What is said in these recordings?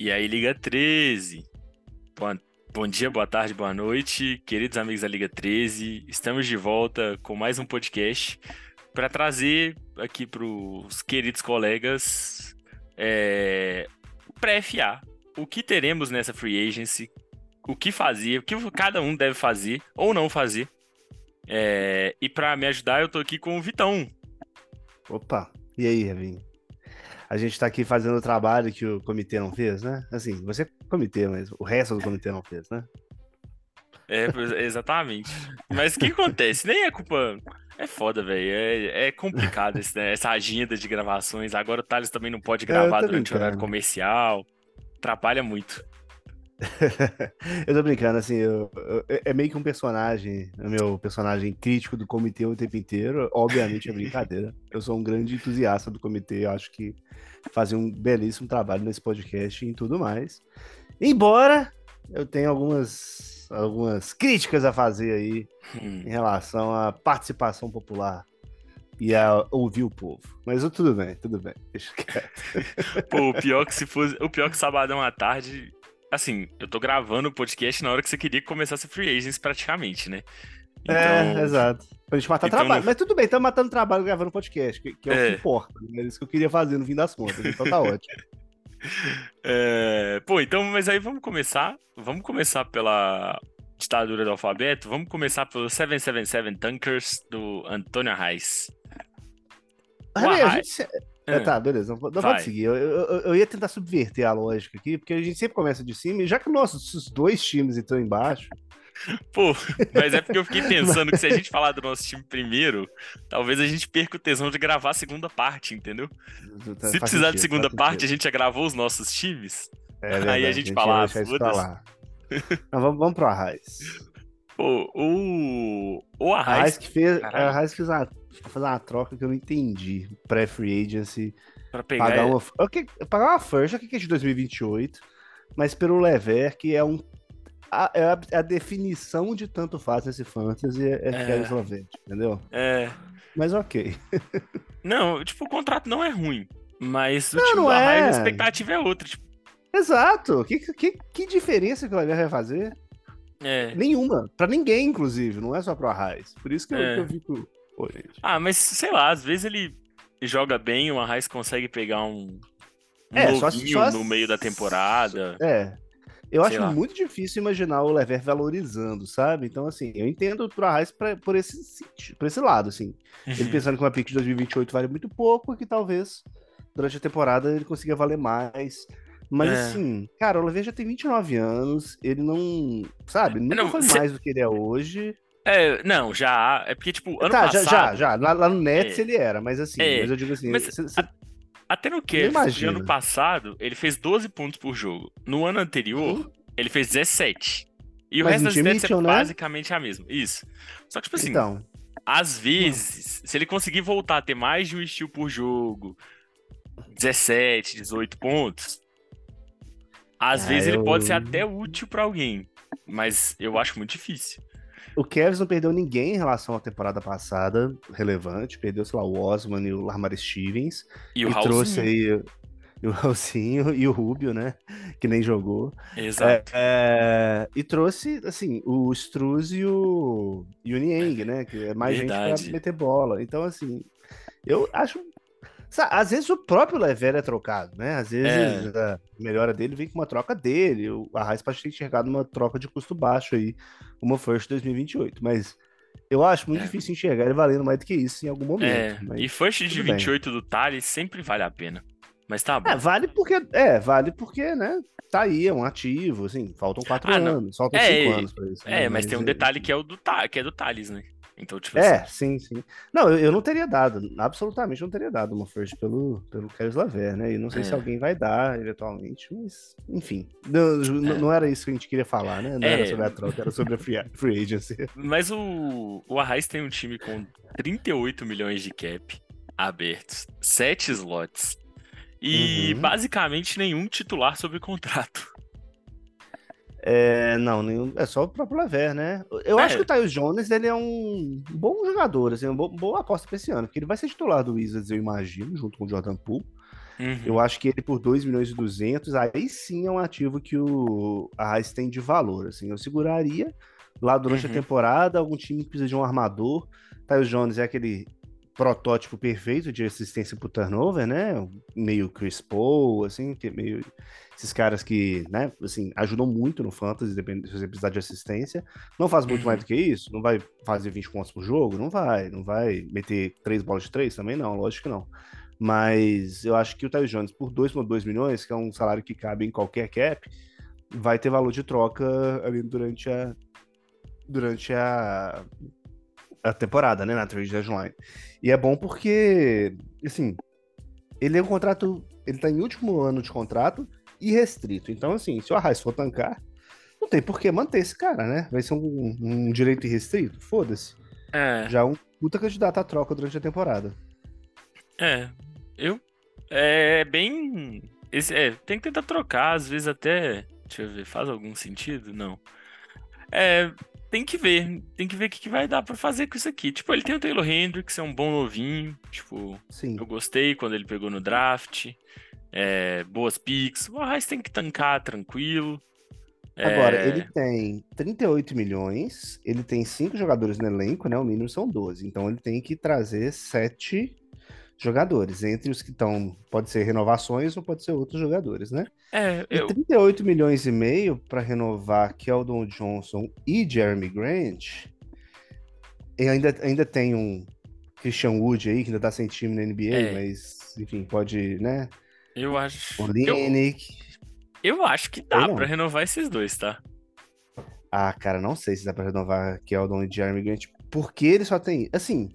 E aí, Liga 13. Bom, bom dia, boa tarde, boa noite, queridos amigos da Liga 13. Estamos de volta com mais um podcast para trazer aqui para os queridos colegas é, pré-FA. O que teremos nessa free agency, o que fazer, o que cada um deve fazer ou não fazer. É, e para me ajudar, eu tô aqui com o Vitão. Opa, e aí, Ravinho? A gente está aqui fazendo o trabalho que o comitê não fez, né? Assim, você é comitê, mas o resto do comitê não fez, né? É, exatamente. Mas o que acontece? Nem é culpa. É foda, velho. É, é complicado esse, né? essa agenda de gravações. Agora o Thales também não pode é, gravar durante o horário comercial. Atrapalha muito. eu tô brincando, assim, eu, eu, é meio que um personagem, meu personagem crítico do comitê o tempo inteiro. Obviamente é brincadeira. Eu sou um grande entusiasta do comitê, eu acho que fazem um belíssimo trabalho nesse podcast e em tudo mais. Embora eu tenha algumas, algumas críticas a fazer aí hum. em relação à participação popular e a ouvir o povo. Mas tudo bem, tudo bem. Deixa quieto. Pô, o pior que se fosse. O pior que sabadão à tarde assim, eu tô gravando o podcast na hora que você queria que começasse Free Agents praticamente, né? É, então... É, exato. Pra gente matar então, trabalho. Mas tudo bem, estamos matando trabalho gravando podcast, que, que é, é, o que importa. Né? É isso que eu queria fazer no fim das contas. Então tá ótimo. É... Pô, então, mas aí vamos começar. Vamos começar pela ditadura do alfabeto. Vamos começar pelo 777 Tankers do Antônio Reis. Remy, a gente, é, tá, beleza. Não, não pode seguir. Eu, eu, eu, ia tentar subverter a lógica aqui, porque a gente sempre começa de cima, e já que nossos dois times estão embaixo. Pô, mas é porque eu fiquei pensando que se a gente falar do nosso time primeiro, talvez a gente perca o tesão de gravar a segunda parte, entendeu? Tá, se precisar sentido, de segunda parte, sentido. a gente já gravou os nossos times. É, verdade, aí a gente, a gente fala, ah, foda vamos, vamos pro Arraiz. Pô, o. O Arraiz. Arraiz que fez. Arraiz fez uma fazer uma troca que eu não entendi. Pré-free agency. Pra pegar. Pagar uma, okay, pagar uma first, que é de 2028. Mas pelo Lever, que é um. A, é a, a definição de tanto faz esse fantasy é, é, é. Slovete, entendeu? É. Mas ok. não, tipo, o contrato não é ruim. Mas o não, time não é. a expectativa é outra. Tipo... Exato. Que, que, que diferença que o Lever vai fazer? É. Nenhuma. Pra ninguém, inclusive. Não é só pro Arraiz. Por isso que eu, é. que eu fico gente. Ah, mas sei lá, às vezes ele joga bem, o Arraes consegue pegar um, um é, só, só, no meio da temporada. É. Eu acho lá. muito difícil imaginar o Lever valorizando, sabe? Então, assim, eu entendo pro Arraes por esse, por esse lado, assim. Ele uhum. pensando que uma pick de 2028 vale muito pouco, que talvez durante a temporada ele consiga valer mais. Mas é. assim, cara, o Lever já tem 29 anos, ele não, sabe, nunca não, foi cê... mais do que ele é hoje. É, não, já. É porque, tipo, ano tá, passado. Já, já, já. Lá, lá no Nets é, ele era, mas assim, é, mas eu digo assim. Mas, cê, cê... até no no ano passado, ele fez 12 pontos por jogo. No ano anterior, uhum. ele fez 17. E o mas resto das stats é né? basicamente a mesma. Isso. Só que, tipo assim, então. às vezes, se ele conseguir voltar a ter mais de um estilo por jogo, 17, 18 pontos, às é, vezes eu... ele pode ser até útil para alguém. Mas eu acho muito difícil. O Cavs não perdeu ninguém em relação à temporada passada, relevante. Perdeu, sei lá, o Osman e o Lamar Stevens. E o trouxe aí e o Raulzinho e o Rubio, né? Que nem jogou. Exato. É, é, e trouxe, assim, o Struz e o, e o Niang, né? Que é mais Verdade. gente pra meter bola. Então, assim, eu acho às vezes o próprio Lever é trocado, né? Às vezes é. a melhora dele vem com uma troca dele. O Arraiz pode ter enxergado uma troca de custo baixo aí, uma First 2028. Mas eu acho muito é. difícil enxergar ele valendo mais do que isso em algum momento. É. E First de 28 bem. do Thales sempre vale a pena. Mas tá bom. É, vale porque, é, vale porque, né? Tá aí, é um ativo, assim, faltam quatro ah, anos, faltam é, cinco anos pra isso. Né? É, mas, mas tem um detalhe que é o do que é do Thales, né? Então, tipo é, assim... sim, sim. Não, eu, eu, não teria dado, absolutamente não teria dado uma first pelo, pelo Carlos Laver, né? E não sei é. se alguém vai dar, eventualmente, mas, enfim. Não, é. não era isso que a gente queria falar, né? Não é. era sobre a troca, era sobre a free, free agency. Mas o, o Arraiz tem um time com 38 milhões de cap abertos, 7 slots e uhum. basicamente nenhum titular sobre contrato. É, não, nenhum, é só o próprio Lever, né? Eu é. acho que o Tyus Jones ele é um bom jogador, assim, uma boa, boa aposta pra esse ano, porque ele vai ser titular do Wizards, eu imagino, junto com o Jordan Poole. Uhum. Eu acho que ele por 2 milhões e 200, aí sim é um ativo que o a Raiz tem de valor, assim. Eu seguraria lá durante Uhum. a temporada, algum time que precisa de um armador. Tyus Jones é aquele protótipo perfeito de assistência pro turnover, né? Meio Chris Paul, assim, que é meio esses caras que, né, assim, ajudam muito no fantasy, dependendo se você precisar de assistência. Não faz muito mais do que isso, não vai fazer 20 pontos por jogo, não vai, não vai meter três bolas de três também não, lógico que não. Mas eu acho que o Tyus Jones por 2,2 milhões, que é um salário que cabe em qualquer cap, vai ter valor de troca ali durante a durante a a temporada, né, na trade deadline. E é bom porque, assim, ele é um contrato, ele tá em último ano de contrato e restrito. Então, assim, se o Arraes for tancar, não tem por que manter esse cara, né? Vai ser um, um direito irrestrito, foda-se. É, Já um puta candidato à troca durante a temporada. é. Eu. É bem. Esse, é, tem que tentar trocar, às vezes até. Deixa eu ver, faz algum sentido? Não. É, tem que ver. Tem que ver o que, que vai dar pra fazer com isso aqui. Tipo, ele tem o Taylor Hendricks, é um bom novinho. Tipo, Sim. eu gostei quando ele pegou no draft. É, boas picks. O Arraes tem que tancar tranquilo. Agora, É, ele tem 38 milhões, ele tem cinco jogadores no elenco, né? O mínimo são 12. Então ele tem que trazer sete jogadores. Entre os que estão, pode ser renovações ou pode ser outros jogadores, né? É, E eu. 38 milhões e meio para renovar Keldon Johnson e Jeremy Grant. E ainda, ainda tem um Christian Wood aí, que ainda tá sem time na NBA, É. mas, enfim, pode, né? Eu acho. O Eu, Linick. eu acho que dá pra renovar esses dois, tá? Ah, cara, não sei se dá pra renovar Keldon e Jeremy Grant, porque ele só tem. Assim,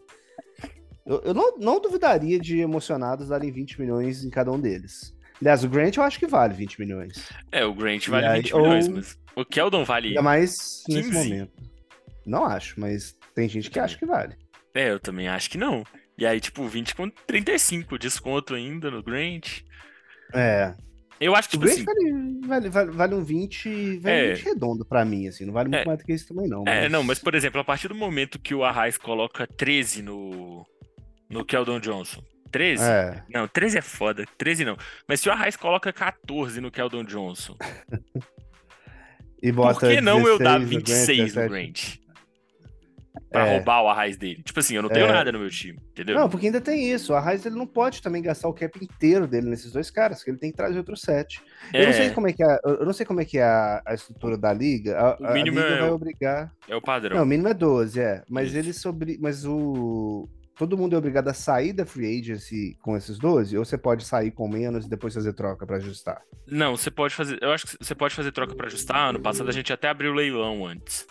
eu, eu não, não duvidaria de emocionados darem 20 milhões em cada um deles. Aliás, o Grant eu acho que vale 20 milhões. É, o Grant vale aí, 20 milhões, ou- mas o Keldon vale. Ainda mais nesse 15? momento. Não acho, mas tem gente que acha que vale. É, eu também acho que não. E aí, tipo, 20 com 35, desconto ainda no Grant. É. Eu acho que, O tipo Grant assim. vale, vale, vale, um 20, vale É. um 20 redondo pra mim, assim. Não vale muito É. mais do que isso também, não. É, não, mas por exemplo, a partir do momento que o Arraes coloca 13 no. No Keldon Johnson. 13? É. Não, 13 é foda. 13 não. Mas se o Arraes coloca 14 no Keldon Johnson, E por bota que não eu dar 16 no Grant, 26 no 17? Grant? Pra É. roubar o Arraes dele. Tipo assim, eu não tenho É. nada no meu time, entendeu? Não, porque ainda tem isso. A Raiz ele não pode também gastar o cap inteiro dele nesses dois caras, que ele tem que trazer outro set. Eu não sei É, como é que é, eu não sei como é que é a, a estrutura da liga. A, O a mínimo liga é vai o- obrigar. é o padrão. Não, o mínimo é 12, é. Mas Isso. ele sobre, mas o todo mundo é obrigado a sair da free agency com esses 12, ou você pode sair com menos e depois fazer troca pra ajustar? Não, você pode fazer. Eu acho que você pode fazer troca pra ajustar. Ano passado a gente até abriu leilão antes.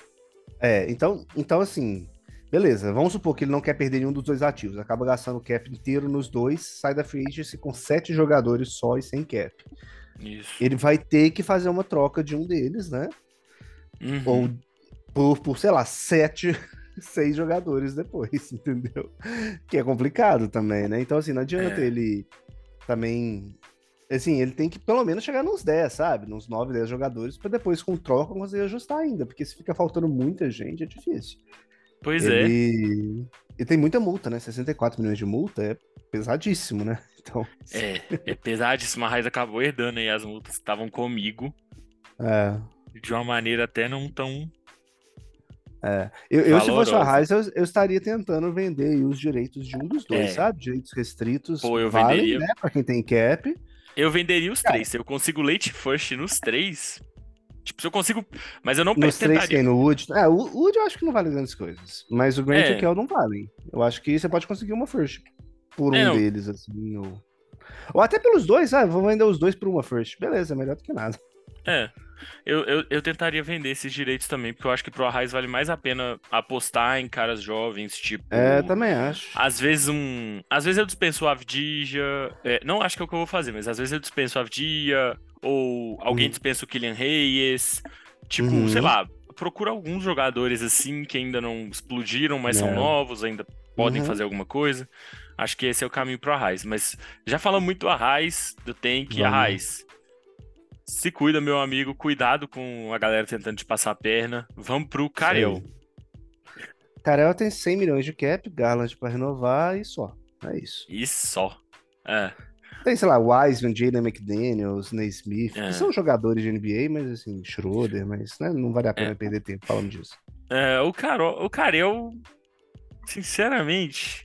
É, então, então assim, beleza, vamos supor que ele não quer perder nenhum dos dois ativos, acaba gastando o cap inteiro nos dois, sai da free agency com sete jogadores só e sem cap. Isso. Ele vai ter que fazer uma troca de um deles, né? Uhum. Ou por, por, sei lá, sete, seis jogadores depois, entendeu? Que é complicado também, né? Então, assim, não adianta É. ele também. Assim, ele tem que pelo menos chegar nos 10, sabe? Nos 9, 10 jogadores, pra depois com troca conseguir ajustar ainda, porque se fica faltando muita gente, é difícil. Pois é. ele... E tem muita multa, né? 64 milhões de multa é pesadíssimo, né? Então, É, é pesadíssimo. A Raiz acabou herdando aí as multas que estavam comigo é, de uma maneira até não tão. é. Eu, eu, se fosse a. Raiz, eu, eu estaria tentando vender os direitos de um dos dois, É. sabe? Direitos restritos Pô, eu venderia. né? Pra quem tem cap. Eu venderia os Cara. três. Se eu consigo late first nos três. Tipo, se eu consigo. Mas eu não Nos três tem no Wood. É, o Wood eu acho que não vale grandes coisas. Mas o Grant É. e o Kel não valem. Eu acho que você pode conseguir uma first por um É, não. deles, assim. Ou... ou até pelos dois, sabe? Vou vender os dois por uma first. Beleza, melhor do que nada. É. Eu, eu, eu tentaria vender esses direitos também, porque eu acho que pro Arraiz vale mais a pena apostar em caras jovens, tipo. É, também acho. Às vezes um. Às vezes eu dispenso o Avdija. é, não acho que é o que eu vou fazer, mas às vezes eu dispenso o Avdija. Ou alguém Uhum. dispensa o Kylian Reyes. Tipo, Uhum. sei lá, procura alguns jogadores assim que ainda não explodiram, mas são É. novos, ainda podem Uhum. fazer alguma coisa. Acho que esse é o caminho pro Arraiz. Mas já falamos muito do Arraiz, do Tank. Vamos. Arraiz. Se cuida, meu amigo. Cuidado com a galera tentando te passar a perna. Vamos pro Karel. Sei. Carel tem 100 milhões de cap, Garland pra renovar e só. É isso. E só. É. Tem, sei lá, Wiseman, Jalen McDaniels, Naismith, É. que são jogadores de NBA, mas assim, Schroeder, mas né, não vale a pena perder tempo falando disso. É, o, Carol, o Carel, sinceramente,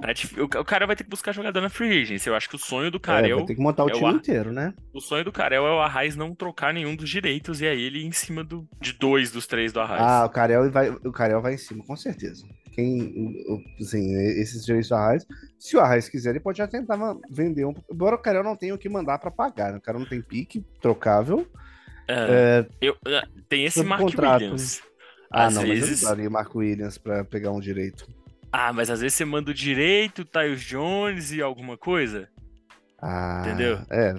tá o, o Carel vai ter que buscar jogador na free agency. Eu acho que o sonho do É, Carel, vai ter que montar o é o time ar- inteiro, né? o sonho do Carel é o Arraiz não trocar nenhum dos direitos e aí ele ir em cima do, de dois dos três do Arraiz. Ah, o Carel vai, o Carel vai em cima, com certeza. Quem, o- o- assim, esses direitos do Arraiz, se o Arraiz quiser, ele pode já tentar vender um. Embora o Carel não tenha o que mandar pra pagar, né? O cara não tem pique trocável. É, eu- é, tem esse Mark contrato. Williams. Ah, Às não, vezes- mas eu não daria o Marco Williams pra pegar um direito. Ah, mas às vezes você manda o direito, Tyus Jones e alguma coisa. Ah, Entendeu? É.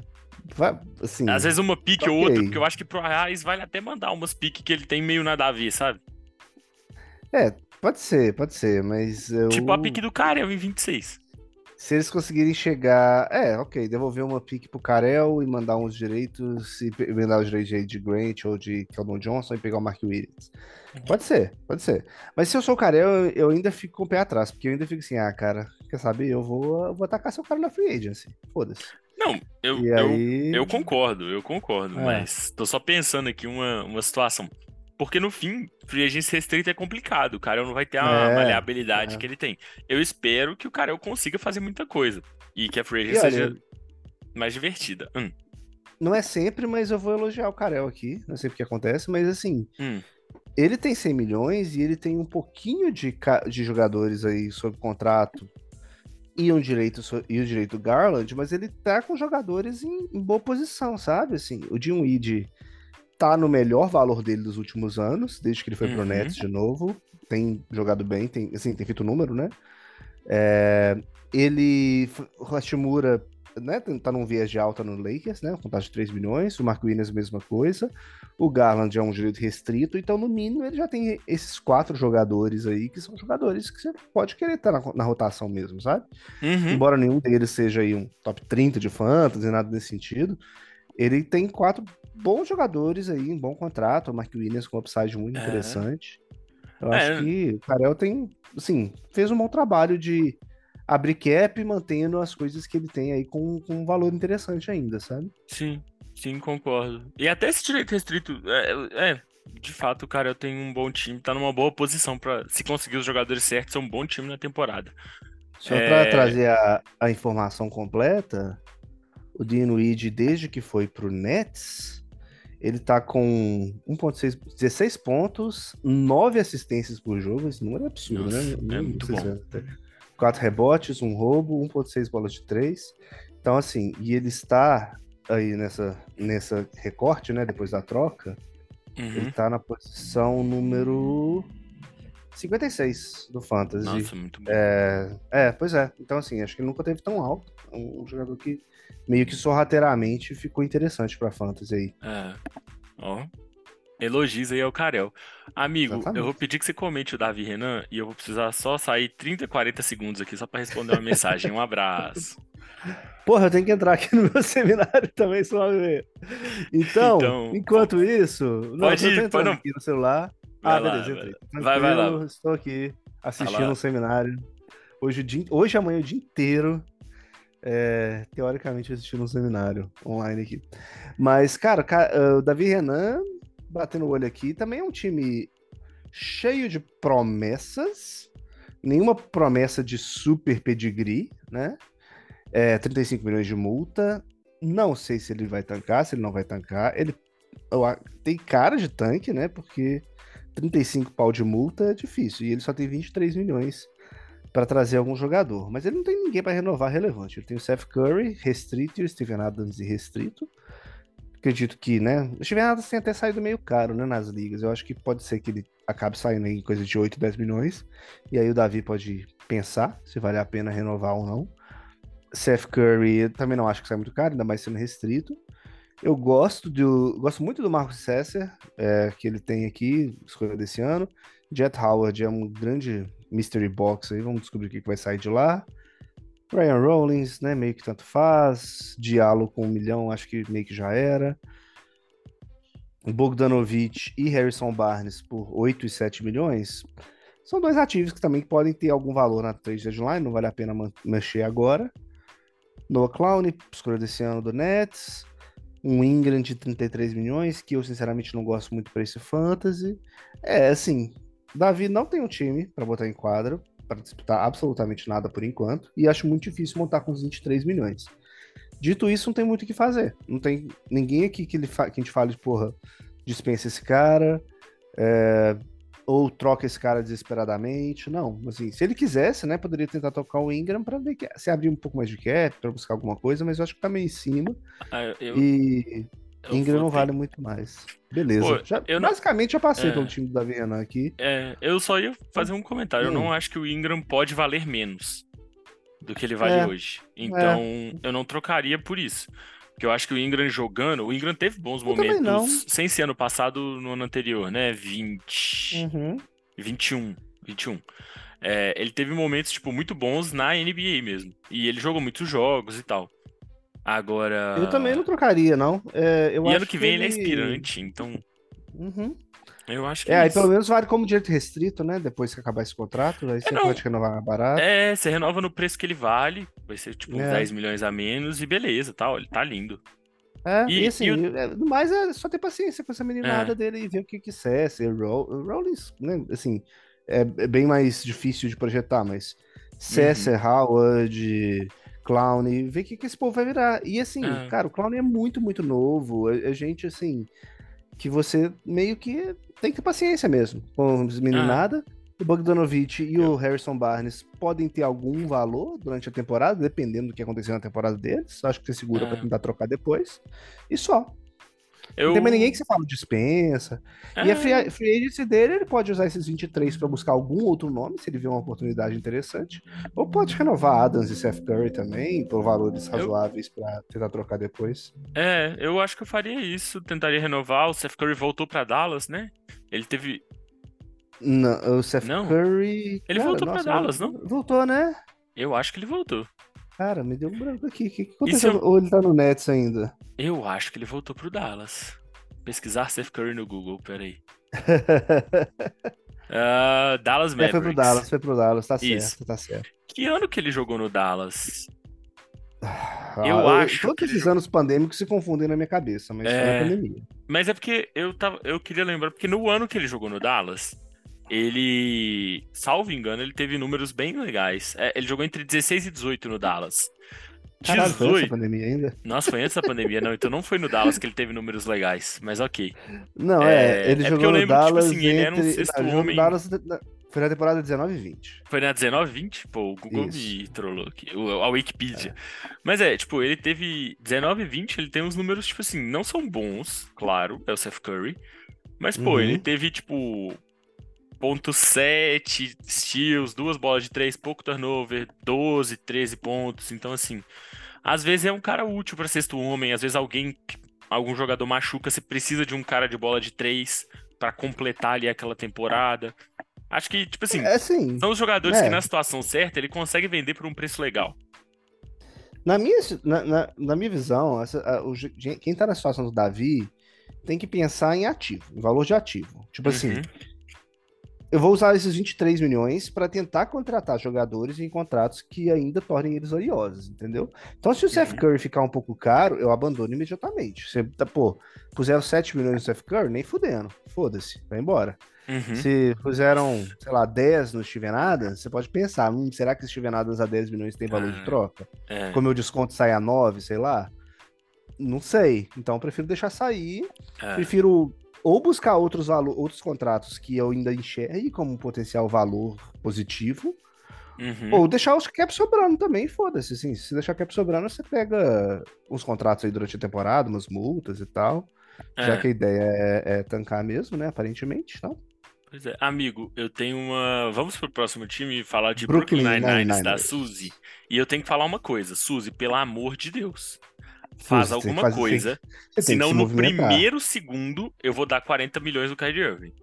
Vai, assim, Às vezes uma pique ou ok. outra, porque eu acho que pro Arraiz vale até mandar umas piques que ele tem meio nada a ver, sabe? É, pode ser, pode ser, mas eu... Tipo a pique do Carel em 26. Se eles conseguirem chegar. É, ok, devolver uma pique pro Carel e mandar uns direitos, e mandar os direitos aí de Grant ou de Keldon Johnson e pegar o Mark Williams. Uhum. Pode ser, pode ser. Mas se eu sou o Carel, eu, ainda fico com o pé atrás, porque eu ainda fico assim, ah, cara, quer saber? Eu vou, eu vou atacar seu cara na free agency. Foda-se. Não, eu, E eu, aí. eu concordo, eu concordo, É. mas tô só pensando aqui uma, uma situação. Porque no fim, free agency restrito é complicado, o Carel não vai ter a É, maleabilidade é. que ele tem. Eu espero que o Carel consiga fazer muita coisa e que a free agency olha, seja mais divertida. Hum, não é sempre, mas eu vou elogiar o Carel aqui. Não sei porque acontece, mas assim, hum, ele tem 100 milhões e ele tem um pouquinho de, de jogadores aí sob contrato e um direito e o direito Garland, mas ele tá com jogadores em, em boa posição, sabe? Assim, o Jim Weed tá no melhor valor dele dos últimos anos, desde que ele foi pro Uhum. Nets de novo. Tem jogado bem, tem, assim, tem feito número, né? É, ele, o Hashimura, né, tá num viés de alta no Lakers, né? Com taxa de 3 milhões. O Marco Williams, mesma coisa. O Garland é um direito restrito, então, no mínimo, ele já tem esses quatro jogadores aí, que são jogadores que você pode querer estar na, na rotação mesmo, sabe? uhum. Embora nenhum deles seja aí um top 30 de fantasy, nada nesse sentido, ele tem quatro bons jogadores aí em bom contrato. O Mark Williams com um upside muito É. interessante. Eu É. acho que o Carel tem, assim, fez um bom trabalho de abrir cap, mantendo as coisas que ele tem aí com, com um valor interessante ainda, sabe? Sim, sim, concordo. E até esse direito restrito, é, é, de fato, o Carel tem um bom time, tá numa boa posição pra se conseguir os jogadores certos, é um bom time na temporada. Só É. para trazer a, a informação completa, o Weed, desde que foi pro Nets, ele tá com 1.6, 16 pontos, 9 assistências por jogo, esse número é absurdo, Nossa, né? é muito bom. é- 4 rebotes, um roubo, 1.6 bolas de 3. Então, assim, e ele está aí nessa, nessa recorte, né, depois da troca, Uhum. ele tá na posição número 56 do Fantasy. Nossa, muito bom. É, é, pois é. Então, assim, acho que ele nunca teve tão alto. Um, um jogador que meio que sorrateiramente ficou interessante pra Fantasy aí. É. Ó. Elogios aí ao Carel. Amigo, Exatamente. eu vou pedir que você comente o Davi Renan e eu vou precisar só sair 30, 40 segundos aqui só pra responder uma mensagem. Um abraço. Porra, eu tenho que entrar aqui no meu seminário também, só vez. Então, Então, enquanto isso. Não, pode eu tô ir, não. aqui no celular. Vai ah, lá, beleza, entrei. Vai, vai lá. Estou aqui assistindo lá. um seminário. Hoje, o dia, hoje amanhã o dia inteiro. É, teoricamente assistindo um seminário online aqui. Mas, cara, ca- ah, o Davi Renan, batendo o olho aqui, também é um time cheio de promessas. Nenhuma promessa de super pedigree, né? É, 35 milhões de multa. Não sei se ele vai tancar, se ele não vai tancar. Ele eu tem cara de tanque, né? Porque 35 pau de multa é difícil. E ele só tem 23 milhões para trazer algum jogador. Mas ele não tem ninguém para renovar relevante. Ele tem o Seth Curry, restrito, e o Steven Adams restrito. Acredito que, né? O Steven Adams tem até saído meio caro, né? Nas ligas. Eu acho que pode ser que ele acabe saindo em coisa de 8, 10 milhões. E aí o Davi pode pensar se vale a pena renovar ou não. Seth Curry, também não acho que sai muito caro, ainda mais sendo restrito. Eu gosto do, gosto muito do Marcos Sesser, é, que ele tem aqui, escolha desse ano. Jet Howard é um grande mystery box aí, vamos descobrir o que vai sair de lá. Ryan Rollins, né, meio que tanto faz. Diallo com um milhão, acho que meio que já era. Bogdanovich e Harrison Barnes por 8 e 7 milhões. São dois ativos que também podem ter algum valor na trade deadline, não vale a pena mexer agora. Noah Clown, escolha desse ano do Nets. Um Ingram de 33 milhões, que eu sinceramente não gosto muito para esse fantasy. É, assim, Davi não tem um time para botar em quadro, para disputar absolutamente nada por enquanto, e acho muito difícil montar com os 23 milhões. Dito isso, não tem muito o que fazer. Não tem ninguém aqui que, ele que a gente fale, porra, dispensa esse cara, é, ou troca esse cara desesperadamente. Não, assim, se ele quisesse, né, poderia tentar tocar o Ingram para ver que se abrir um pouco mais de cap, para buscar alguma coisa, mas eu acho que tá meio em cima. Ah, eu, e eu Ingram não vale muito mais. Beleza. Pô, já, eu basicamente não... já passei é, pelo time do Davi aqui. É, eu só ia fazer um comentário. Hum. Eu não acho que o Ingram pode valer menos do que ele vale é, hoje. Então, é. eu não trocaria por isso. Porque eu acho que o Ingram jogando, o Ingram teve bons eu momentos, sem ser ano passado, no ano anterior, né? 20. Uhum. 21. 21. É, ele teve momentos, tipo, muito bons na NBA mesmo. E ele jogou muitos jogos e tal. Agora. Eu também não trocaria, não. É, eu e ano que vem que ele... ele é inspirante, então. Uhum. Eu acho que é, é aí pelo menos vale como direito restrito, né? Depois que acabar esse contrato, aí é, você não. pode renovar barato. É, você renova no preço que ele vale, vai ser tipo é. 10 milhões a menos e beleza, tal, ele tá lindo. É, e, e assim, e o... é, mais é só ter paciência com essa meninada é. dele e ver o que que cesse. Rollins, né, assim, é, é, bem mais difícil de projetar, mas Cesser, uhum. Howard, Clown, ver o que que esse povo vai virar. E assim, é. cara, o Clown é muito, muito novo, a gente, assim, que você meio que tem que ter paciência mesmo com os meninada. Ah. O Bogdanovich e o Harrison Barnes podem ter algum valor durante a temporada, dependendo do que acontecer na temporada deles. Acho que você segura ah. para tentar trocar depois. E só. Eu... Não tem mais ninguém que você fala dispensa. É... E a free, free agency dele, ele pode usar esses 23 para buscar algum outro nome, se ele vê uma oportunidade interessante. Ou pode renovar Adams e Seth Curry também, por valores razoáveis eu... para tentar trocar depois. É, eu acho que eu faria isso. Tentaria renovar. O Seth Curry voltou para Dallas, né? Ele teve. Não, o Seth não. Curry. Ele cara, voltou para Dallas, não? Voltou, né? Eu acho que ele voltou. Cara, me deu um branco aqui. O que, que aconteceu? Eu... Ou ele tá no Nets ainda? Eu acho que ele voltou pro Dallas. Pesquisar Seth Curry no Google, peraí. uh, Dallas Mavericks. É, foi pro Dallas, foi pro Dallas, tá Isso. certo, tá certo. Que ano que ele jogou no Dallas? Ah, eu, eu acho. Todos esses ele... anos pandêmicos se confundem na minha cabeça, mas é... pandemia. Mas é porque eu, tava, eu queria lembrar, porque no ano que ele jogou no Dallas, ele, salvo engano, ele teve números bem legais. É, ele jogou entre 16 e 18 no Dallas. Caralho, 18. Foi antes da pandemia ainda? Nossa, foi antes da pandemia, não. Então não foi no Dallas que ele teve números legais, mas ok. Não, é, é ele é jogou no lembro, Dallas. Tipo assim, entre... ele era um sexto não, homem. Dallas, foi na temporada 19 e 20. Foi na 19 e 20? Pô, o Google Isso. me trollou aqui. A Wikipedia. É. Mas é, tipo, ele teve 19 e 20, ele tem uns números, tipo assim, não são bons, claro, é o Seth Curry. Mas, pô, uhum. ele teve, tipo, ponto 7 steals, duas bolas de três, pouco turnover, 12, 13 pontos. Então, assim, às vezes é um cara útil para sexto homem, às vezes alguém, algum jogador machuca, você precisa de um cara de bola de três para completar ali aquela temporada. Acho que, tipo assim, é, assim são os jogadores é. que na situação certa ele consegue vender por um preço legal. Na minha, na, na, na minha visão, essa, a, o, quem tá na situação do Davi tem que pensar em ativo, em valor de ativo. Tipo assim, uhum eu vou usar esses 23 milhões para tentar contratar jogadores em contratos que ainda tornem eles valiosos, entendeu? Então, se o Seth uhum. Curry ficar um pouco caro, eu abandono imediatamente. Você, tá, pô, puseram 7 milhões no Seth Curry, nem fudendo. Foda-se, vai embora. Uhum. Se puseram, sei lá, 10 no Steven Adams, você pode pensar, hum, será que Steven Adams a 10 milhões tem valor de troca? É. Como o desconto sai a 9, sei lá? Não sei. Então, eu prefiro deixar sair. É. Prefiro ou buscar outros valor, outros contratos que eu ainda enxergue como um potencial valor positivo, uhum. ou deixar os cap sobrando também, foda-se, assim, se deixar cap sobrando, você pega uns contratos aí durante a temporada, umas multas e tal, é. já que a ideia é, é, tancar mesmo, né, aparentemente, então... Pois é, amigo, eu tenho uma. Vamos pro próximo time falar de Brooklyn Nine-Nine da Suzy. E eu tenho que falar uma coisa, Suzy, pelo amor de Deus faz alguma fazer, coisa. senão, se no primeiro segundo, eu vou dar 40 milhões do Kyrie Irving.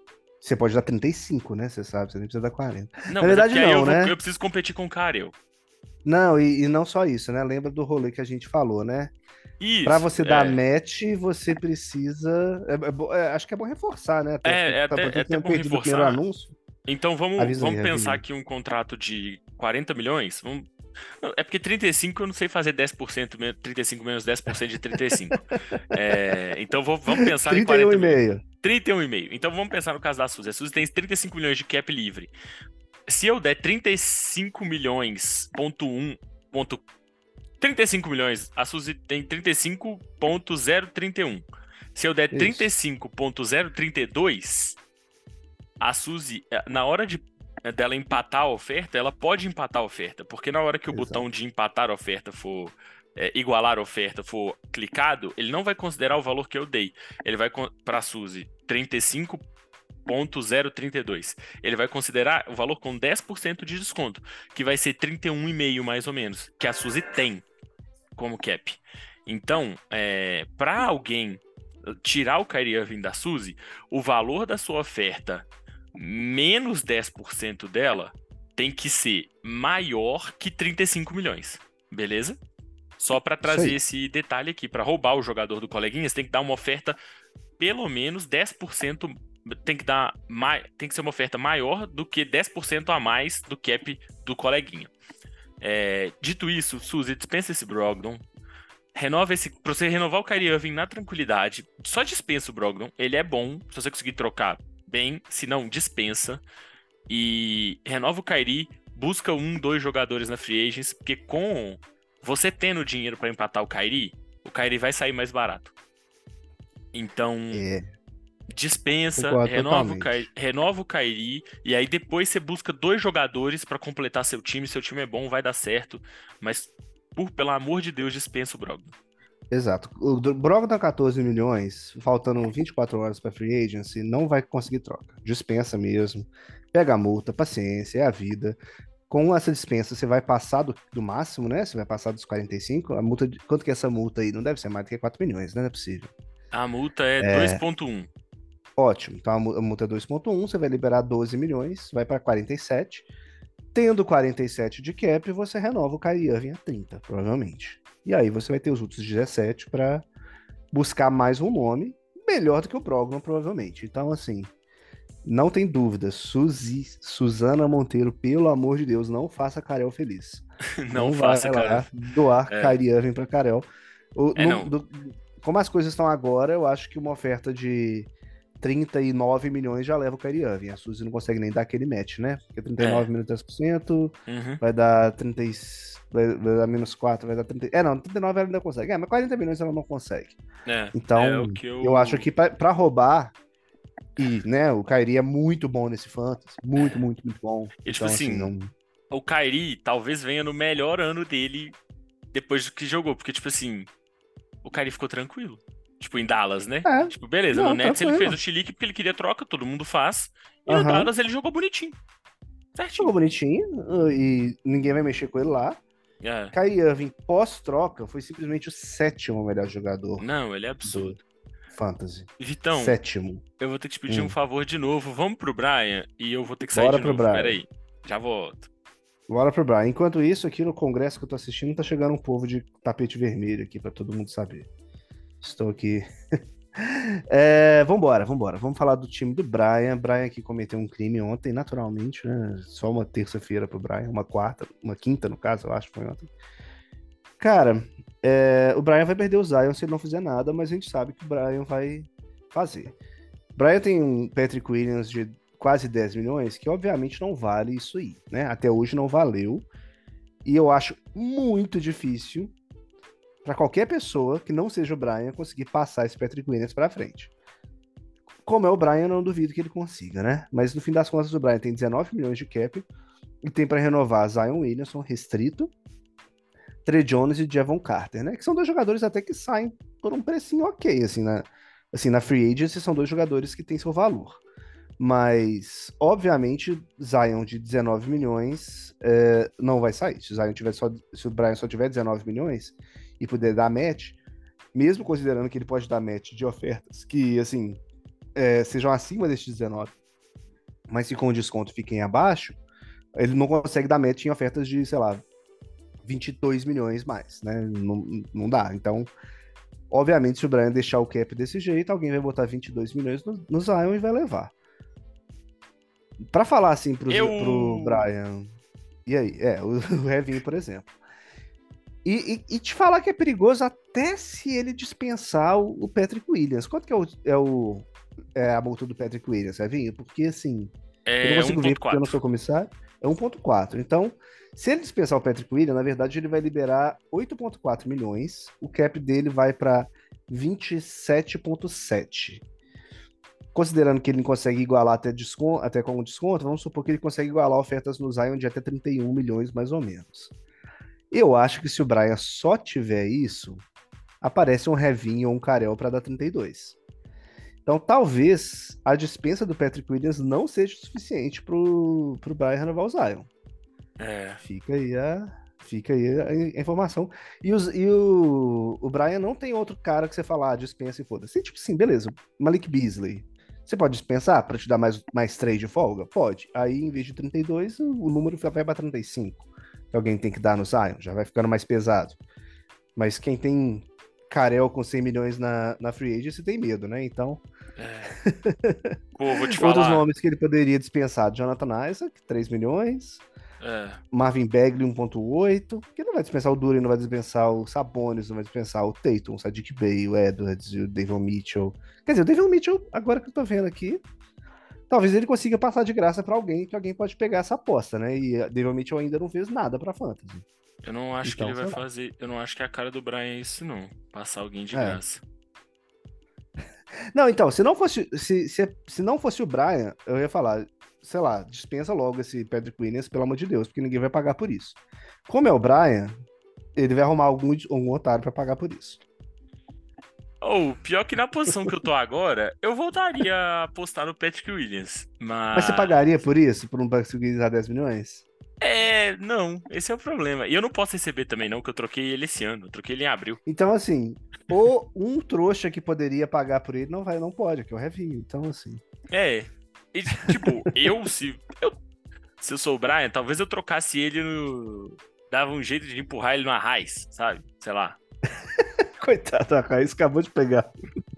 Você pode dar 35, né? Você sabe, você nem precisa dar 40. Não, Na verdade, é não, eu né? Vou, eu preciso competir com o Karel. Não, e, e, não só isso, né? Lembra do rolê que a gente falou, né? Isso. Pra você dar é. match, você precisa. É, é, é, acho que é bom reforçar, né? Até, é, é tá, até, é até bom reforçar. Anúncio. Então vamos, vamos pensar aqui um contrato de 40 milhões. Vamos é porque 35 eu não sei fazer 10%, men- 35 menos 10% de 35. É, então vou- vamos pensar em 40 milhões. 31,5. 31,5. Então vamos pensar no caso da Suzy. A Suzy tem 35 milhões de cap livre. Se eu der 35 milhões, ponto 1, ponto 35 milhões, a Suzy tem 35.031. Se eu der Isso. 35.032, a Suzy, eh, na hora de eh, dela empatar a oferta, ela pode empatar a oferta, porque na hora que o Exato. botão de empatar a oferta for eh, igualar a oferta for clicado, ele não vai considerar o valor que eu dei. Ele vai para a Suzy 35.032. Ele vai considerar o valor com 10% de desconto, que vai ser 31,5 mais ou menos, que a Suzy tem como cap. Então, é, para alguém tirar o Kyrie Irving da Suzy, o valor da sua oferta menos 10% dela tem que ser maior que 35 milhões. Beleza? Só para trazer esse detalhe aqui, para roubar o jogador do coleguinha, você tem que dar uma oferta pelo menos 10% tem que dar tem que ser uma oferta maior do que 10% a mais do cap do coleguinha. É, dito isso, Suzy, dispensa esse Brogdon. Renova esse. Pra você renovar o Kyrie Irving na tranquilidade, só dispensa o Brogdon. Ele é bom, se você conseguir trocar bem, se não, dispensa. E renova o Kyrie, busca um, dois jogadores na Free Agents, porque com você tendo dinheiro para empatar o Kyrie, o Kyrie vai sair mais barato. Então, É, dispensa, Concordo renova o, totalmente. Kai, renova o Kairi, e aí depois você busca dois jogadores pra completar seu time. Seu time é bom, vai dar certo, mas por pelo amor de Deus, dispensa o Brogdon. Exato. O do- Brogdon 14 milhões, faltando 24 horas para free agency, não vai conseguir troca. Dispensa mesmo. Pega a multa, paciência, é a vida. Com essa dispensa, você vai passar do, do máximo, né? Você vai passar dos 45. A multa, quanto que é essa multa aí? Não deve ser mais do que 4 milhões, né? Não é possível. A multa é, É. 2.1. Ótimo. Então a multa é 2,1, você vai liberar 12 milhões, vai para 47. Tendo 47 de cap, você renova o Kyrie Irving a 30, provavelmente. E aí você vai ter os outros 17 para buscar mais um nome melhor do que o Brogdon, provavelmente. Então, assim, não tem dúvida. Suzy, Suzana Monteiro, pelo amor de Deus, não faça Carel feliz. Não, vai faça, cara. doar É. Kyrie Irving para Carel. O- É, no- não. do- como as coisas estão agora, eu acho que uma oferta de 39 milhões já leva o Kyrie Irving. A Suzy não consegue nem dar aquele match, né? Porque 39 É. menos 10% Uhum. vai dar 30, e- vai, dar menos 4, vai dar 30. É, não, 39 ela ainda consegue. É, mas 40 milhões ela não consegue. É, Então, é eu... Eu acho que pra, pra roubar, e, né, o Kyrie é muito bom nesse fantasy. Muito, muito, muito bom. E, tipo então, assim, não... o Kyrie talvez venha no melhor ano dele depois do que jogou, porque, tipo assim, o Kyrie ficou tranquilo. Tipo, em Dallas, né? É, Tipo, beleza, Não, no Nets ele fez o chilique porque ele queria troca, todo mundo faz. E no Aham. Dallas ele jogou bonitinho. Certinho. jogou bonitinho e ninguém vai mexer com ele lá. É. Kyrie Irving, pós-troca, foi simplesmente o sétimo melhor jogador Não, ele é absurdo. fantasy. Vitão, Sétimo. eu vou ter que te pedir Hum. um favor de novo. Vamos pro Brian e eu vou ter que sair Bora de pro novo. Brian. Peraí. Já volto. Bora pro Brian. Enquanto isso, aqui no congresso que eu tô assistindo, tá chegando um povo de tapete vermelho aqui pra todo mundo saber. Estou aqui. é, vambora, vambora. Vamos falar do time do Brian. Brian que cometeu um crime ontem, naturalmente, né? Só uma terça-feira pro Brian, uma quarta, uma quinta, no caso, eu acho que foi ontem. Cara, é, o Brian vai perder o Zion se ele não fizer nada, mas a gente sabe que o Brian vai fazer. Brian tem um Patrick Williams de quase 10 milhões, que obviamente não vale isso aí, né? Até hoje não valeu. E eu acho muito difícil para qualquer pessoa que não seja o Brian conseguir passar esse Patrick Williams para frente. Como é o Brian, eu não duvido que ele consiga, né? Mas no fim das contas, o Brian tem 19 milhões de cap e tem para renovar Zion Williamson restrito, Trey Jones e Javon Carter, né? Que são dois jogadores até que saem por um precinho ok, assim, na, assim, na free agency são dois jogadores que têm seu valor. Mas, obviamente, Zion de 19 milhões é, não vai sair. Se o, Zion tiver só, se o Brian só tiver 19 milhões e puder dar match, mesmo considerando que ele pode dar match de ofertas que, assim, é, sejam acima desses 19, mas que com desconto fiquem abaixo, ele não consegue dar match em ofertas de, sei lá, 22 milhões mais, né? Não, não dá. Então, obviamente, se o Brian deixar o cap desse jeito, alguém vai botar 22 milhões no, no Zion e vai levar. Pra falar assim pro, Eu- pro Brian E aí? É, o, o Hevinho, por exemplo. E, e, e, te falar que é perigoso até se ele dispensar o, o Patrick Williams. Quanto que é, o, é, o, é a multa do Patrick Williams, Hevinho? Porque assim. É eu não consigo ver porque eu não sou comissário. É 1,4. Então, se ele dispensar o Patrick Williams, na verdade ele vai liberar 8,4 milhões. O cap dele vai para 27,7. Considerando que ele consegue igualar até, desconto, até com desconto, vamos supor que ele consegue igualar ofertas no Zion de até 31 milhões, mais ou menos. Eu acho que se o Brian só tiver isso, aparece um Revinho ou um Carel para dar 32. Então talvez a dispensa do Patrick Williams não seja suficiente pro, pro Brian renovar o Zion. É. Fica aí a, fica aí a, informação. E, os, e o, o Brian não tem outro cara que você falar, ah, dispensa e foda-se. Tipo assim, beleza, Malik Beasley. Você pode dispensar para te dar mais, mais 3 de folga? Pode. Aí, em vez de 32, o número vai para 35. Que alguém tem que dar no Zion, já vai ficando mais pesado. Mas quem tem Carel com 100 milhões na, na free agency tem medo, né? Então. É. Pô, vou te falar. Outros nomes que ele poderia dispensar: Jonathan Isaac, 3 milhões. É. Marvin Bagley 1.8, que não vai dispensar o Duran, não vai dispensar o Sabonis, não vai dispensar o Tatum, o Sadiq Bey, o Edwards e o David Mitchell. Quer dizer, o David Mitchell, agora que eu tô vendo aqui, talvez ele consiga passar de graça para alguém, que alguém pode pegar essa aposta, né? E David Mitchell ainda não fez nada para fantasy. Eu não acho então, que ele vai fazer, eu não acho que a cara do Brian é isso não, passar alguém de é. graça. Não, então, se não fosse se, se, se não fosse o Brian, eu ia falar, sei lá, dispensa logo esse Patrick Williams, pelo amor de Deus, porque ninguém vai pagar por isso. Como é o Brian, ele vai arrumar algum, algum otário para pagar por isso. Ou, oh, pior que na posição que eu tô agora, eu voltaria a apostar no Patrick Williams. Mas... mas você pagaria por isso? Por um Patrick Williams a 10 milhões? É, não, esse é o problema. E eu não posso receber também, não, que eu troquei ele esse ano. Eu troquei ele em abril. Então, assim, ou um trouxa que poderia pagar por ele não vai, não pode, que é o Revinho. Então, assim. É, e, tipo, eu se, eu, se eu sou o Brian, talvez eu trocasse ele no. Dava um jeito de empurrar ele no Arraiz, sabe? Sei lá. Coitado, a Arraiz acabou de pegar.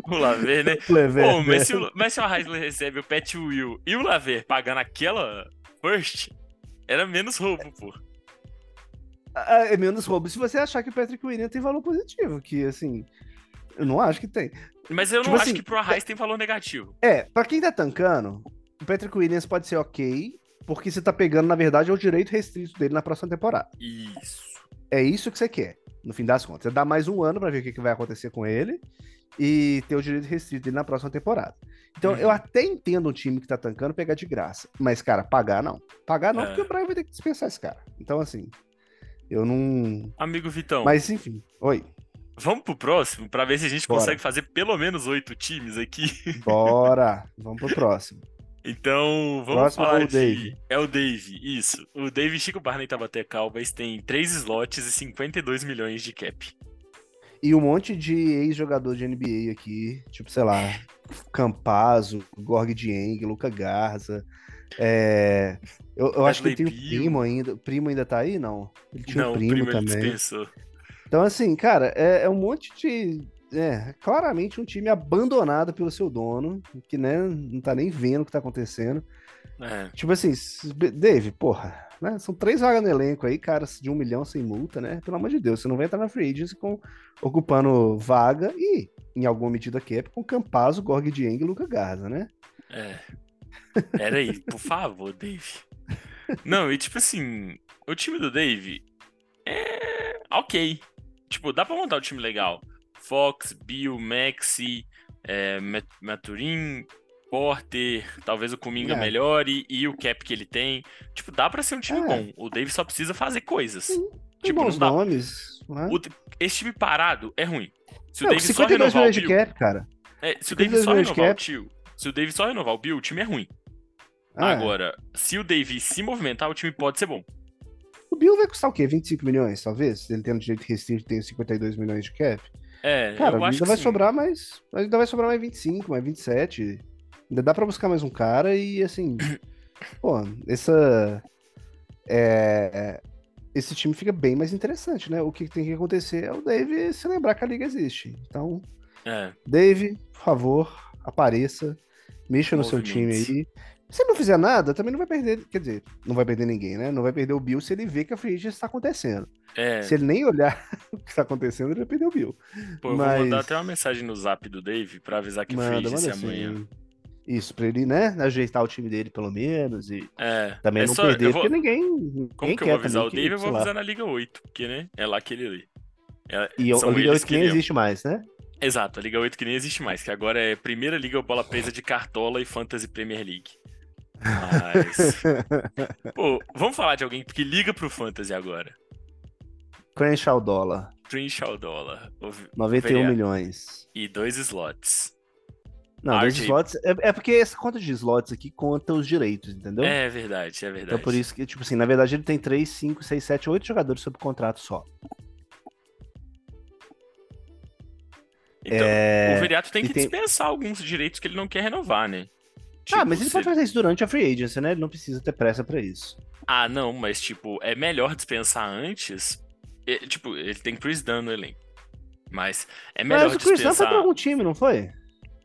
O Laver, né? Lever, Pô, mas, se o, mas se o recebe o Pet Will e o Laver pagando aquela first, era menos roubo, pô. Ah, é menos roubo se você achar que o Patrick Williams tem valor positivo, que assim. Eu não acho que tem. Mas eu tipo não assim, acho que pro Arraiz tem valor negativo. É, pra quem tá tancando, o Patrick Williams pode ser ok, porque você tá pegando, na verdade, é o direito restrito dele na próxima temporada. Isso. É isso que você quer, no fim das contas. Você dá mais um ano para ver o que, que vai acontecer com ele e ter o direito restrito dele na próxima temporada. Então, uhum. eu até entendo um time que tá tancando pegar de graça. Mas, cara, pagar não. Pagar não, é. porque o Brian vai ter que dispensar esse cara. Então, assim, eu não. Amigo Vitão. Mas, enfim, oi. Vamos pro próximo, para ver se a gente Bora. consegue fazer pelo menos oito times aqui. Bora! Vamos pro próximo. Então, vamos Próximo falar é o Dave. É o Dave, isso. O Dave Chico Barney Tabaté Calvas tem 3 slots e 52 milhões de cap. E um monte de ex-jogador de NBA aqui, tipo, sei lá, Campazzo, Gorg Dieng, Luca Garza. É... Eu, eu acho que ele tem um primo ainda. O primo ainda tá aí? Não. Ele tinha não, um primo, primo também. Então, assim, cara, é, é um monte de é, claramente um time abandonado pelo seu dono, que né, não tá nem vendo o que tá acontecendo. É. Tipo assim, Dave, porra, né? São três vagas no elenco aí, caras de um milhão sem multa, né? Pelo amor de Deus, você não vai entrar na free agency com, ocupando vaga e, em alguma medida cap, com Campazzo, Gorg Dieng e Luca Garza, né? É. Pera aí, por favor, Dave. Não, e tipo assim, o time do Dave é ok. Tipo, dá pra montar um time legal. Fox, Bill, Maxi, é, Maturin, Porter, talvez o Kuminga é. melhore e o cap que ele tem. Tipo, dá pra ser um time é. bom. O Davis só precisa fazer coisas. Sim, tipo, bons dá... nomes. Né? O... Esse time parado é ruim. Se o Davis só renovar o Bill... Cap, cara. É, se o Davis só renovar cap. o tio, se o Davis só renovar o Bill, o time é ruim. Ah, Agora, se o Davis se movimentar, o time pode ser bom. O Bill vai custar o quê? 25 milhões, talvez? Ele tendo direito restrito tem 52 milhões de cap. É, Cara, eu ainda vai sim. sobrar mais. Ainda vai sobrar mais 25, mais 27. Ainda dá pra buscar mais um cara e assim. pô, essa. É, esse time fica bem mais interessante, né? O que tem que acontecer é o Dave se lembrar que a liga existe. Então, é. Dave, por favor, apareça, mexa no seu time aí. Se ele não fizer nada, também não vai perder. Quer dizer, não vai perder ninguém, né? Não vai perder o Bill se ele vê que a free está acontecendo. É, Se ele nem olhar o que está acontecendo, ele vai perder o Bill. pô, eu mas- vou mandar até uma mensagem no zap do Dave pra avisar que o free Manda, é manda amanhã. Isso, pra ele, né? Ajeitar o time dele, pelo menos. E É, também é não só, perder, eu vou, porque ninguém. ninguém como que eu vou avisar o que, Dave? Eu vou avisar na Liga 8, porque, né, é lá que ele lê. É- E o Liga eles 8 que nem existe mais, né? Exato, a Liga 8 que nem existe mais, que agora é Primeira Liga Bola Presa de Cartola e Fantasy Premier League. Mas. Pô, vamos falar de alguém que liga pro Fantasy agora. Crenshaw dólar, Crenshaw Dollar. o- 91 Veria- milhões. E dois slots. Não, dois slots. É, é porque essa conta de slots aqui conta os direitos, entendeu? É verdade, é verdade. Então por isso que, tipo assim, na verdade ele tem 3, 5, 6, 7, 8 jogadores sob contrato só. Então, É, o Veriato tem que tem- dispensar alguns direitos que ele não quer renovar, né? Ah, Tipo, mas ele se- pode fazer isso durante a free agency, né? Ele não precisa ter pressa pra isso. Ah, não, mas tipo, é melhor dispensar antes. Tipo, ele tem Chris Dunn no elenco. Mas é melhor Mas o Chris Dunn foi dispensar. pra algum time, não foi?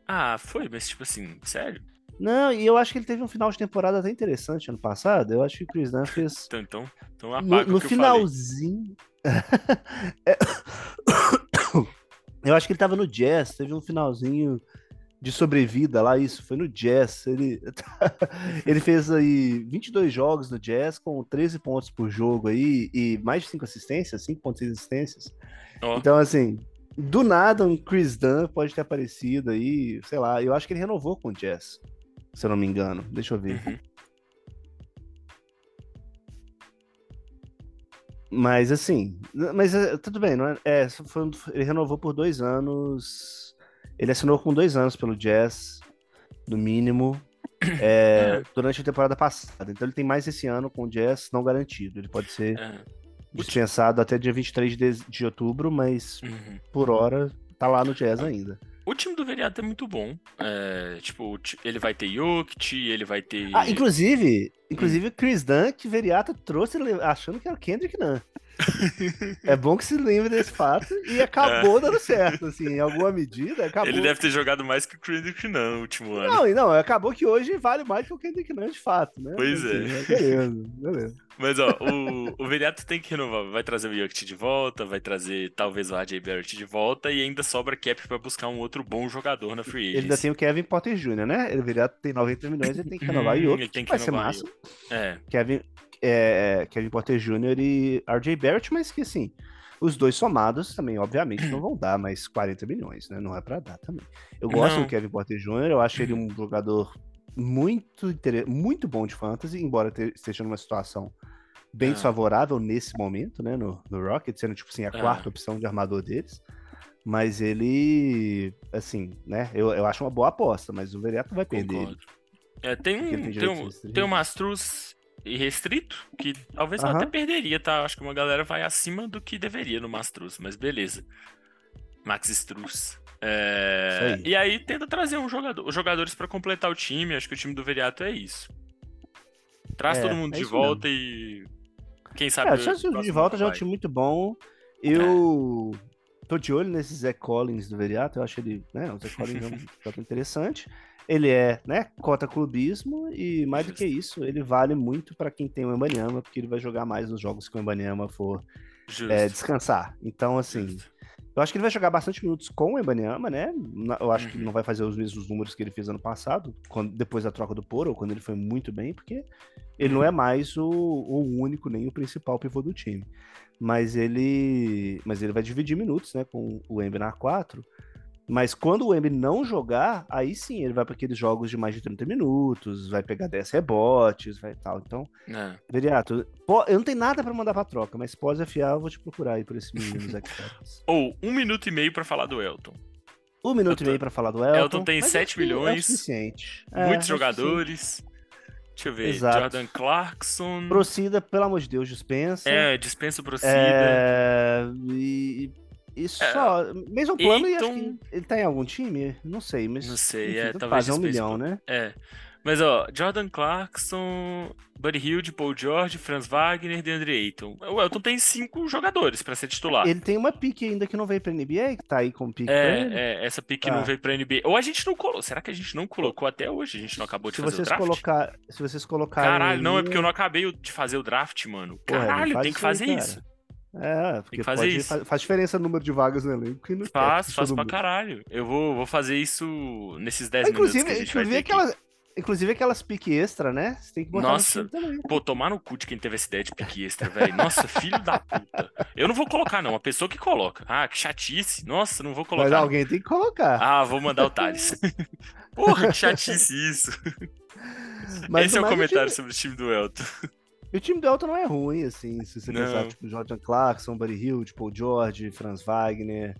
Ah, foi, mas tipo assim, sério? Não, e eu acho que ele teve um final de temporada até interessante ano passado. Eu acho que o Chris Dunn fez. Então, então, então No, apaga no o que eu finalzinho. É- Eu acho que ele tava no Jazz, teve um finalzinho de sobrevida lá, isso, foi no Jazz. Ele, ele fez aí 22 jogos no Jazz com 13 pontos por jogo aí e mais de 5 assistências, 5.6 assistências. Ó, Então, assim, do nada um Chris Dunn pode ter aparecido aí, sei lá, eu acho que ele renovou com o Jazz, se eu não me engano. Deixa eu ver. uhum. Mas assim, mas é, tudo bem, não é, é, foi ele renovou por dois anos. Ele assinou com dois anos pelo Jazz, no mínimo, é, durante a temporada passada. Então ele tem mais esse ano com o Jazz não garantido. Ele pode ser É, dispensado até dia 23 de, de outubro, mas uhum. por hora tá lá no Jazz ainda. O time do Veriato é muito bom. É, tipo, ele vai ter Jokic, ele vai ter. Ah, inclusive, inclusive o Chris Dunn, que Veriata trouxe achando que era o Kendrick Nunn. É bom que se lembre desse fato e acabou dando certo, assim, em alguma medida, acabou. Ele deve ter jogado mais que o Kendrick Nunn no último ano. Não, não, acabou que hoje vale mais que o Kendrick Nunn de fato, né? Pois Assim, é. mas Beleza, beleza. Mas ó, o, o Veriato tem que renovar. Vai trazer o Jokic de volta, vai trazer talvez o RJ Barrett de volta e ainda sobra cap pra buscar um outro bom jogador na free Ele ainda tem o Kevin Potter Jr., né? Ele Veriata tem 90 milhões, ele tem que renovar Hum, e outro. ele tem que vai ser massa. É, Kevin, é, Kevin Potter Jr. e RJ Barrett, mas que assim, os dois somados também, obviamente, não vão dar mais 40 milhões, né? Não é pra dar também. Eu gosto Não. do Kevin Potter Jr., eu acho ele um jogador muito, muito bom de fantasy, embora te- esteja numa situação bem Ah. desfavorável nesse momento, né? No, no Rocket, sendo tipo assim, a Ah. quarta opção de armador deles. Mas ele, assim, né? Eu, eu acho uma boa aposta, mas o Veriato vai perder concordo. É, tem um, tem tem um, um Mastruz irrestrito, que talvez eu Aham. até perderia, tá? Acho que uma galera vai acima do que deveria no Mastruz, mas beleza. Max Struz. É, aí. E aí tenta trazer um jogador, os jogadores pra completar o time. Acho que o time do Veriato é isso. Traz É, todo mundo é de volta e quem sabe. É, de volta já é um time muito bom. Eu tô de olho nesse Zé Collins do Veriato. Eu acho ele, né? O Zé Collins é um jogador interessante. Ele é, né? Cota clubismo e mais do que isso, ele vale muito pra quem tem o Embanyama, porque ele vai jogar mais nos jogos que o Embanyama for é, descansar. Então, assim, justo. eu acho que ele vai jogar bastante minutos com o Embanyama, né? Eu acho que ele Uhum. não vai fazer os mesmos números que ele fez ano passado, quando, depois da troca do Poro, quando ele foi muito bem, porque ele Uhum. não é mais o, o único nem o principal pivô do time. Mas ele, mas ele vai dividir minutos, né, com o Embi na 4. Mas quando o Embi não jogar, aí sim ele vai para aqueles jogos de mais de 30 minutos, vai pegar 10 rebotes, vai tal. Então, É. Veriato, eu não tenho nada para mandar pra troca, mas pode afiar, eu vou te procurar aí por esse menino Zach Collins. Ou um minuto e meio pra falar do Elton. Um minuto Elton- e meio pra falar do Elton. Elton tem mas 7 acho que É o milhões, suficiente. É, Muitos é jogadores. Deixa eu ver. Exato. Jordan Clarkson. Procida, pelo amor de Deus, dispensa. É, dispensa o Procida. É, e, e só. Mesmo plano, e acho Aiton- que ele tá em algum time? Não sei, mas. Não sei, enfim, é, talvez é um milhão, né? É. Mas, ó, Jordan Clarkson, Buddy Hilde, Paul George, Franz Wagner, DeAndre Ayton. O Elton tem cinco jogadores pra ser titular. Ele tem uma pique ainda que não veio pra NBA, que tá aí com pique É, é, essa Ah. não veio pra NBA. Ou a gente não colocou. Será que a gente não colocou até hoje? A gente não acabou de Se fazer o draft? colocar, se vocês colocarem. Caralho, não, é aí- porque eu não acabei de fazer o draft, mano. Caralho, faz tem que aí, fazer cara. isso. É, porque que fazer pode- isso. Faz, faz diferença o número de vagas no elenco. E no Faz, faz pra mundo. caralho. Eu vou, vou fazer isso nesses 10 Ah, minutos que a Inclusive, gente vai inclusive, aqui. aquelas, inclusive aquelas pique extra, né? Você tem que botar Nossa, no também. Pô, tomar no cu de quem teve essa ideia de pique extra, velho. Nossa, filho da puta. Eu não vou colocar, não. A pessoa que coloca. Ah, que chatice. Nossa, não vou Mas colocar. alguém tem que colocar. Ah, vou mandar o Thales. Porra, que chatice isso. Mas Esse é o comentário time- sobre o time do Elton. E o time do Elton não é ruim, assim, se você Não. pensar, tipo, Jordan Clarkson, Buddy Hield, Paul George, Franz Wagner,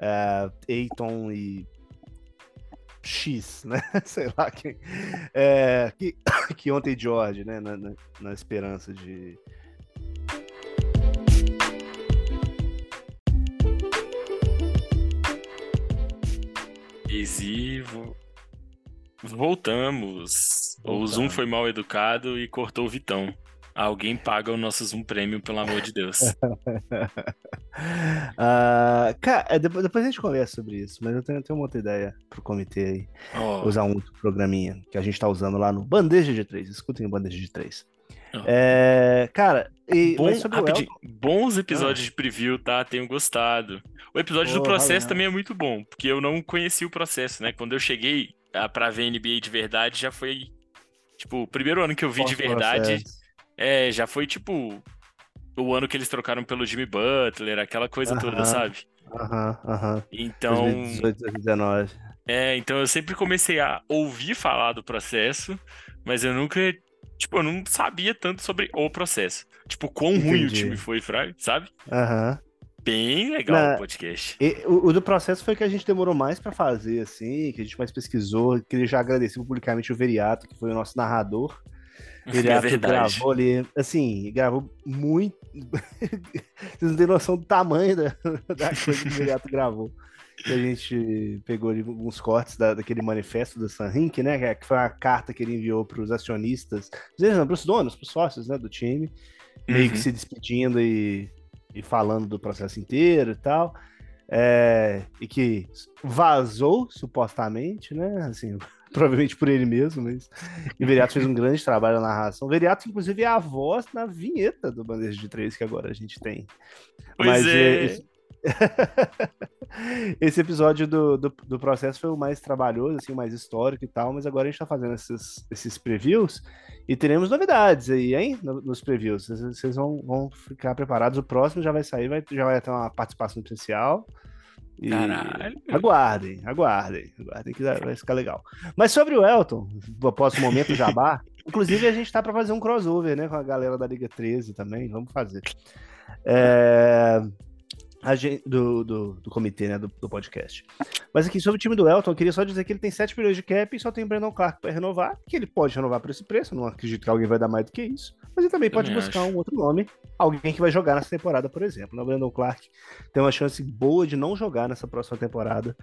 é, Ayton e X, né? Sei lá quem. É, que, que ontem George, né? Na, na- na esperança de. Easy, vo- voltamos. O Voltamos. Zoom foi mal educado e cortou o Vitão. Alguém paga o nosso Zoom Premium, pelo amor de Deus. Ah, cara, é, depois, depois a gente conversa sobre isso, mas eu tenho, tenho uma outra ideia pro comitê aí. Ó, Usar um outro programinha que a gente tá usando lá no Bandeja de Três. Escutem o Bandeja de Três. Ó. É, cara, e, bom, rapidinho, bons episódios de preview, tá? Tenho gostado. O episódio do Pô, processo valeu. também é muito bom, porque eu não conhecia o processo, né? Quando eu cheguei ah, pra ver NBA de verdade, já foi. Tipo, o primeiro ano que eu vi de verdade. pós-processo. É, já foi tipo. O ano que eles trocaram pelo Jimmy Butler, aquela coisa toda, Aham. sabe? Aham, aham. Então. 2018, 2019. É, então eu sempre comecei a ouvir falar do processo, mas eu nunca, tipo, eu não sabia tanto sobre o processo. Tipo, quão ruim o Entendi. time foi, sabe? Aham. Bem legal Na- o podcast. E O, o do processo foi que a gente demorou mais pra fazer, assim, que a gente mais pesquisou. Queria já agradecer publicamente o Veriato, que foi o nosso narrador. É Veriato verdade. gravou ali, assim, gravou muito. Vocês não têm noção do tamanho da, da coisa que o Veriato gravou. Que a gente pegou ali alguns cortes da- daquele manifesto do Sanrink, né? que- Que foi uma carta que ele enviou para os acionistas, para os donos, para os sócios né, do time, meio que Uhum. se despedindo e, e falando do processo inteiro e tal. É, e que vazou, supostamente, né? Assim, provavelmente por ele mesmo, mas e o Veriato fez um grande trabalho na narração. O Veriato, inclusive, é a voz na vinheta do Bandeja de Três que agora a gente tem. Pois Mas, é. é, esse... esse episódio do, do, do processo foi o mais trabalhoso, assim, o mais histórico e tal, mas agora a gente tá fazendo esses, esses previews e teremos novidades aí, hein? no- Nos previews. Vocês, vocês vão, vão ficar preparados. O próximo já vai sair, vai, já vai ter uma participação especial. E Caralho. Aguardem, aguardem, aguardem que vai ficar legal. Mas sobre o Elton, após o momento jabá, inclusive a gente tá para fazer um crossover, né, com a galera da Liga 13 também, vamos fazer. É, gente- do, do, do comitê, né, do, do podcast. Mas aqui, sobre o time do Elton, eu queria só dizer que ele tem 7 milhões de cap e só tem o Brandon Clark para renovar, que ele pode renovar por esse preço, não acredito que alguém vai dar mais do que isso, mas ele também pode Também buscar acho. um outro nome, alguém que vai jogar nessa temporada, por exemplo. né? O Brandon Clark tem uma chance boa de não jogar nessa próxima temporada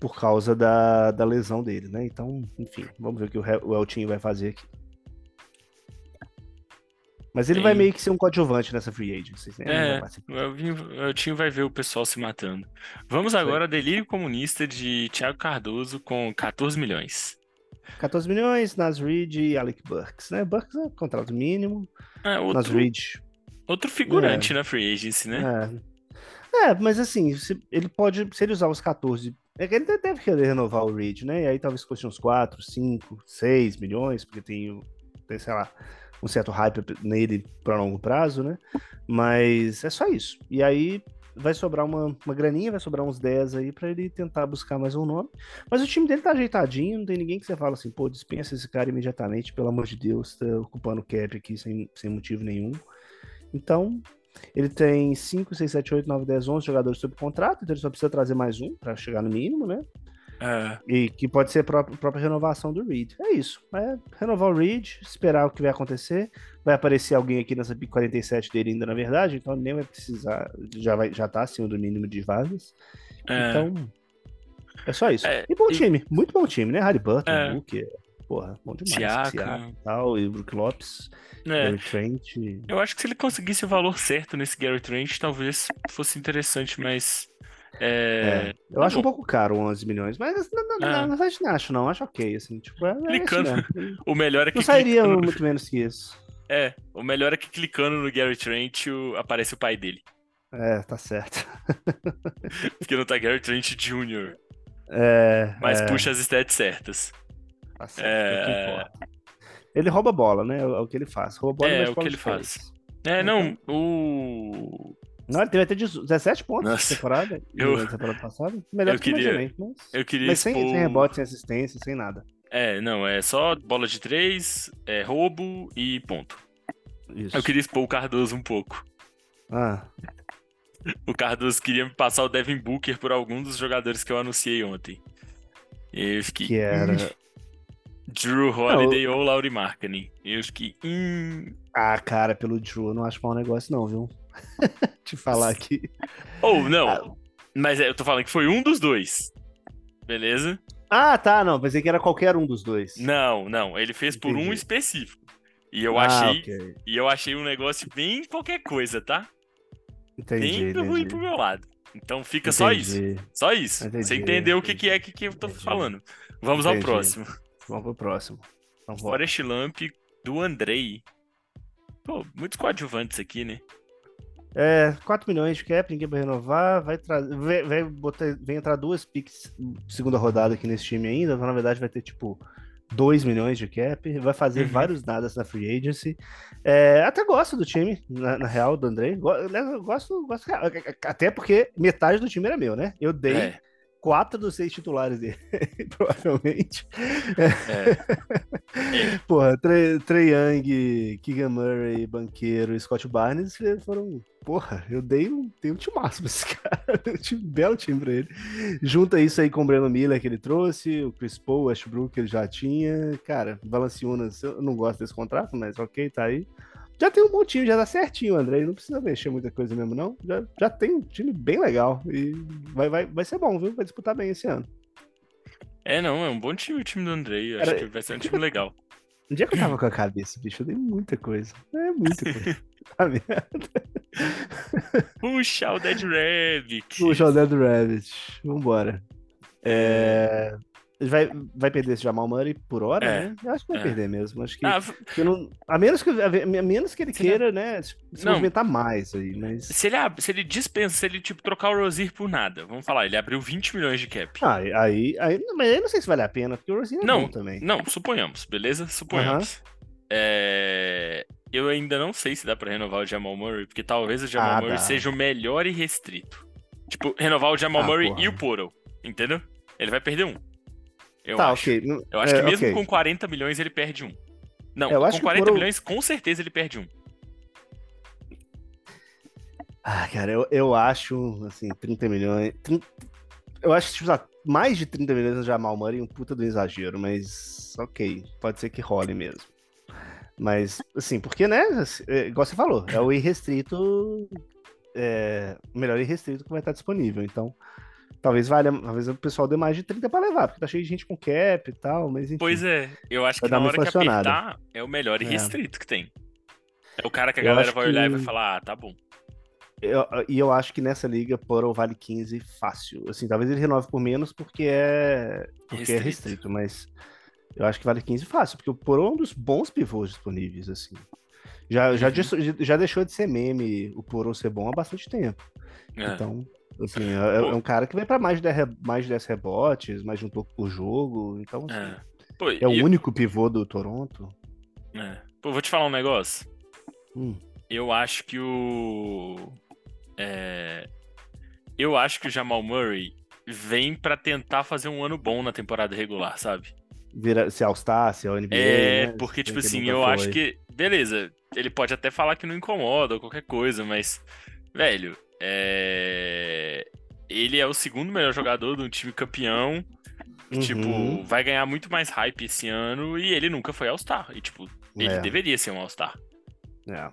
por causa da, da lesão dele, né? Então, enfim, vamos ver o que o, o Eltinho vai fazer aqui. Mas ele vai Tem- meio que ser um coadjuvante nessa free agency. Né? É, vai o Tinho vai ver o pessoal se matando. Vamos agora, Delírio Comunista de Thiago Cardoso com 14 milhões. 14 milhões, Nas Reed e Alec Burks, né? Burks é contrato mínimo, É, Nas outro, Reed outro figurante na Free Agency, né? É. É, mas assim, ele pode, se ele usar os 14, é que ele deve querer renovar o Reed, né? E aí talvez custe uns 4, 5, 6 milhões, porque tem, o- tem sei lá, um certo hype nele para longo prazo, né? Mas é só isso. E aí vai sobrar uma, uma graninha, vai sobrar uns 10 aí para ele tentar buscar mais um nome. Mas o time dele tá ajeitadinho, não tem ninguém que você fala assim, pô, dispensa esse cara imediatamente, pelo amor de Deus, tá ocupando o cap aqui sem, sem motivo nenhum. Então, ele tem 5, 6, 7, 8, 9, 10, 11 jogadores sob contrato, então ele só precisa trazer mais um para chegar no mínimo, né? É, E que pode ser a própria, própria renovação do Reed. É isso. É renovar o Reed, esperar o que vai acontecer. Vai aparecer alguém aqui nessa pick 47 dele ainda, na verdade, então nem vai precisar. Já, vai, já tá acima do mínimo de vagas. é. Então, é só isso. É, e bom e- time, muito bom time, né? Harry Button, É. Booker, porra, bom demais. Siakam e tal, e Brook Lopes, É, Gary Trent. eu acho que se ele conseguisse o valor certo nesse Gary Trent, talvez fosse interessante, mas. É, É, eu tá acho um bom. pouco caro 11 milhões, mas não, não, É. não, não, não acho não, acho ok, assim, tipo, é, é Clicando. mesmo. O melhor é que Não sairia muito menos que isso. É, o melhor é que clicando no Gary Trent o- aparece o pai dele. É, tá certo. Porque não tá Gary Trent Jr., É, mas é, puxa as stats certas. tá certo, é É. Ele rouba bola, né? É o que ele faz. Rouba bola É, o que ele faz. É, não, o. Não, ele teve até 17 pontos Nossa, na temporada. eu- na temporada passada. Melhor eu que eu queria- imaginei, mas, Eu queria mas sem, expor. sem rebote, sem assistência, sem nada. É, não, é só bola de três, é roubo e ponto. Isso. Eu queria expor o Cardoso um pouco. Ah, O Cardoso queria me passar o Devin Booker por algum dos jogadores que eu anunciei ontem. E eu fiquei. que era. "Hum, Drew Holiday ou Lauri Markkanen. E eu fiquei. Hum. Ah, cara, pelo Drew, eu não acho mau negócio, não, viu? Te falar aqui. Ou não. Ah. Mas é, eu tô falando que foi um dos dois. Beleza? Ah, tá, não. Pensei que era qualquer um dos dois. Não, não. Ele fez por um Entendi. específico. E eu ah, achei. ok. E eu achei um negócio bem qualquer coisa, tá? Entendi. bem ruim entendi. pro meu lado. Então fica só isso. Entendi. Só isso. Entendi, Você entendeu o que, que é que, que eu tô entendi. falando. Vamos ao Entendi. próximo. Vamos pro próximo. Então. Forest Lamp do Andrei. Pô, muitos coadjuvantes aqui, né? É, 4 milhões de cap, ninguém vai renovar, vai vai, vai botar, vem entrar duas picks segunda rodada aqui nesse time ainda, então na verdade vai ter tipo 2 milhões de cap, vai fazer Uhum. vários nadas na free agency. É, até gosto do time, na, na real, do André. Gosto, gosto real, até porque metade do time era meu, né? Eu dei É, quatro dos seis titulares dele, provavelmente. é. Porra, Trey, Trey Young, Keegan Murray, Banqueiro e Scott Barnes foram. Porra, eu dei um, dei um timaço pra esse cara. Eu tive um belo time pra ele. Junta isso aí com o Breno Miller que ele trouxe, o Chris Paul, o Westbrook que ele já tinha. Cara, Valanciunas, eu não gosto desse contrato, mas ok, tá aí. Já tem um bom time, já tá certinho, André. Não precisa mexer muita coisa mesmo, não. Já, já tem um time bem legal. E vai, vai, vai ser bom, viu? Vai disputar bem esse ano. É, não, é um bom time o time do Andrei. Acho Cara, que vai ser um time legal. Um dia que eu tava com a cabeça, bicho, eu dei muita coisa. É muita coisa. Tá merda. Puxa o Dead Rabbit. Puxa o Dead Rabbit. Vambora. É... Ele vai, vai perder esse Jamal Murray por hora, É, né? Eu acho que vai é. perder mesmo. Acho que, Ah, que não, a, menos que, a menos que ele queira, né, se Não. movimentar mais aí, mas... se ele, se ele dispensa, se ele tipo trocar o Rozier por nada, vamos falar, ele abriu 20 milhões de cap. Ah, aí, aí, mas aí não sei se vale a pena, porque o Rosinha é Não, bom também. Não, suponhamos, beleza? Suponhamos. É, Eu ainda não sei se dá pra renovar o Jamal Murray, porque talvez o Jamal Ah, Murray dá. seja o melhor e restrito. Tipo, renovar o Jamal Ah, Murray porra. e o Portal, entendeu? Ele vai perder um. Eu tá, acho. ok. Eu acho é, que mesmo ok. com 40 milhões ele perde um. Não, Eu com que o 40 Portal- milhões com certeza ele perde um. Ah, cara, eu, eu acho, assim, 30 milhões... 30 eu acho, tipo, lá, mais de 30 milhões no Jamal Murray é um puta do exagero, mas ok, pode ser que role mesmo. Mas, assim, porque, né, assim, é, igual você falou, é o irrestrito, é, o melhor irrestrito que vai estar disponível, então talvez valha, talvez o pessoal dê mais de 30 pra levar, porque tá cheio de gente com cap e tal, mas enfim. Pois é, eu acho que na hora que apertar é o melhor e É. restrito que tem. É o cara que a Eu galera vai olhar e que- vai falar, ah, tá bom. Eu- e eu acho que nessa liga Portal vale 15 fácil. Assim, talvez ele renove por menos porque é porque é Restrito. restrito, mas eu acho que vale 15 fácil, porque o Portal é um dos bons pivôs disponíveis, assim. Já, já, Uhum. dis- já deixou de ser meme o Portal ser bom há bastante tempo. É. Então, assim, é, é um cara que vai pra mais de 10, re- mais de 10 rebotes, mais de um pouco por jogo. Então, assim, É. Pô, é, o e- único pivô do Toronto. é. Pô, vou te falar um negócio. Hum, Eu acho que o. é, Eu acho que o Jamal Murray vem pra tentar fazer um ano bom na temporada regular, sabe? vira, se All-Star, se é o NBA. É, né? porque, tipo assim, eu acho que. Beleza, ele pode até falar que não incomoda ou qualquer coisa, mas. Velho, é. Ele é o segundo melhor jogador de um time campeão. que, Tipo, Uhum. vai ganhar muito mais hype esse ano e ele nunca foi All-Star. E, tipo, ele É. deveria ser um All-Star. É.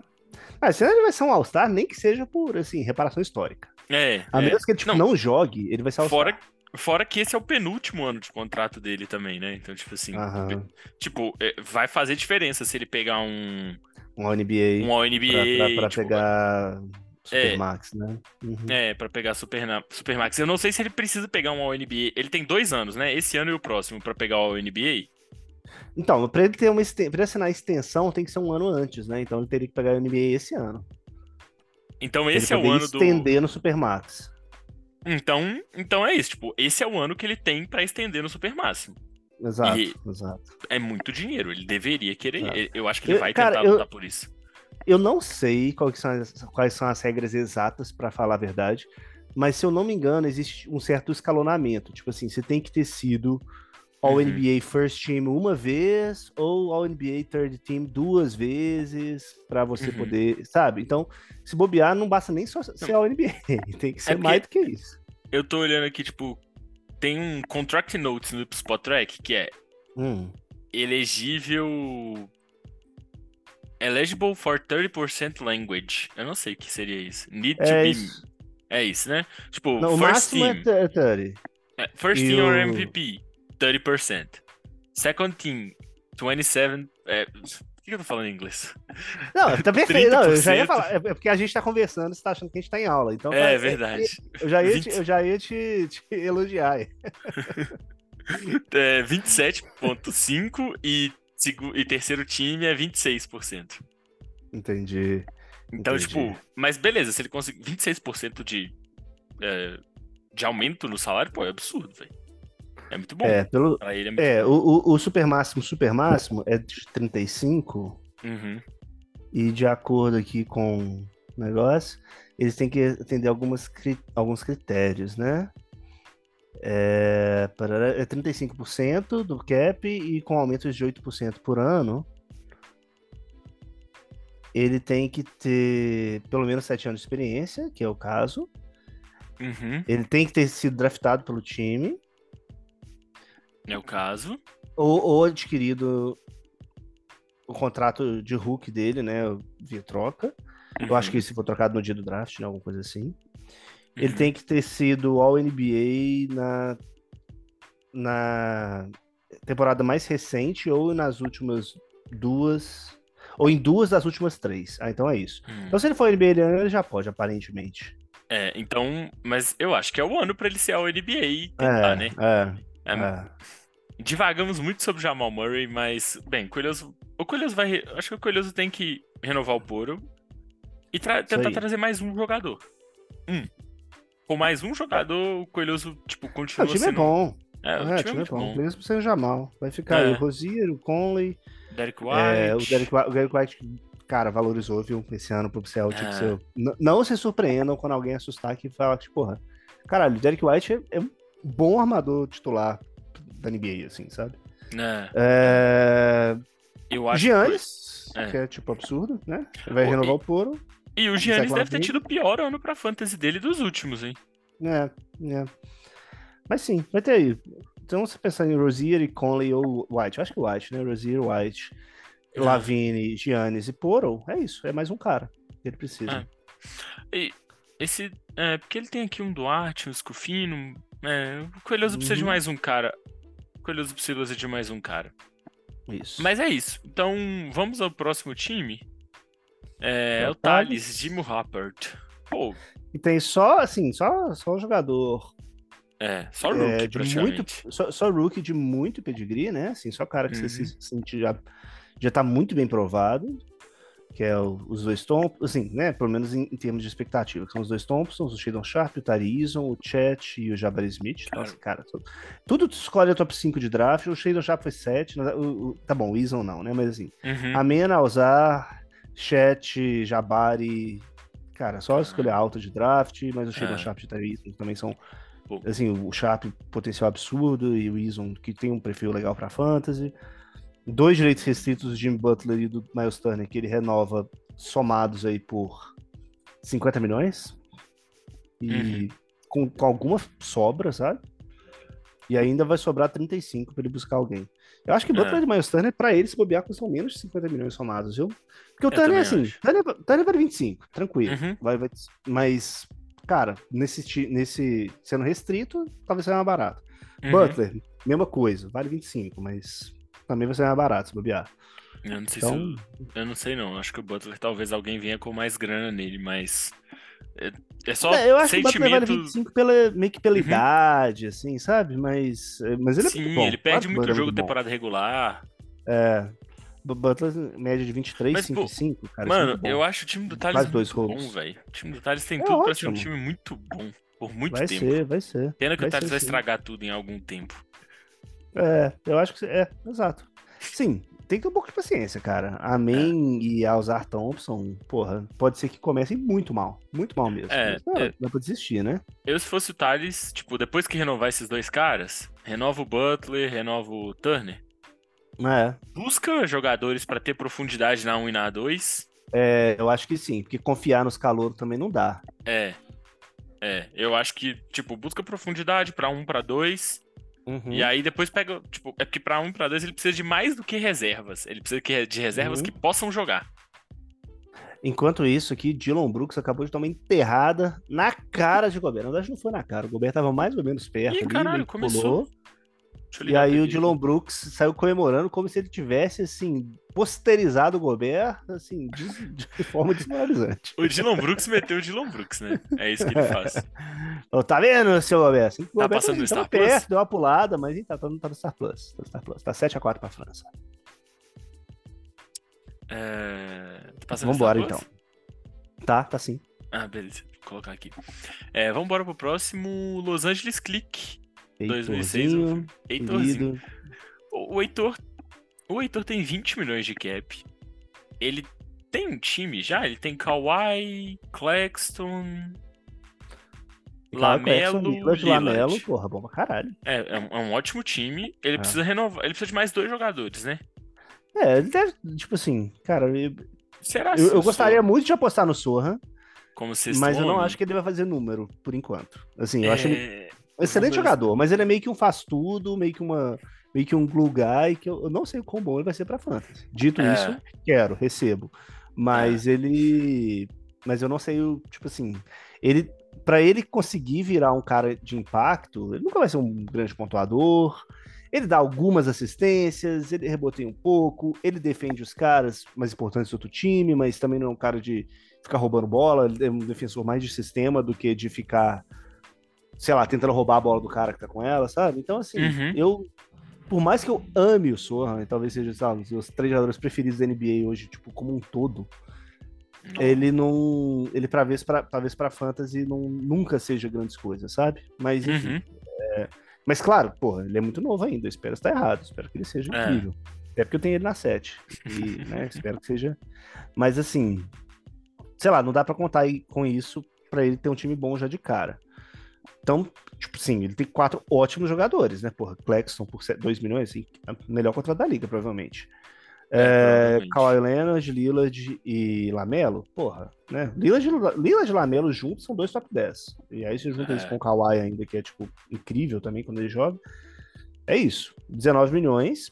Ah, se ele vai ser um All-Star, nem que seja por, assim, reparação histórica. É. A é. menos que ele, tipo, Não. não, jogue, ele vai ser All-Star. Fora, Fora que esse é o penúltimo ano de contrato dele também, né? Então, tipo assim, Aham. tipo, é, vai fazer diferença se ele pegar um, Um NBA. um All-NBA, pra, pra- pra tipo, pegar É. Supermax, né? Uhum. É, pra pegar Super, Supermax. Eu não sei se ele precisa pegar um All-NBA. Ele tem dois anos, né? Esse ano e o próximo pra pegar o All-NBA. Então, pra ele ter uma pra assinar a extensão, tem que ser um ano antes, né? Então ele teria que pegar o NBA esse ano. Então esse é o ano do. estender no Supermax. Então, então é isso, tipo, esse é o ano que ele tem pra estender no Super Máximo. Exato, E- exato. É muito dinheiro, ele deveria querer. É. Ele- Eu acho que ele Eu- vai cara, tentar eu- lutar por isso. Eu não sei que são as, quais são as regras exatas, pra falar a verdade, mas se eu não me engano, existe um certo escalonamento. Tipo assim, você tem que ter sido All Uhum. NBA First Team uma vez ou All NBA Third Team duas vezes pra você Uhum. poder, sabe? Então, se bobear, não basta nem só ser All NBA, tem que ser É mais do que isso. Eu tô olhando aqui, tipo, tem um contract notes no Spot Track que é Hum, elegível. Eligible for 30% language. Eu não sei o que seria isso. Need to é be. isso. É isso, né? Tipo, Não, o first máximo team. é 30. é, First e team or o- MVP, 30%. Second team, 27%. É, por que eu tô falando em inglês? Não, tá perfeito. Não, eu já ia 30%. falar. É é porque a gente tá conversando, você tá achando que a gente tá em aula. Então, É verdade. Eu já ia, 20. te, eu já ia te, te elogiar. É 27,5% e, segu- e terceiro time é 26%. Entendi. Então, Entendi. tipo, mas beleza, se ele conseguir 26% de, é, de aumento no salário, pô, é absurdo, velho. É muito bom. É, pelo, é muito é bom. o, o, o super máximo, super máximo é de 35 Uhum. e de acordo aqui com o negócio, eles têm que atender algumas, alguns critérios, né? É, é 35% do cap e com aumentos de 8% por ano. Ele tem que ter pelo menos 7 anos de experiência, que é o caso. Uhum. Ele tem que ter sido draftado pelo time. É o caso. Ou, ou adquirido o contrato de Hulk dele, né? Via troca. Eu acho que se for trocado no dia do draft, né? Alguma coisa assim. Ele tem que ter sido All NBA na, na temporada mais recente ou nas últimas duas. Ou em duas das últimas três. Ah, então é isso. Uhum. Então, se ele for NBA, ele já pode, aparentemente. É, então, mas eu acho que é o ano pra ele ser a NBA e tentar, É, né? é, É, é. Divagamos muito sobre Jamal Murray, mas, bem, Coelhoso, o Coelhoso vai. Acho que o Coelhoso tem que renovar o Poro e tra- tentar trazer mais um jogador. Um. Com mais um jogador, o Coelhoso, tipo, Ah, continua o time é sendo. bom. É, o É, time é muito bom. Mesmo sem o Jamal. Vai ficar É. aí o Rosier, o Conley, Derek White. É, o Derek White, o Derek White, cara, valorizou, viu, esse ano pro Celtics. É. Eu- n- não se surpreendam quando alguém assustar aqui e falar que, porra, caralho, o Derek White é, é um bom armador titular da NBA, assim, sabe? É, É... eu acho Giannis, É. que é, tipo, absurdo, né? Vai renovar e- o Poro. E o Giannis deve ter tido o pior ano pra fantasy dele dos últimos, hein? É, é. Mas sim, vai ter aí. Então, você pensar em Rosier e Conley ou White, eu acho que White, né? Rosier, White, É. Lavine, Giannis e Poro, é isso, é mais um cara que ele precisa. É. E esse. É, porque ele tem aqui um Duarte, um Scufino. É, o Coelhoso precisa de Uhum. mais um cara. O Coelhoso precisa de mais um cara. Isso. Mas é isso. Então, vamos ao próximo time. É, É o Thales. Jimmy Rappert. Pô, E tem só, assim, só, só um jogador é, só é, rookie, de praticamente. muito, só, só rookie de muito pedigree, né? Assim, só cara que Uhum. você se sente já, já tá muito bem provado, que é o- os dois Thompson, assim, né? Pelo menos em, em termos de expectativa, que são os dois Thompsons, o Shadon Sharp, o Tari Eason, o Chet e o Jabari Smith. Cara. Nossa, cara, tudo, tudo tu escolhe a top 5 de draft, o Shadon Sharp foi 7, o, o- tá bom, o Eason não, né? Mas assim, Uhum. Amena, Alzar, Chet, Jabari. Cara, só escolher alta de draft, mas o Shadon É. Sharp e também são. Pô. Assim, o Sharp potencial absurdo e o Eason que tem um perfil legal pra fantasy. Dois direitos restritos do Jimmy Butler e do Miles Turner que ele renova somados aí por 50 milhões. E Uhum. com, com alguma sobra, sabe? E ainda vai sobrar 35 pra ele buscar alguém. Eu acho que Butler É. e Miles Turner, pra ele se bobear, custam menos de 50 milhões somados, viu? Porque o Eu Turner, também assim, acho. Turner, Turner vale 25, tranquilo. Uhum. Vai, vai, mas, cara, nesse, nesse sendo restrito, talvez seja mais barato. Uhum. Butler, mesma coisa, vale 25, mas também vai ser mais barato se bobear. Eu não sei Então, se eu, eu não sei não. Acho que o Butler talvez alguém venha com mais grana nele, mas é, é só é, eu acho que o Butler vale sentimento. 25 pela, meio que pela Uhum. idade, assim, sabe? Mas, mas ele é Sim, muito bom. ele perde muito é jogo muito bom. temporada regular. É. Butler, média de 23, Mas, 5 pô, e 5, cara. é Mano, muito bom. eu acho o time do Thales Quase dois muito bom, velho. O time do Thales tem É tudo pra ser um ótimo. time muito bom por muito Vai tempo. ser, vai ser. Pena que vai o Thales ser, vai sim. estragar tudo em algum tempo. É, eu acho que é, exato. Sim, tem que ter um pouco de paciência, cara. Amém e Alzar Thompson, porra, pode ser que comecem muito mal. Muito mal mesmo. É, Mas, não, é. dá pra desistir, né? Eu, se fosse o Thales, tipo, depois que renovar esses dois caras, renova o Butler, renova o Turner. É, Busca jogadores pra ter profundidade na 1 e na 2. é, eu acho que sim, porque confiar nos calouros também não dá. É. É, eu acho que, tipo, busca profundidade pra 1 pra 2. Uhum. E aí depois pega, tipo, é porque pra 1 e pra 2 ele precisa de mais do que reservas. Ele precisa de reservas Uhum. que possam jogar. Enquanto isso aqui, Dylan Brooks acabou de tomar enterrada na cara de Gobert. Na verdade, não foi na cara. O Gobert tava mais ou menos perto Ih, ali. caralho, começou. pulou. E aí aqui. o Dylan Brooks saiu comemorando como se ele tivesse, assim, posterizado o Gobert, assim, de, de forma desmoralizante. O Dylan Brooks meteu o Dylan Brooks, né? É isso que ele faz. Tá vendo, seu Gobert? Assim, Tá Gobert passando no Star Plus? perto, deu uma pulada, mas tá, tá, tá no Star Plus. Tá no Star Plus. Tá 7x4 pra França. É... Tá passando Vambora, então. Plus? Tá, tá sim. Ah, beleza. Vou colocar aqui. É, vamos embora pro próximo Los Angeles Click. 2006, Heitorzinho. O, Heitor. O Heitor tem 20 milhões de cap. Ele tem um time já? Ele tem Kawhi, Claxton, Lamelo, Lillard. Lamelo, porra, bom pra caralho. É, é um, é ótimo time. Ele É. precisa renovar. Ele precisa de mais dois jogadores, né? É, ele deve, tipo assim, cara, eu, Será eu, eu gostaria muito de apostar no Sorra, mas eu não acho que ele vai fazer número, por enquanto. Assim, eu acho ele É, excelente números- jogador, mas ele é meio que um faz tudo, meio que uma meio que um glue guy, que eu, eu não sei o quão bom ele vai ser pra fantasy. Dito É. isso, quero, recebo. Mas ele mas eu não sei o, tipo assim, ele para ele conseguir virar um cara de impacto, ele nunca vai ser um grande pontuador. Ele dá algumas assistências, ele reboteia um pouco, ele defende os caras mais importantes do outro time, mas também não é um cara de ficar roubando bola, ele é um defensor mais de sistema do que de ficar, sei lá, tentando roubar a bola do cara que tá com ela, sabe? Então, assim, Uhum. eu, por mais que eu ame o Sohan, e talvez seja, um dos meus três jogadores preferidos da NBA hoje, tipo, como um todo, Não. ele não. Ele, pra vez, pra, talvez pra fantasy, não, nunca seja grandes coisas, sabe? Mas, enfim. Uhum. Mas, claro, porra, ele é muito novo ainda. Eu espero estar errado. Espero que ele seja É. incrível. Até porque eu tenho ele na 7. E, né, espero que seja. Mas, assim, sei lá, não dá pra contar aí com isso pra ele ter um time bom já de cara. Então, tipo sim, ele tem quatro ótimos jogadores, né? Porra, Claxton por 2 milhões, assim, é melhor contrato da liga, provavelmente. É, É. Kawhi Leonard, Lillard e Lamelo, porra, né? Lillard, Lillard e Lamelo juntos são dois top 10. E aí você junta É. isso com o Kawhi ainda, que é, tipo, incrível também quando ele joga. É isso. 19 milhões,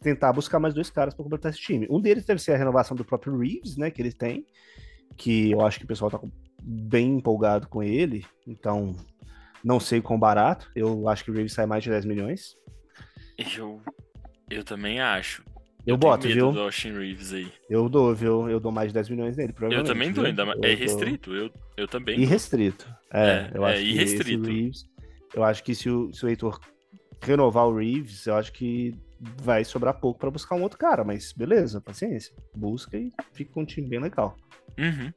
tentar buscar mais dois caras pra completar esse time. Um deles deve ser a renovação do próprio Reeves, né, que ele tem, que eu acho que o pessoal tá bem empolgado com ele, então não sei quão barato, eu acho que o Reeves sai mais de 10 milhões. Eu, eu também acho. Eu, tenho boto, viu? do Austin Reeves aí. Eu dou, viu? Eu dou mais de 10 milhões nele, Eu provavelmente. também dou, ainda mais. Eu É restrito. Eu, eu também. Irrestrito. É, É, eu é acho que irrestrito. Reeves, eu acho que se o, se o Heitor renovar o Reeves, eu acho que vai sobrar pouco pra buscar um outro cara, mas beleza, paciência. Busca e fica com um time bem legal. Uhum.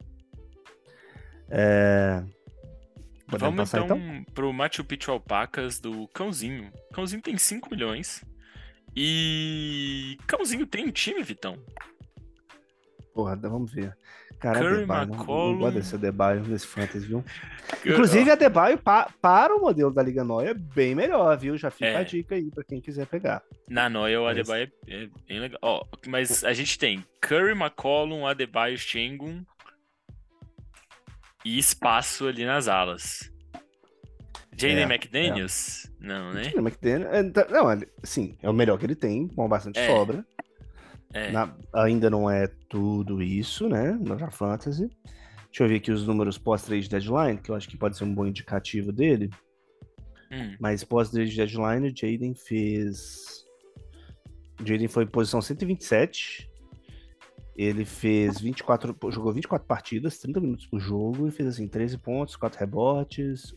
É... Podemos Vamos passar, então, pro Machu Picchu Alpacas do Cãozinho. Cãozinho tem 5 milhões. E. Cãozinho tem um time, Vitão? Porra, vamos ver. Cara, Curry, Adebayo, não, não McCollum. gosto desse Adebayo, desse Fantasy, viu? Inclusive, Adebayo pa, para o modelo da Liga Noia é bem melhor, viu? Já fica É. a dica aí pra quem quiser pegar. Na Noia, o Adebayo é, é bem legal. Ó, mas a gente tem Curry, McCollum, Adebayo, Shengun e espaço ali nas alas. Jaden É, McDaniels? Não, né? Não, McDaniel- é, tá- não, sim, é o melhor que ele tem, com bastante É. sobra. É. Na- ainda não é tudo isso, né? Na Fantasy. Deixa eu ver aqui os números pós-trade deadline, que eu acho que pode ser um bom indicativo dele. Hum, Mas pós-trade deadline, o Jaden fez. O Jaden foi em posição 127. Ele fez 24. pô, Jogou 24 partidas, 30 minutos por jogo, e fez assim, 13 pontos, 4 rebotes,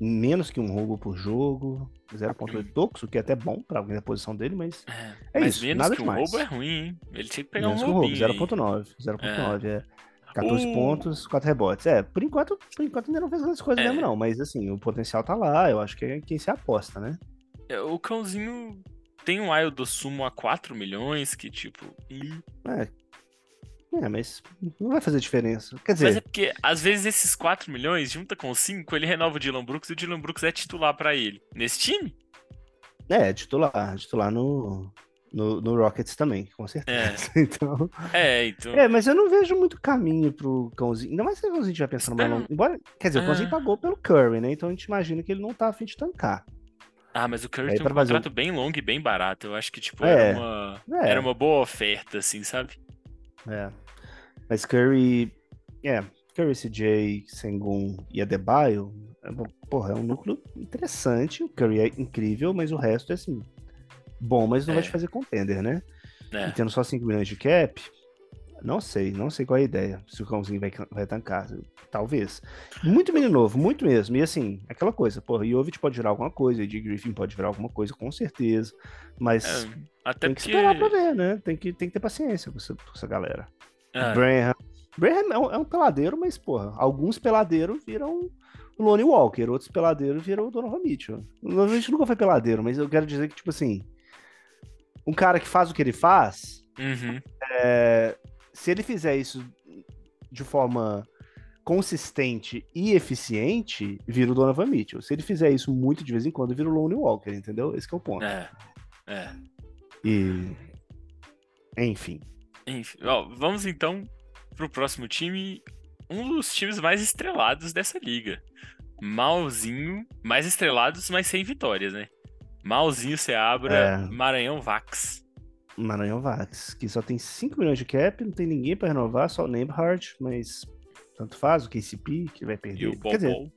menos que um roubo por jogo, 0.8 tocos, o que é até bom pra alguém da posição dele, mas. é, É mas isso, menos nada que um demais. roubo é ruim, hein? Ele tinha que pegar menos um um roubo, roubinho. aí. 0.9. 0.9, é. 14 O- pontos, 4 rebotes. É, por enquanto, por enquanto ainda não fez grandes coisas É. mesmo, não. Mas assim, o potencial tá lá, eu acho que é quem se aposta, né? É, O cãozinho tem um aisle do sumo a 4 milhões, que tipo. hum. É, mas não vai fazer diferença. Quer Mas é dizer, porque, às vezes, esses 4 milhões, junta com 5, ele renova o Dylan Brooks e o Dylan Brooks é titular pra ele. Nesse time? é, titular, titular no, no, no Rockets também, com certeza. Então, É, então. é, mas eu não vejo muito caminho pro cãozinho. Ainda mais se o cãozinho estiver pensando mais Espera- longo. Embora, quer dizer, o cãozinho Ah. pagou pelo Curry, né? Então a gente imagina que ele não tá afim de tancar. Ah, mas o Curry Aí tem um pra fazer contrato bem longo e bem barato. Eu acho que, tipo, É, era uma. é. Era uma boa oferta, assim, sabe? É. Mas Curry. É, Curry, CJ, Sengun e Adebayo. É, porra, é um núcleo interessante. O Curry é incrível, mas o resto é assim. Bom, mas não É. vai te fazer contender, né? É. E tendo só 5 milhões de cap, não sei, não sei qual é a ideia. Se o cãozinho vai, vai tancar. Talvez. Muito menino novo, muito mesmo. E assim, aquela coisa, porra, Jovic pode virar alguma coisa, Ed Griffin pode virar alguma coisa, com certeza. Mas É, até tem que porque. esperar pra ver, né? Tem que, tem que ter paciência com essa, com essa galera. É, Branham. Branham é um, é um peladeiro, mas, porra, alguns peladeiros viram o Lonnie Walker, outros peladeiros viram o Donovan Mitchell. Donovan Mitchell nunca foi peladeiro, mas eu quero dizer que, tipo assim, um cara que faz o que ele faz, uhum, é, se ele fizer isso de forma consistente e eficiente, vira o Donovan Mitchell. Se ele fizer isso muito de vez em quando, vira o Lonnie Walker, entendeu? Esse é o ponto. é. É. E... Enfim. Enfim, ó, vamos então pro próximo time. Um dos times mais estrelados dessa liga. Malzinho, mais estrelados, mas sem vitórias, né? Malzinho Seabra, É. Maranhão Vax. Maranhão Vax, que só tem 5 milhões de cap, não tem ninguém pra renovar, só o Nemhard, mas tanto faz, o KCP, que vai E perder. o Quer dizer,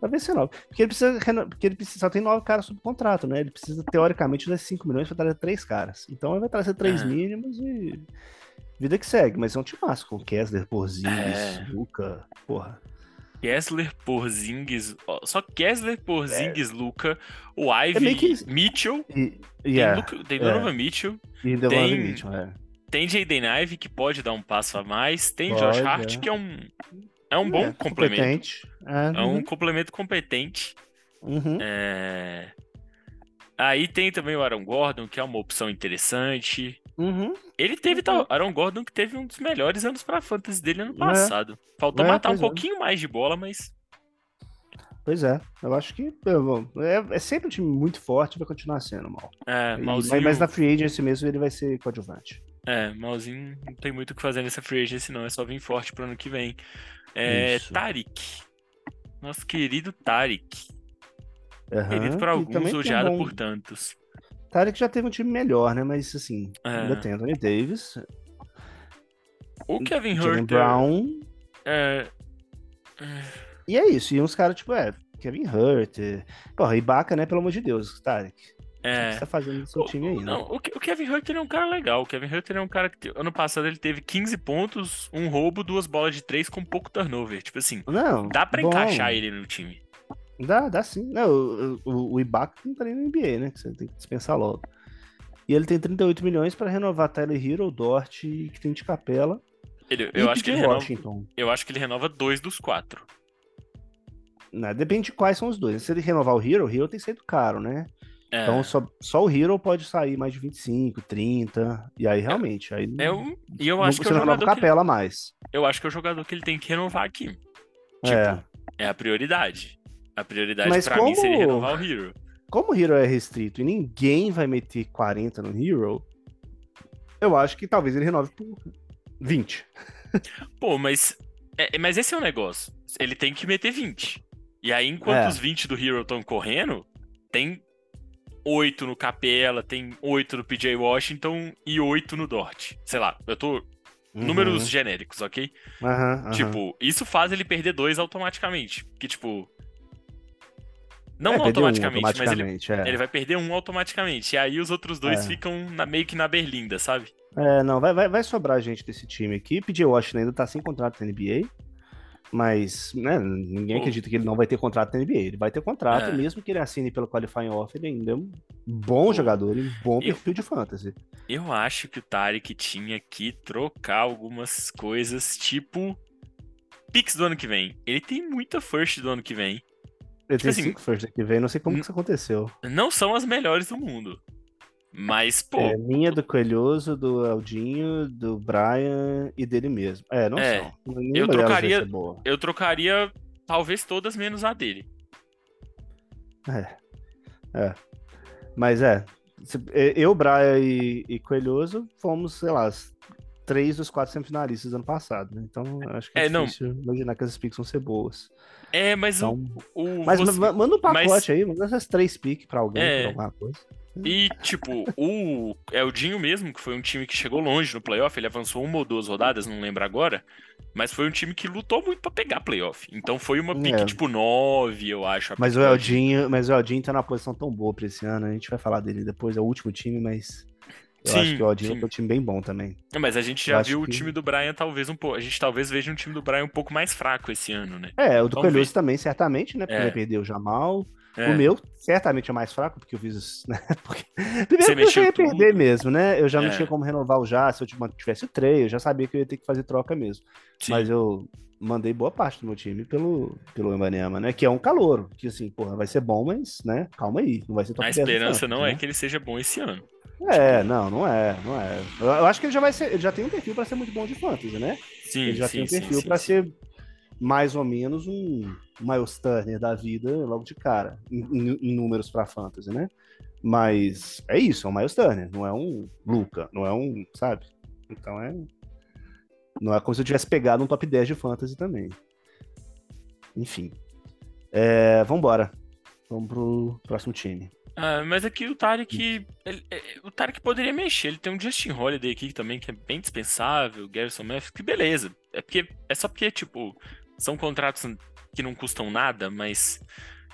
Talvez ser nove. Porque ele precisa, porque ele precisa, só tem nove caras sob contrato, né? Ele precisa, teoricamente, das 5 milhões pra trazer três caras. Então ele vai trazer três Ah. mínimos e vida que segue. Mas é um massa, com Kessler, Porzingis, É. Luca, porra. Kessler, Porzingis. Só Kessler, Porzingis, Luca. O É Ivy, meio que- Mitchell. E, Tem, yeah, Luca, tem é. Donovan Mitchell. e tem- Mitchell, é. Tem Jaden Ivey, que pode dar um passo a mais. Tem Pode, Josh Hart, é. que é um, é um bom É, complemento. É, É um uhum, complemento competente. uhum. É... Aí tem também o Aaron Gordon, que é uma opção interessante. Uhum. Ele teve, Uhum. tal, Aaron Gordon, que teve um dos melhores anos pra fantasy dele ano É. passado. Faltou É, matar um é. pouquinho mais de bola, mas Pois é, eu acho que eu é, sempre um time muito forte vai continuar sendo mal. é, malzinho, mas, mas na free agency mesmo ele vai ser coadjuvante. é, malzinho não tem muito o que fazer nessa free agency, não. É só vir forte pro ano que vem. É. Tarik. Nosso querido Tarik. Aham, Querido por alguns, odiado bom- por tantos. Tarek já teve um time melhor, né? Mas assim, É. ainda tem Anthony Davis, O Kevin Herter. Brown, É, e é isso. E uns caras tipo, é, Kevin Hurt, porra, Ibaka, né? Pelo amor de Deus, Tarek. O que é, você tá fazendo no seu O- time aí, o- né? Não, o, Ke- o Kevin Herter é um cara legal. O Kevin Herter é um cara que ano passado ele teve 15 pontos, um roubo, duas bolas de três com pouco turnover. Tipo assim, Não, dá pra bom. encaixar ele no time. Dá, dá sim. Não, o, o, o Ibaka não tá nem no NBA, né? Que você tem que dispensar logo. E ele tem 38 milhões pra renovar Tyler Hero, Dort e que tem de capela. Ele- eu, acho que ele PJ renova, Washington. eu acho que ele renova dois dos quatro. Né? Depende de quais são os dois. Se ele renovar o Hero, o Hero tem saído caro, né? É, Então só, só o Hero pode sair mais de 25, 30. E aí realmente. Aí é um- e eu não- acho que você é não renova que, capela mais. eu acho que é o jogador que ele tem que renovar aqui. Tipo, É. é a prioridade. A prioridade Mas pra mim como- seria renovar o Hero. Como o Hero é restrito e ninguém vai meter 40 no Hero, eu acho que talvez ele renove por 20. Pô, mas, é, é- mas esse é o negócio. Ele tem que meter 20. E aí, enquanto É. os 20 do Hero estão correndo, tem 8 no Capela, tem 8 no PJ Washington e 8 no Dort. Sei lá, eu tô Uhum. Números genéricos, ok? Aham, aham. Tipo, isso faz ele perder dois automaticamente. Que, tipo. Não É, perdeu um automaticamente, mas ele, automaticamente, é. ele vai perder um automaticamente. E aí os outros dois É. ficam na- meio que na berlinda, sabe? É, não, vai, vai, vai sobrar gente desse time aqui. PJ Washington ainda tá sem contrato na NBA. Mas, né, ninguém acredita que ele não vai ter contrato na NBA. Ele vai ter contrato, É. mesmo que ele assine pelo Qualifying Offer, ele ainda é um bom jogador e um bom Eu- perfil de fantasy. Eu acho que o Tarek tinha que trocar algumas coisas, tipo. Pix do ano que vem. Ele tem muita first do ano que vem. Ele tem assim, cinco first que vem, não sei como que isso aconteceu. Não são as melhores do mundo. Mas, pô, É, minha do Coelhoso, do Aldinho, do Brian e dele mesmo. É, não É, são. Nenhuma vai trocaria- boa. eu trocaria talvez todas menos a dele. É. É. Mas é. é, Eu, Brian e, e Coelhoso fomos, sei lá, três dos quatro semifinalistas do ano passado, né? Então acho que é, É, não. difícil imaginar que essas picks vão ser boas. É, mas Então, o. o mas você- ma- manda um pacote mas- aí, manda essas três picks pra alguém, É. pra alguma coisa. E, tipo, o Eldinho mesmo, que foi um time que chegou longe no playoff, ele avançou uma ou duas rodadas, não lembro agora, mas foi um time que lutou muito pra pegar playoff. Então foi uma pique, É. tipo, 9, eu acho. Mas o Eldinho, mas o Eldinho tá numa posição tão boa pra esse ano, a gente vai falar dele depois, é o último time, mas eu Sim, acho que o Eldinho sim. é um time bem bom também. Mas a gente já viu o que- time do Brian talvez um pouco. A gente talvez veja um time do Brian um pouco mais fraco esse ano, né? É, o do ver. também, certamente, né? Porque É. vai perder o Jamal. É. O meu, certamente, é mais fraco, porque eu fiz né? Porque... Primeiro Você porque eu já ia tudo. perder mesmo, né? Eu já não É. tinha como renovar o já, se eu tivesse o trade, eu já sabia que eu ia ter que fazer troca mesmo. Sim. Mas eu mandei boa parte do meu time pelo, pelo Embanyama, né? Que é um calouro, que assim, porra, vai ser bom, mas, né? Calma aí, não vai ser top A 10 do esperança não né? é que ele seja bom esse ano. É, não, não é, não é. Eu, eu acho que ele já vai ser, ele já tem um perfil pra ser muito bom de fantasy, né? Sim, Ele já sim, tem um perfil sim. ser mais ou menos um Miles Turner da vida logo de cara, em, em- números pra fantasy, né? Mas é isso, é um Miles Turner, não é um Luca, não é um, sabe? Então é. Não é como se eu tivesse pegado um top 10 de fantasy também. Enfim. É, vambora. Vamos pro próximo time. Ah, mas aqui o Tarek. é, o Tarek poderia mexer. Ele tem um Justin Holiday aqui também, que é bem dispensável. Garrison Matthews, que beleza. É, porque, é só porque, tipo, são contratos que não custam nada, mas.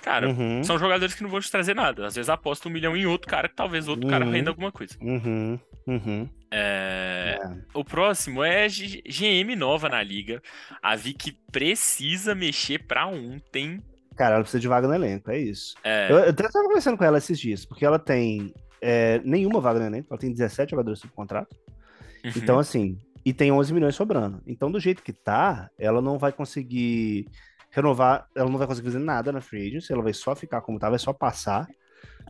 Cara, Uhum, são jogadores que não vão te trazer nada. Às vezes aposta um milhão em outro cara, que talvez outro cara Uhum. renda alguma coisa. uhum, uhum. É, É. O próximo é GM nova na liga. A Vic precisa mexer pra ontem. Cara, ela precisa de vaga no elenco, é isso. É, Eu, eu até estava conversando com ela esses dias, porque ela tem é, nenhuma vaga no elenco, ela tem 17 jogadores sob contrato. uhum. Então, assim, e tem 11 milhões sobrando. Então, do jeito que tá, ela não vai conseguir renovar, ela não vai conseguir fazer nada na free agency, ela vai só ficar como tá, vai só passar.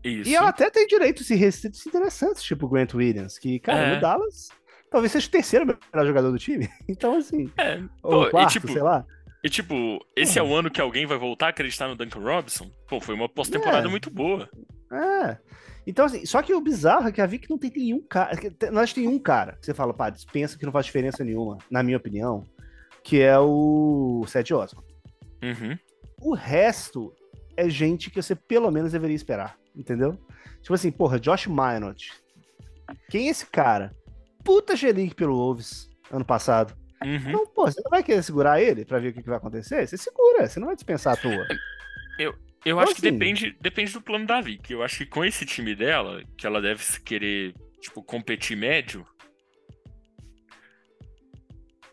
isso. E ela até tem direitos e restritos interessantes, tipo o Grant Williams, que, cara, É. no Dallas, talvez seja o terceiro melhor jogador do time. Então, assim, É, ou pô, o e quarto, tipo, sei lá. E tipo, esse é o ano que alguém vai voltar a acreditar no Duncan Robinson? Pô, foi uma pós-temporada É. muito boa. É. Então, assim, só que o bizarro é que a Vic não tem nenhum cara. te- Nós tem um cara que você fala, pá, dispensa que não faz diferença nenhuma, na minha opinião, que é o Seth Osman. Uhum. O resto é gente que você pelo menos deveria esperar, entendeu? Tipo assim, porra, Josh Minot. Quem é esse cara? Puta G-League pelo Wolves ano passado. Uhum. Então, pô, você não vai querer segurar ele pra ver o que, que vai acontecer? Você segura, você não vai dispensar à toa. Eu acho que assim- depende, depende do plano da Vic. Eu acho que com esse time dela, que ela deve querer, tipo, competir médio,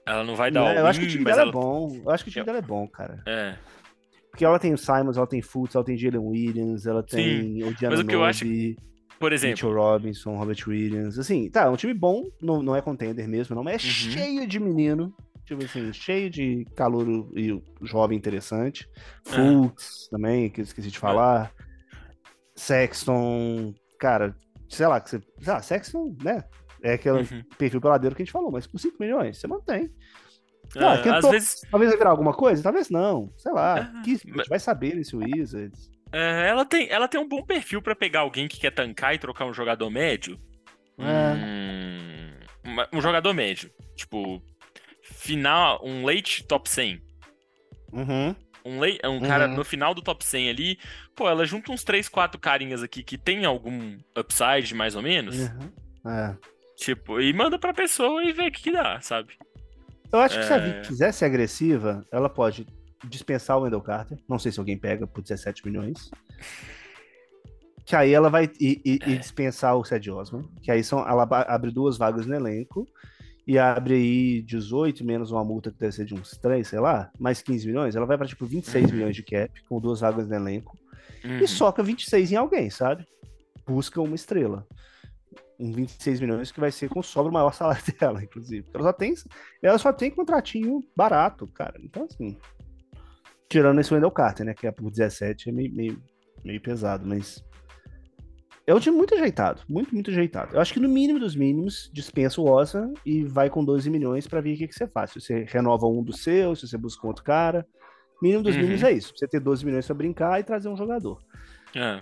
ela não vai dar eu acho que o time dela ela... é bom. Eu acho que o time Eu- dela é bom, cara. É, Porque ela tem o Simons, ela tem Fultz, ela tem Jalen Williams, ela tem o Diana mas o que eu acho- por exemplo, Mitchell Robinson, Robert Williams. Assim, tá, é um time bom, não, não é contender mesmo, não, mas é Uhum. cheio de menino. Tipo assim, cheio de calor e jovem interessante. É. Fultz também, que eu esqueci de falar. Sexton, cara, sei lá, que você. Sei lá, Sexton, né? É aquele uhum. perfil peladeiro que a gente falou, mas por 5 milhões, você mantém. É, Ah, quem às to- vezes Talvez vai virar alguma coisa? Talvez não. Sei lá. É, que, mas- vai saber nesse Wizards. é, ela, tem, ela tem um bom perfil pra pegar alguém que quer tancar e trocar um jogador médio. É. Hum, um jogador médio. Tipo, final, um late top 100. Uhum. Um, lei, um cara Uhum. no final do top 100 ali, pô, ela junta uns 3, 4 carinhas aqui que tem algum upside, mais ou menos. Uhum. É. Tipo, e manda pra pessoa e vê o que, que dá, sabe? Eu acho que se a É. Vic quiser ser agressiva, ela pode dispensar o Wendell Carter. Não sei se alguém pega por 17 milhões. Que aí ela vai e, e- e dispensar o Ced Osman. Que aí são, ela abre duas vagas no elenco. E abre aí 18 menos uma multa que deve ser de uns 3, sei lá, mais 15 milhões. Ela vai pra tipo 26 Uhum. milhões de cap, com duas vagas no elenco. Uhum. E soca 26 em alguém, sabe? Busca uma estrela. Um 26 milhões que vai ser com sobra o maior salário dela, inclusive. Ela só tem, ela só tem contratinho barato, cara. Então, assim. Tirando esse Wendell Carter, né? Que é por 17, é meio, meio, meio pesado, mas. É um time muito ajeitado. Muito, muito ajeitado. Eu acho que no mínimo dos mínimos, dispensa o Osa e vai com 12 milhões pra ver o que, que você faz. Se você renova um dos seus, se você busca um outro cara. Mínimo dos Uhum. mínimos é isso. Você ter 12 milhões pra brincar e trazer um jogador. É.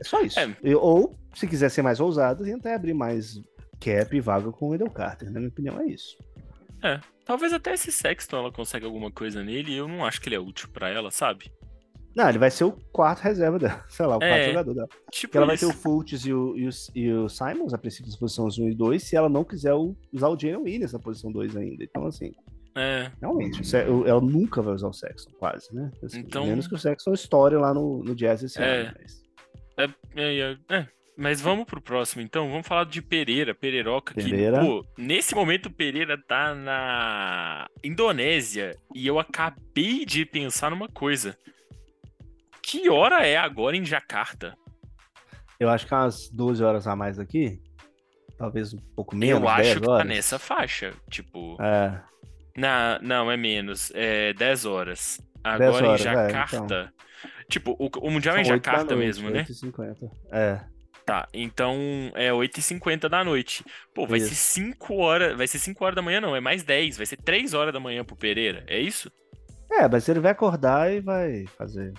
É só isso. É. Eu- ou, se quiser ser mais ousado, tentar abrir mais cap e vaga com o Wendell Carter. Na minha opinião, é isso. Talvez até esse Sexton ela consegue alguma coisa nele e eu não acho que ele é útil pra ela, sabe? Não, ele vai ser o quarto reserva dela. Sei lá, o quarto É. jogador dela. Tipo Porque ela vai isso. ter o Fultz e o, e, o, e o Simons, a princípio, nas posições 1 e 2, se ela não quiser usar o Jalen Williams na posição 2 ainda. Então, assim, É. realmente, o- ela nunca vai usar o Sexton, quase, né? Assim, Então- Menos que o Sexton estoure lá no, no Jazz esse É. ano. Mas... É, é, é, é. Mas vamos pro próximo, então. Vamos falar de Pereira, Pereiroca, Pereira. que, pô, nesse momento o Pereira tá na Indonésia e eu acabei de pensar numa coisa. Que hora é agora em Jacarta? Eu acho que umas 12 horas a mais aqui. Talvez um pouco menos. eu acho 10 que tá horas. nessa faixa. Tipo, É. na, não, é menos. É 10 horas. Agora horas, em é, Jacarta. Tipo, o, o Mundial é em São oito da Jacarta noite, mesmo, né? 8h50. É. Tá, então é 8h50 da noite. Pô, vai ser Isso. 5 horas. Vai ser 5 horas da manhã, não, é mais 10. Vai ser 3 horas da manhã pro Pereira. É isso? É, mas ele vai acordar e vai fazer.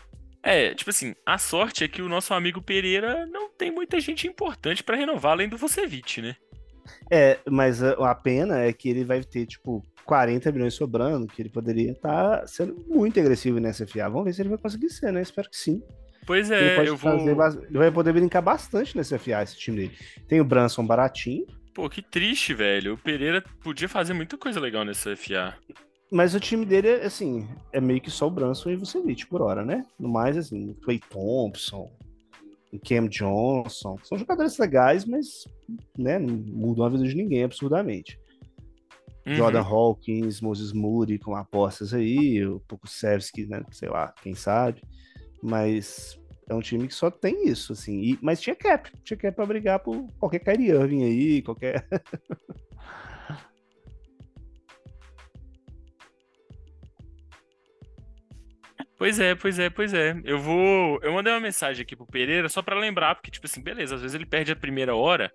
É, tipo assim, a sorte é que o nosso amigo Pereira não tem muita gente importante pra renovar além do Vucevic, né? É, mas a, pena é que ele vai ter, tipo, 40 milhões sobrando, que ele poderia estar sendo muito agressivo nessa FA. Vamos ver se ele vai conseguir ser, né? Espero que sim. Pois ele, é, pode eu vou. fazer ele vai poder brincar bastante nessa FA, esse time dele. Tem o Branson baratinho, Pô, que triste, velho. O Pereira podia fazer muita coisa legal nessa FA. Mas o time dele, é, assim, é meio que só o Branson e o Vucevic por hora, né? No mais, assim, o Clay Thompson, o Cam Johnson. São jogadores legais, mas, né, não mudam a vida de ninguém absurdamente. Uhum. Jordan Hawkins, Moses Moody com apostas aí, o Pokusevski, né? Sei lá, quem sabe. Mas é um time que só tem isso, assim. E, mas tinha cap, tinha cap pra brigar por qualquer Kyrie Irving aí, qualquer. Pois é, pois é, pois é. Eu vou. Eu mandei uma mensagem aqui pro Pereira só pra lembrar, porque, tipo assim, beleza, às vezes ele perde a primeira hora,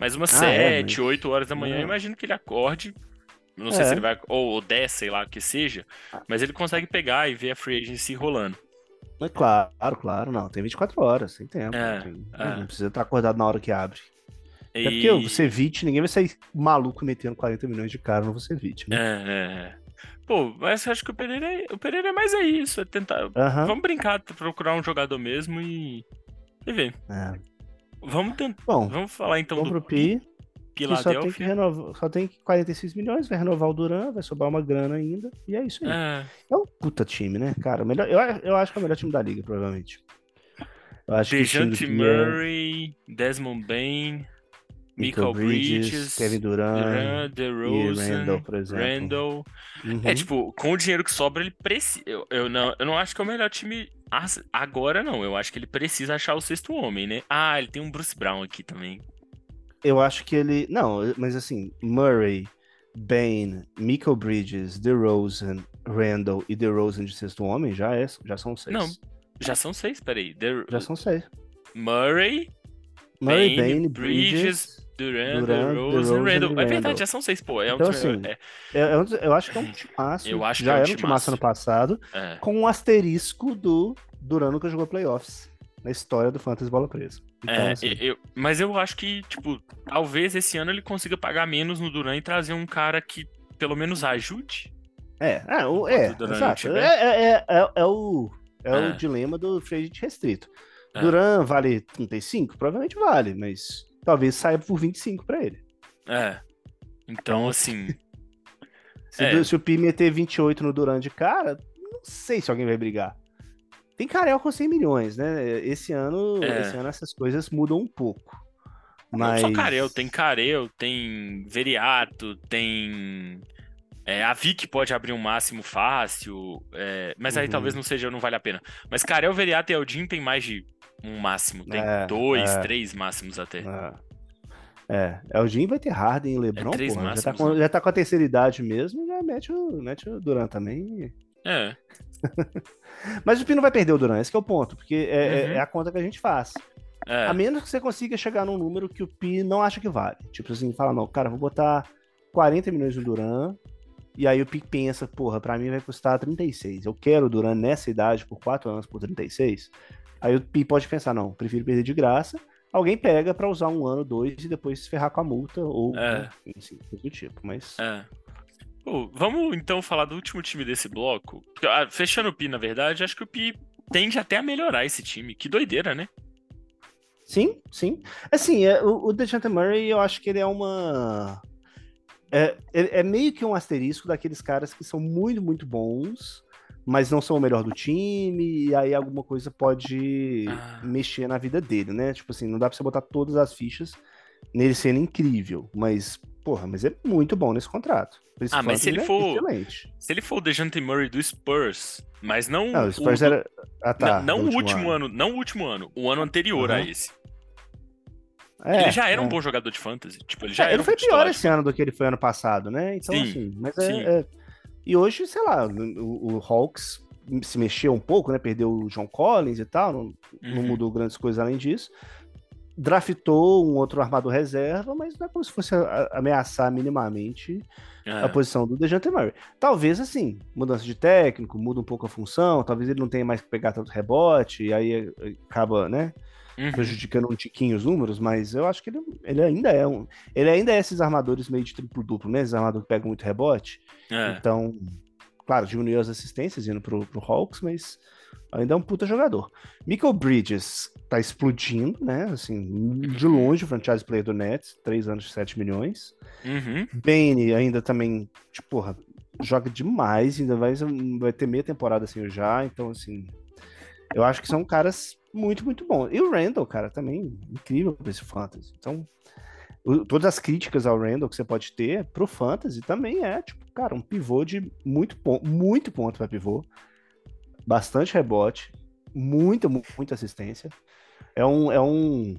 mas umas Ah, é, 7, mas- 8 horas da manhã, eu Não. imagino que ele acorde. Não sei É. se ele vai. Ou, ou 10, sei lá, que seja. Mas ele consegue pegar e ver a free agency rolando. Mas claro, claro, não. Tem 24 horas, tem tempo. É, tem- é. Não precisa estar acordado na hora que abre. É E... porque o Vucevic, ninguém vai sair maluco metendo 40 milhões de cara no Vucevic, né? É, é, é. Pô, mas eu acho que o Pereira é, o Pereira é mais é isso, é tentar. Aham. Vamos brincar, procurar um jogador mesmo e. E ver. É. Vamos tentar. Bom, Vamos falar então vamos do pro Pi. Que só tem que renovar, só tem 46 milhões, vai renovar o Duran, vai sobrar uma grana ainda, e é isso aí. É, É um puta time, né, cara? Melhor, eu, eu acho que é o melhor time da liga, provavelmente. Eu acho Dejante é Murray, Desmond Bain, Michael Michael Bridges, Kevin Durant Durant, e DeRozan, Randall, por exemplo. Randall. Uhum. É, tipo, com o dinheiro que sobra, ele precisa. Eu, eu, não, eu não acho que é o melhor time agora, não. Eu acho que ele precisa achar o sexto homem, né? Ah, ele tem um Bruce Brown aqui também. Eu acho que ele. Não, mas assim, Murray, Bain, Michael Bridges, DeRozan, Randall e DeRozan de sexto homem já, é, já são seis. Não, Já são seis, peraí. Já são seis. Murray, Murray, Bain, Bain, Bridges, Bridges. Durant, DeRozan, DeRozan Randall. e É verdade, Randall. já são seis, pô. É um Então, time- assim, é, é- é um- eu acho que é um timaço. Eu acho que já é um era um timaço. ano passado, é. com um asterisco do Duran nunca jogou playoffs na história do Fantasy Bola Presa. Então, É, assim, eu- mas eu acho que, tipo, talvez esse ano ele consiga pagar menos no Duran e trazer um cara que pelo menos ajude. é, é, o- é, Duran exato. É, é, é, é- é o, é É. o dilema do free restrito. É. Duran vale 35? Provavelmente vale, mas talvez saia por 25 pra ele. É. Então, assim. Se, É. se o Pi meter 28 no Duran de cara, não sei se alguém vai brigar. Tem Carel com 100 milhões, né? Esse ano, É. esse ano essas coisas mudam um pouco. Não Mas... só Carel, tem Carel, tem Veriato, tem. É, a Vic pode abrir um máximo fácil, é, mas aí Uhum. talvez não seja, não vale a pena. Mas Carel, Veriato e Eldin tem mais de um máximo, tem É, dois, é. três máximos até. É, é, o Jim vai ter Harden e LeBron, três porra, já, tá máximos, com, né? já tá com a terceira idade mesmo, já mete o, mete o Duran também. É, Mas o Pi não vai perder o Duran, esse é o ponto, porque é, é- Uhum. é a conta que a gente faz. é. A menos que você consiga chegar num número que o Pi não acha que vale. Tipo assim, fala, não, cara, vou botar 40 milhões no Duran, e aí o Pi pensa, porra, pra mim vai custar 36. Eu quero o Duran nessa idade por 4 anos por 36. Aí o Pi pode pensar, não, prefiro perder de graça. Alguém pega pra usar um ano, dois e depois se ferrar com a multa, ou É. enfim, coisa do tipo. Mas É. Pô, vamos então falar do último time desse bloco. Ah, Fechando o Pi, na verdade, acho que o Pi tende até a melhorar esse time. Que doideira, né? Sim, sim. Assim, é, o, o DeJounte Murray, eu acho que ele é uma... É, é meio que um asterisco daqueles caras que são muito, muito bons, mas não são o melhor do time, e aí alguma coisa pode Ah. mexer na vida dele, né? Tipo assim, não dá pra você botar todas as fichas nele sendo incrível, mas, porra, mas é muito bom nesse contrato. Ah, mas se ele for- É excelente. Se ele for o DeJounte Murray do Spurs, mas não, Não, o Spurs do- era... Ah, tá. não, não o último ano. não o último ano, o ano anterior a Aham. esse. É, ele já era é. um bom jogador de fantasy. Tipo, ele já É, era ele um foi pior esse ano do que ele foi ano passado, né? Então, Sim, assim, mas é, sim. é- E hoje, sei lá, o, o Hawks se mexeu um pouco, né? Perdeu o John Collins e tal, não, não Uhum. mudou grandes coisas além disso. Draftou um outro armador reserva, mas não é como se fosse ameaçar minimamente É. a posição do DeJounte Murray. Talvez, assim, mudança de técnico, muda um pouco a função, talvez ele não tenha mais que pegar tanto rebote, e aí eh, acaba, né? Uhum. prejudicando um tiquinho os números, mas eu acho que ele, ele ainda é um. Ele ainda é esses armadores meio de triplo-duplo, né? Esses armadores que pegam muito rebote. É. Então, claro, diminuiu as assistências indo pro, pro Hawks, mas ainda é um puta jogador. Michael Bridges tá explodindo, né? Assim, de longe o franchise player do Nets, 3 anos de 7 milhões. Uhum. Bane ainda também, tipo, porra, joga demais, ainda vai, vai ter meia temporada assim já, então assim, eu acho que são caras muito, muito bons. E o Randall, cara, também incrível pra esse fantasy. Então, o- todas as críticas ao Randall que você pode ter pro fantasy também é, tipo, cara, um pivô de muito ponto, muito ponto para pivô, bastante rebote, muita, mu- muita assistência. É um, é um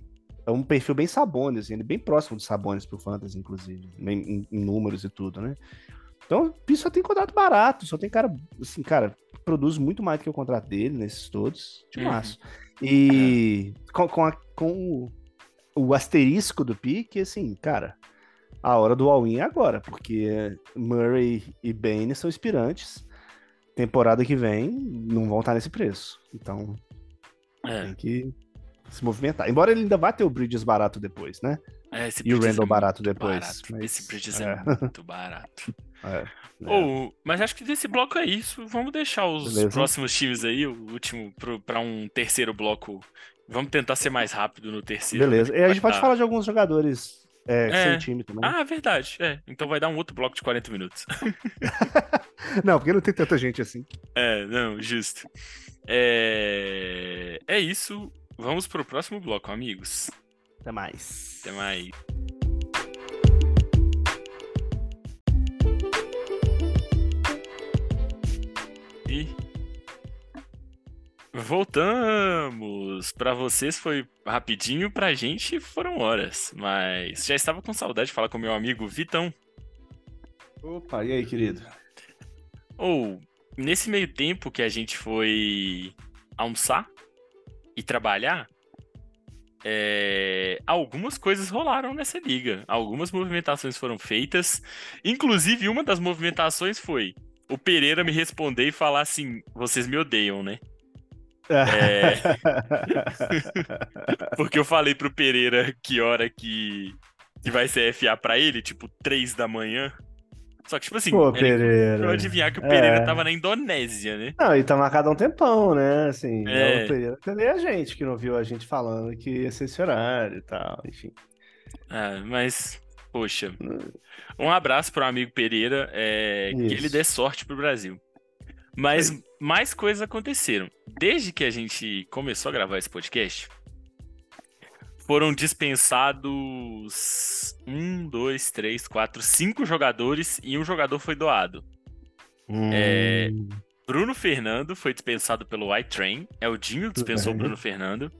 é um perfil bem Sabonis, ele bem próximo de Sabonis pro Fantasy, inclusive, em, em- números e tudo, né? Então, só tem contrato barato, só tem cara, assim, cara, produz muito mais do que o contrato dele nesses todos, de Uhum. E com, com, a- com o, o asterisco do pique, assim, cara, a hora do all-in é agora, porque Murray e Bane são inspirantes. Temporada que vem não vão estar nesse preço. Então, É. tem que se movimentar. Embora ele ainda vá ter o Bridges barato depois, né? É, E o é Randall muito barato depois, barato. mas- Esse Bridges é, é. muito barato. É, é. Mas acho que desse bloco é isso. Vamos deixar os Beleza. próximos times aí, o último, pra um terceiro bloco. Vamos tentar ser mais rápido no terceiro. Beleza. né, E a gente pode dar- falar de alguns jogadores é, É. sem time também. Ah, verdade. É. Então vai dar um outro bloco de 40 minutos. Não, porque não tem tanta gente assim. É, não, justo. É, é isso. Vamos pro próximo bloco, amigos. Até mais. Até mais. Voltamos. Pra vocês foi rapidinho, pra gente foram horas. Mas já estava com saudade de falar com meu amigo Vitão. Opa, e aí, querido? Ou nesse meio tempo que a gente foi almoçar e trabalhar, é, algumas coisas rolaram nessa liga. Algumas movimentações foram feitas. Inclusive, uma das movimentações foi o Pereira me responder e falar assim: vocês me odeiam, né? É. Porque eu falei pro Pereira que hora que, que vai ser FA pra ele, tipo, 3 da manhã. Só que, tipo assim, Pô, Pereira. eu adivinhar que o Pereira É. tava na Indonésia, né? Não, e tá marcado há um tempão, né? Assim, É. é. o Pereira também a gente que não viu a gente falando que ia ser esse horário e tal, enfim. Ah, mas Poxa. Um abraço para o amigo Pereira, é, que ele dê sorte pro Brasil. Mas Aí. mais coisas aconteceram. Desde que a gente começou a gravar esse podcast, foram dispensados um, dois, três, quatro, cinco jogadores e um jogador foi doado. Hum. É, Bruno Fernando foi dispensado pelo White Train. Eldinho dispensou o Bruno Fernando.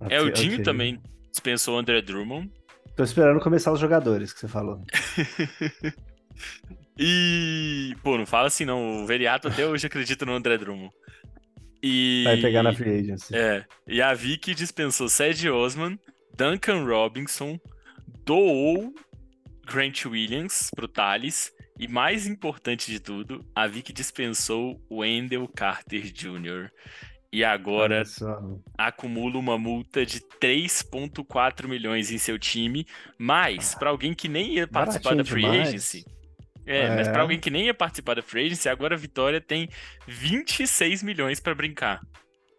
Okay, Eldinho okay. também dispensou o André Drummond. Tô esperando começar os jogadores que você falou. e, pô, não fala assim não. O Veriato até hoje acredita no André Drummond. E... Vai pegar na free agency. É. E a Vicky dispensou Sed Osman, Duncan Robinson, doou Grant Williams pro Thales. E mais importante de tudo, a Vicky dispensou Wendell Carter Jr. E agora acumula uma multa de 3,4 milhões em seu time. Mas, para alguém que nem ia participar da Free demais. Agency. É, é, mas para alguém que nem ia participar da Free Agency, agora a Vitória tem 26 milhões para brincar.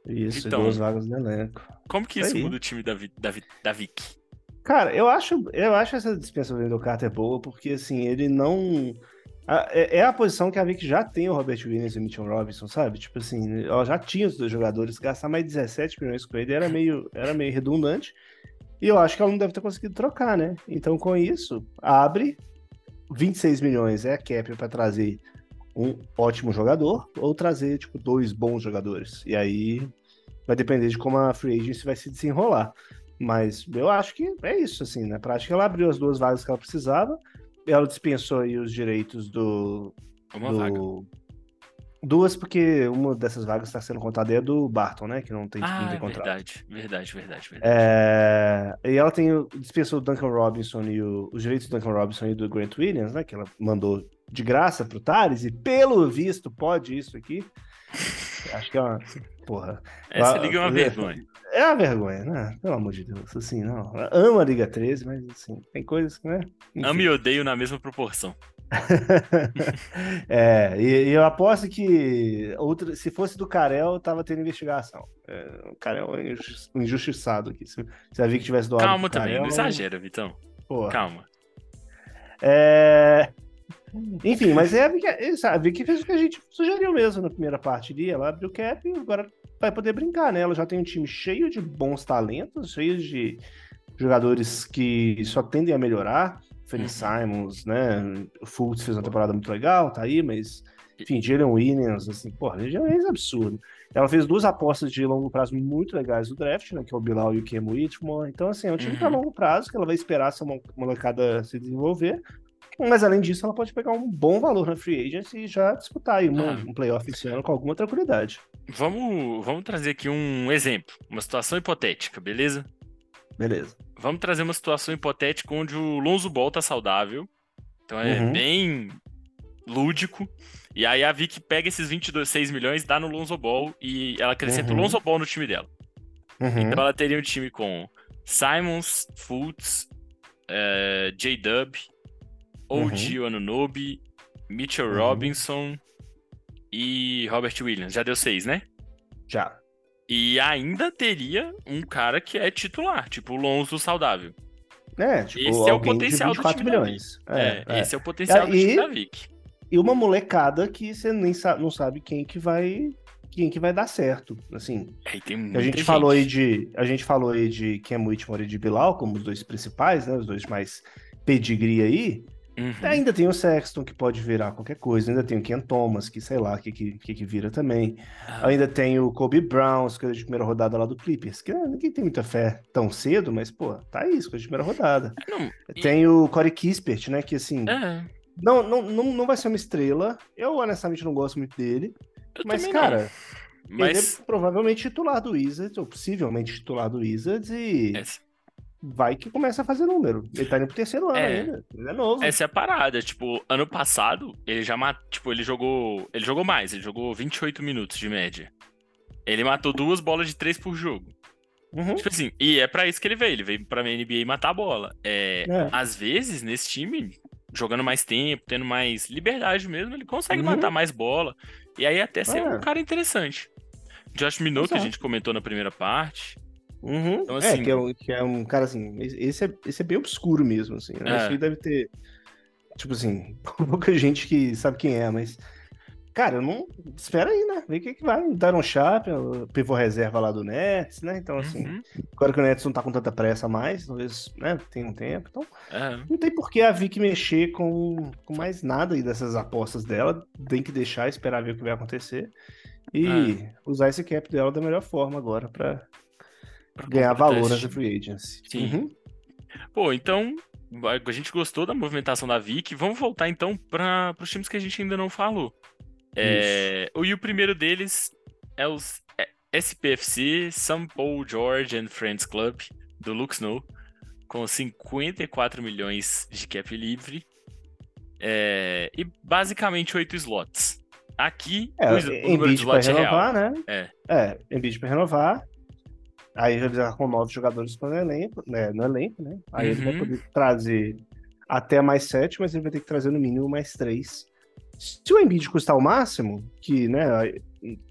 Isso, então, duas vagas no elenco. Como que isso, isso muda o time da, da, da Vic? Cara, eu acho, eu acho essa dispensa do Carter boa, porque assim, ele não é, é a posição que a Vic já tem o Robert Williams e o Mitchell Robinson, sabe? Tipo assim, ela já tinha os dois jogadores, gastar mais 17 milhões com ele era meio, era meio redundante. E eu acho que ela não deve ter conseguido trocar, né? Então, com isso, abre 26 milhões é a cap para trazer um ótimo jogador ou trazer, tipo, dois bons jogadores. E aí vai depender de como a free agency vai se desenrolar. Mas eu acho que é isso, assim, na prática ela abriu as duas vagas que ela precisava ela dispensou aí os direitos do. Uma do... vaga. Duas, porque uma dessas vagas está sendo contada é do Barton, né? Que não tem, ah, não tem contrato. Verdade, verdade, verdade, verdade. É... E ela tem dispensou o Duncan Robinson e o... os direitos do Duncan Robinson e do Grant Williams, né? Que ela mandou de graça pro Thales, e pelo visto pode isso aqui. Acho que é uma. Porra. Essa liga é uma vergonha. É uma vergonha, né? Pelo amor de Deus. Assim, não. Amo a Liga 13, mas assim, tem coisas que, né? Enfim. Amo e odeio na mesma proporção. é, e, e, eu aposto que outra, se fosse do Carel, tava tendo investigação. É, o Carel é injustiçado aqui. Se, se a Vic tivesse doado. Calma também, Carel, não exagera, Vitão. Porra. Calma. É. Enfim, mas é a Vicky, a Vicky fez o que a gente sugeriu mesmo na primeira parte ali. Ela abriu o cap e agora vai poder brincar, né? Ela já tem um time cheio de bons talentos, cheio de jogadores que só tendem a melhorar. Felix uhum. Simons, né? O Fultz fez uma temporada muito legal, tá aí, mas enfim, Jalen Williams, assim, porra, Jalen Williams é absurdo. Ela fez duas apostas de longo prazo muito legais no draft, né? Que é o Bilal e o Cam Whitmore. Então, assim, é um time uhum. para longo prazo, que ela vai esperar essa molecada se desenvolver. Mas além disso, ela pode pegar um bom valor na free agency e já disputar aí uma, ah. um playoff esse ano com alguma tranquilidade. Vamos, vamos trazer aqui um exemplo, uma situação hipotética, beleza? Beleza. Vamos trazer uma situação hipotética onde o Lonzo Ball tá saudável. Então é uhum. bem lúdico. E aí a Vicky pega esses 22, milhões, dá no Lonzo Ball e ela acrescenta uhum. o Lonzo Ball no time dela. Uhum. Então ela teria um time com Simons, Fultz, uh, J-Dub, OG uhum. Anunobi, Mitchell uhum. Robinson e Robert Williams. Já deu seis, né? Já. E ainda teria um cara que é titular, tipo o Lonzo saudável. É, tipo, esse é o potencial do time milhões. É, é, esse é o potencial é, do time da Vic. E uma molecada que você nem sabe, não sabe quem que vai quem que vai dar certo, assim. É, a gente, gente, falou aí de a gente falou aí de Cam Whitmore e de Bilal como os dois principais, né, os dois mais pedigree aí. Uhum. Ainda tem o Sexton, que pode virar qualquer coisa. Ainda tem o Ken Thomas, que sei lá, que, que, que vira também. Ah. Ainda tem o Kobe Brown, escolha de primeira rodada lá do Clippers, que né, ninguém tem muita fé tão cedo, mas, pô, tá aí, escolha de primeira rodada. Não, e... Tem o Corey Kispert, né, que assim... É. Não, não, não, não vai ser uma estrela. Eu, honestamente, não gosto muito dele. Eu mas, cara... Mas... Ele é provavelmente titular do Wizards, ou possivelmente titular do Wizards, e vai que começa a fazer número. Ele tá indo pro terceiro ano é, ainda. Ele é novo. Essa é a parada. Tipo, ano passado, ele já matou. Tipo, ele jogou. Ele jogou mais, ele jogou 28 minutos de média. Ele matou duas bolas de três por jogo. Uhum. Tipo assim, e é para isso que ele veio. Ele veio pra NBA matar a bola. É, é. Às vezes, nesse time, jogando mais tempo, tendo mais liberdade mesmo, ele consegue uhum. matar mais bola. E aí até ser é. um cara interessante. Josh Minot, que a gente comentou na primeira parte. Uhum. Então, assim, é, que é, um, que é um cara assim. Esse é, esse é bem obscuro mesmo, assim. Né? É. Acho que deve ter. Tipo assim, pouca gente que sabe quem é, mas. Cara, não. Espera aí, né? Vê o que, que vai. Daron Sharp, o pivô reserva lá do Nets, né? Então, assim. Uhum. Agora que o Nets não tá com tanta pressa mais, talvez, né? Tem um tempo. Então. É. Não tem por que a Vic mexer com, com mais nada aí dessas apostas dela. Tem que deixar, esperar ver o que vai acontecer. E é. usar esse cap dela da melhor forma agora pra ganhar valor nessa free agency. Sim. Uhum. Pô, então a gente gostou da movimentação da Vic. Vamos voltar então para os times que a gente ainda não falou. É, e o primeiro deles é os SPFC, St. Paul George and Friends Club, do Luke Snow, com 54 milhões de cap livre é, e basicamente 8 slots. Aqui, é, o, o número de slots é renovar, real. né? É, é Embiid para renovar, Aí ele vai com nove jogadores no elenco, né, no elenco, né? Aí uhum. ele vai uhum. poder trazer até mais sete, mas ele vai ter que trazer no mínimo mais três. Se o Embiid custar o máximo, que né,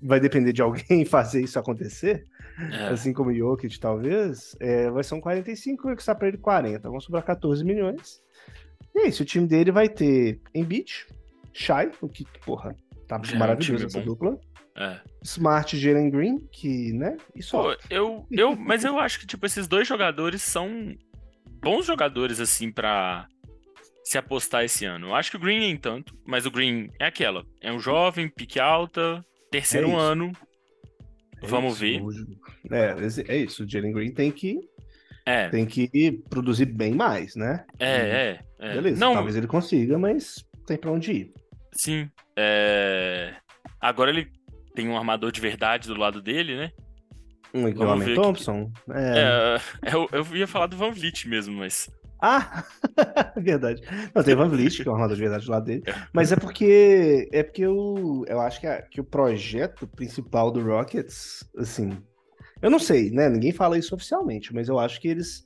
vai depender de alguém fazer isso acontecer, é. assim como o Jokic talvez, é, vai ser um 45 e custar para ele 40. Vão sobrar 14 milhões. E é isso, o time dele vai ter Embiid, Shai, o que, porra, tá é, maravilhoso essa bom. dupla. É. Smart Jalen Green, que, né? Isso eu, eu, mas eu acho que tipo esses dois jogadores são bons jogadores assim para se apostar esse ano. Eu acho que o Green nem tanto, mas o Green é aquela, é um jovem, pique alta, terceiro é ano. É Vamos isso. ver. É, é isso. O Jalen Green tem que é. tem que produzir bem mais, né? É, é. é. Beleza. Não... Talvez ele consiga, mas tem para onde ir. Sim. É... Agora ele tem um armador de verdade do lado dele, né? Um Equipamento Thompson? Que... É... é eu, eu ia falar do Van Vliet mesmo, mas. Ah, verdade. Não, tem Van Vliet, que é um armador de verdade do lado dele. Mas é porque. É porque eu, eu acho que, a, que o projeto principal do Rockets, assim. Eu não sei, né? Ninguém fala isso oficialmente, mas eu acho que eles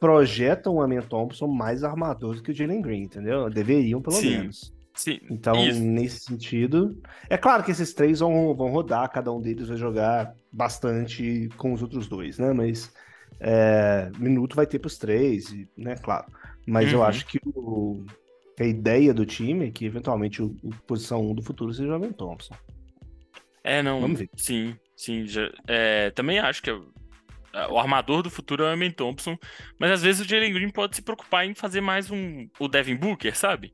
projetam o Amen Thompson mais armador do que o Jalen Green, entendeu? Deveriam, pelo Sim. menos. Sim, então, isso. nesse sentido, é claro que esses três vão, vão rodar, cada um deles vai jogar bastante com os outros dois, né? Mas é, minuto vai ter para os três, né? Claro. Mas uhum. eu acho que, o, a ideia do time é que eventualmente o, o posição 1 do futuro seja o Thompson. É, não. Vamos ver. Sim, sim. Já, é, também acho que o armador do futuro é o Emin Thompson, mas às vezes o Jalen Green pode se preocupar em fazer mais um o Devin Booker, sabe?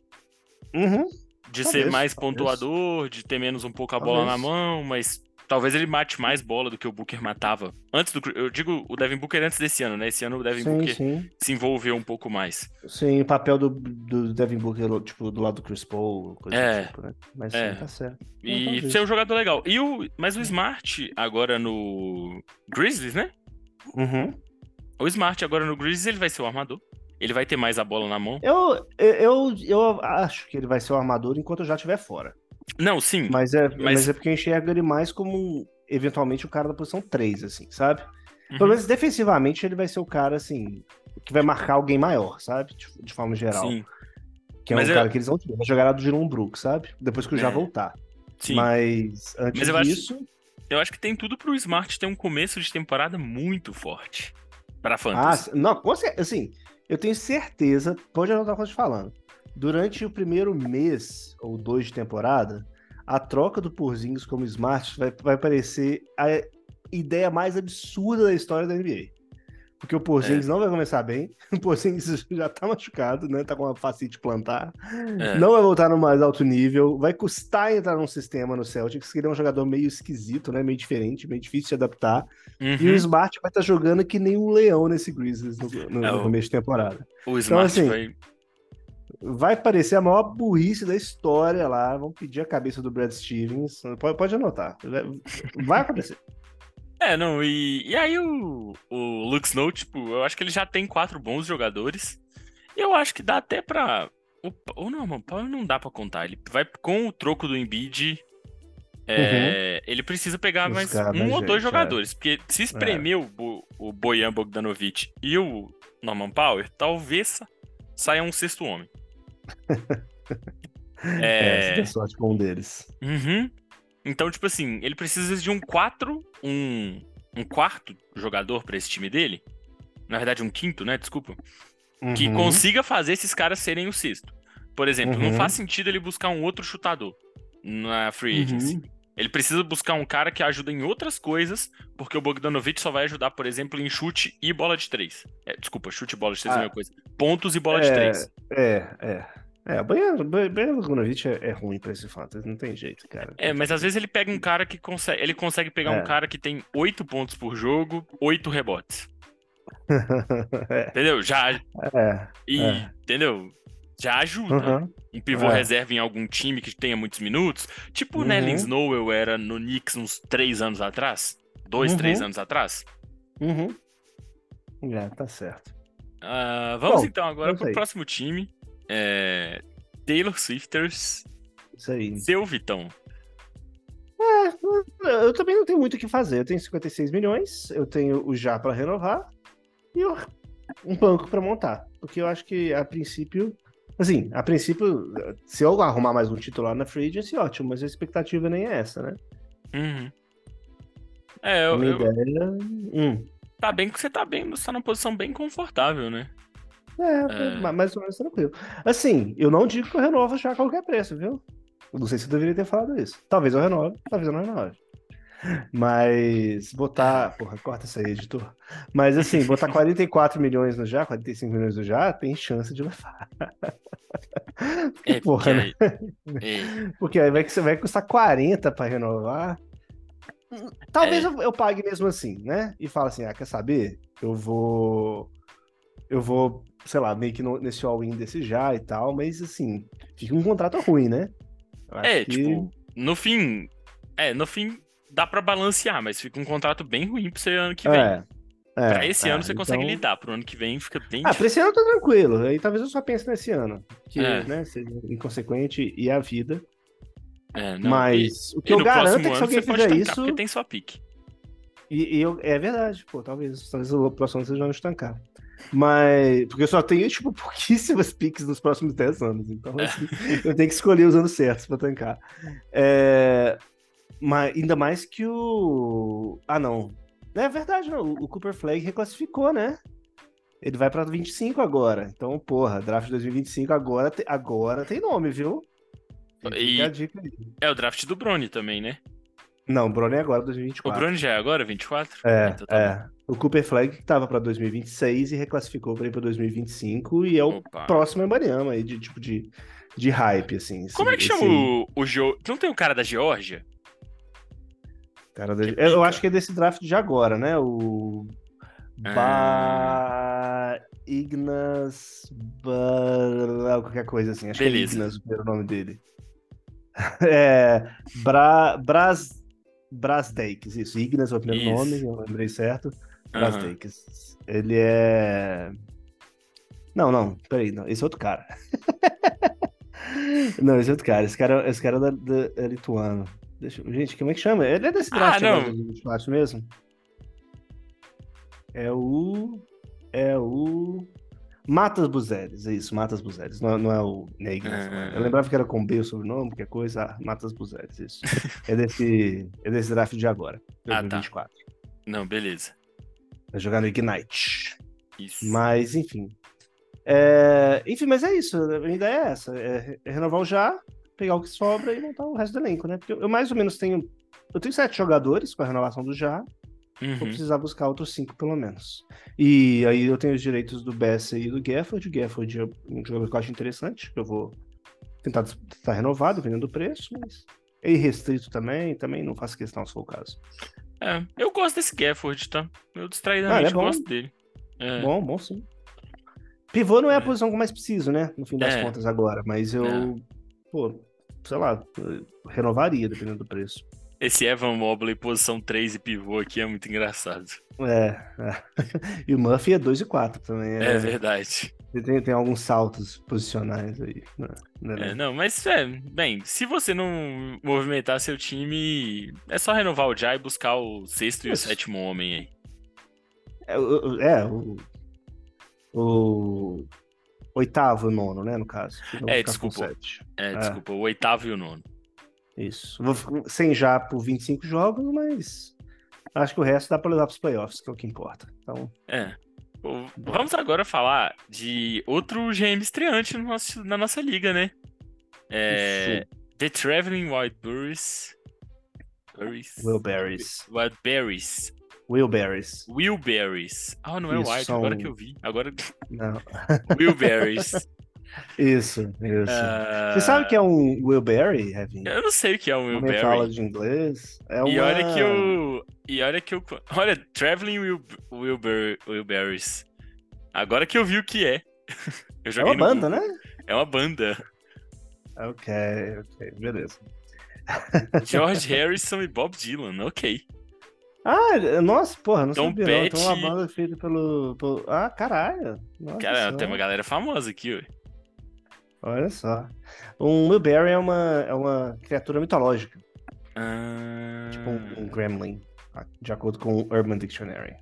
Uhum. De talvez, ser mais talvez. pontuador, de ter menos um pouco a talvez. bola na mão, mas talvez ele mate mais bola do que o Booker matava. Antes do. Eu digo o Devin Booker antes desse ano, né? Esse ano o Devin sim, Booker sim. se envolveu um pouco mais. Sim, o papel do, do Devin Booker, tipo, do lado do Chris Paul, coisa é, do tipo, né? Mas é. sim, tá certo. E ser um jogador legal. E o, mas o Smart, agora no Grizzlies, né? Uhum. O Smart agora no Grizzlies, ele vai ser o armador. Ele vai ter mais a bola na mão? Eu, eu, eu acho que ele vai ser o armador enquanto eu já estiver fora. Não, sim. Mas é, mas... mas é porque eu enxergo ele mais como, eventualmente, o cara da posição 3, assim, sabe? Uhum. Pelo menos defensivamente ele vai ser o cara, assim, que vai marcar alguém maior, sabe? De, de forma geral. Sim. Que é mas um eu... cara que eles vão ter. Vai jogar do Jerome Brook, sabe? Depois que eu é. já voltar. Sim. Mas antes mas eu disso. Acho, eu acho que tem tudo pro Smart ter um começo de temporada muito forte. Pra Fantasy. Ah, não, assim, eu tenho certeza, pode anotar o que eu tô falando. Durante o primeiro mês ou dois de temporada, a troca do Porzingis como Smart vai, vai parecer a ideia mais absurda da história da NBA. Porque o Porzingis é. não vai começar bem. O Porzingis já tá machucado, né? Tá com uma facite plantar. É. Não vai voltar no mais alto nível. Vai custar entrar num sistema no Celtics, que ele é um jogador meio esquisito, né? Meio diferente, meio difícil de adaptar. Uhum. E o Smart vai estar tá jogando que nem um leão nesse Grizzlies no, no, é, no começo de temporada. O então, Smart então, assim, vai... vai parecer a maior burrice da história lá. Vão pedir a cabeça do Brad Stevens. Pode, pode anotar. Vai acontecer. É, não, e, e aí o, o Lux Snow, tipo, eu acho que ele já tem quatro bons jogadores. E eu acho que dá até pra. Ou não, mano, não dá pra contar. Ele vai com o troco do Embiid. É, uhum. Ele precisa pegar mais um ou dois é. jogadores. É. Porque se espremer é. o, o Bojan Bogdanovic e o Norman Power, talvez saia um sexto homem. é, é sorte com um deles. Uhum. Então, tipo assim, ele precisa de um 4, um um quarto jogador para esse time dele. Na verdade, um quinto, né? Desculpa. Que Uhum, consiga fazer esses caras serem o sexto. Por exemplo, não Uhum. faz sentido ele buscar um outro chutador na free agency. uhum. Ele precisa buscar um cara que ajuda em outras coisas, porque o Bogdanovich só vai ajudar, por exemplo, em chute e bola de três. É, desculpa, chute e bola de três é a Ah. mesma coisa. Pontos e bola de É, três. É, é. É, o Bojan Bojan Bogdanovic é, é ruim pra esse fantasy, não tem jeito, cara. É, mas às vezes ele pega um cara que consegue. Ele consegue pegar É. um cara que tem oito pontos por jogo, oito rebotes. é, Entendeu? Já. é. E, É. entendeu? Já ajuda. Uhum. Um pivô É. reserva em algum time que tenha muitos minutos. Tipo o Uhum. Nellen Snowell era no Knicks uns três anos atrás. Dois, Uhum. três anos atrás. Uhum. É, tá certo. Ah, vamos Bom, então agora pro próximo time. É, Taylor Swifters. Isso aí. Seu Vitão. Eu também não tenho muito o que fazer. Eu tenho 56 milhões, eu tenho o já pra renovar e um banco pra montar. Porque eu acho que a princípio. Assim, a princípio, se eu arrumar mais um titular na Free Agency, ótimo, mas a expectativa nem é essa, né? Uhum. É, eu, minha eu- ideia. Hum, tá bem que você tá bem, você tá numa posição bem confortável, né? É, É. ma- mais ou menos tranquilo. Assim, eu não digo que eu renovo já a qualquer preço, viu? Eu não sei se eu deveria ter falado isso. Talvez eu renove, talvez eu não renove. Mas botar. Porra, corta isso aí, editor. Mas assim, botar 44 milhões no já, 45 milhões no já, tem chance de levar. É, Porra, porque, né? é, Porque aí vai, que- vai custar 40 pra renovar. Talvez É. eu, eu pague mesmo assim, né? E fala assim: ah, quer saber? Eu vou. Eu vou, sei lá, meio que no- nesse all-in desse já e tal, mas assim, fica um contrato ruim, né? Eu é, que- tipo, no fim. É, no fim dá pra balancear, mas fica um contrato bem ruim pra você ano que vem. É, é, pra esse é, ano você consegue então- lidar, pro ano que vem fica bem Ah, pra esse ano tá tranquilo. Aí talvez eu só pense nesse ano. Que, É. né, seja inconsequente e a vida. É, não, mas o e, que e eu garanto é que se ano alguém fizer isso. porque tem sua pique. E, e eu, é verdade, pô, talvez, talvez o próximo ano seja não estancar. Mas. Porque eu só tenho, tipo, pouquíssimas piques nos próximos 10 anos. Então, assim, eu tenho que escolher os anos certos pra tancar. É, mas ainda mais que o. Ah, não. É verdade, não. O Cooper Flag reclassificou, né? Ele vai pra 25 agora. Então, porra, draft 2025 agora, te- agora tem nome, viu? E- a dica aí. É o draft do Brony também, né? Não, o Bruno é agora O 2024. Brony já é agora, 24? É, Então tá é. O Cooper Flag tava pra 2026 e reclassificou pra ir pra 2025 e é o Opa. próximo Embanyama aí de tipo de, de hype assim. Como é que chama esse o, o Geo... Não tem o cara da Geórgia? cara da- Eu acho que é desse draft de agora, né? O Ah. Ba... Ignas Ba... qualquer coisa assim. Acho Beleza. que é Ignas o primeiro nome dele. é Bra... Bras Brasdeikis, isso. Ignas é o primeiro Isso. nome, eu lembrei certo. Aham. Brasdeikis. Ele é. Não, não, peraí, não. Esse é outro cara. não, esse é outro cara. Esse cara, esse cara é da, da- é lituano. Deixa, gente, como é que chama? Ele é desse Ah, draft agora não. de 2024 mesmo? É o. É o. Matas Buzeres, é isso, Matas Buzeres. Não, não é o Neignas. Ah. Eu lembrava que era com B o sobrenome, qualquer coisa. Ah, Matas Buzeres, isso. é, desse, é desse draft de agora, Ah, tá. 2024. Não, beleza. Vai jogar no Ignite. Isso. Mas, enfim. É, Enfim, mas é isso. A minha ideia é essa: é é renovar o já, pegar o que sobra e montar o resto do elenco, né? Porque eu, eu mais ou menos tenho. Eu tenho sete jogadores com a renovação do já. Vou Uhum. precisar buscar outros cinco, pelo menos. E aí eu tenho os direitos do Bessa e do Gafford. O Gafford é um jogador que eu acho interessante. que Eu vou tentar estar renovado, dependendo do preço, mas é irrestrito também. Também não faço questão se for o caso. É, eu gosto desse Gafford, tá? Eu Ah, distraidamente é bom. gosto dele. É, Bom, bom sim. Pivô não é a É. posição que eu mais preciso, né? No fim das É. contas agora, mas eu, É. pô, sei lá, renovaria dependendo do preço. Esse Evan Mobley, posição 3 e pivô aqui é muito engraçado. É, é. E o Murphy é 2 e 4 também. É, É, verdade. tem, tem alguns saltos posicionais aí. Né? Né, É, não, mas é, bem, se você não movimentar seu time, é só renovar o Jai e buscar o sexto e o Isso. sétimo homem aí. É, o- o- é, o, o oitavo e nono, né, no caso. É, desculpa. É, É. desculpa, o oitavo e o nono. Isso. Vou ficar sem já por 25 jogos, mas Acho que o resto dá pra levar pros playoffs, que é o que importa. Então, É. Vamos agora falar de outro GM estreante no nosso- na nossa liga, né? É, The Traveling Wildberries. Berries? Wilberries. Wildberries. Wilberries. Wilberries. Ah, não é Isso, Wild, são- agora que eu vi. Agora. Não. Wilberries. Isso, isso. Ah, Você sabe o que é um Wilberry, Heavy? Eu não sei o que é um é que fala de inglês? É uma... E olha que eu. E olha que eu. Olha, Traveling Wil, Wilbur, Wilberries. Agora que eu vi o que é. É uma banda, Google. né? É uma banda. Ok, ok, beleza. George Harrison e Bob Dylan, ok. Ah, nossa, porra, não Tom sabia não. Então uma Petty. banda feita pelo, pelo- Ah, caralho. Nossa Cara, tem uma galera famosa aqui, ué. Olha só. Um Wilberry é uma, é uma criatura mitológica, Ah, tipo um, um gremlin, tá? de acordo com o Urban Dictionary.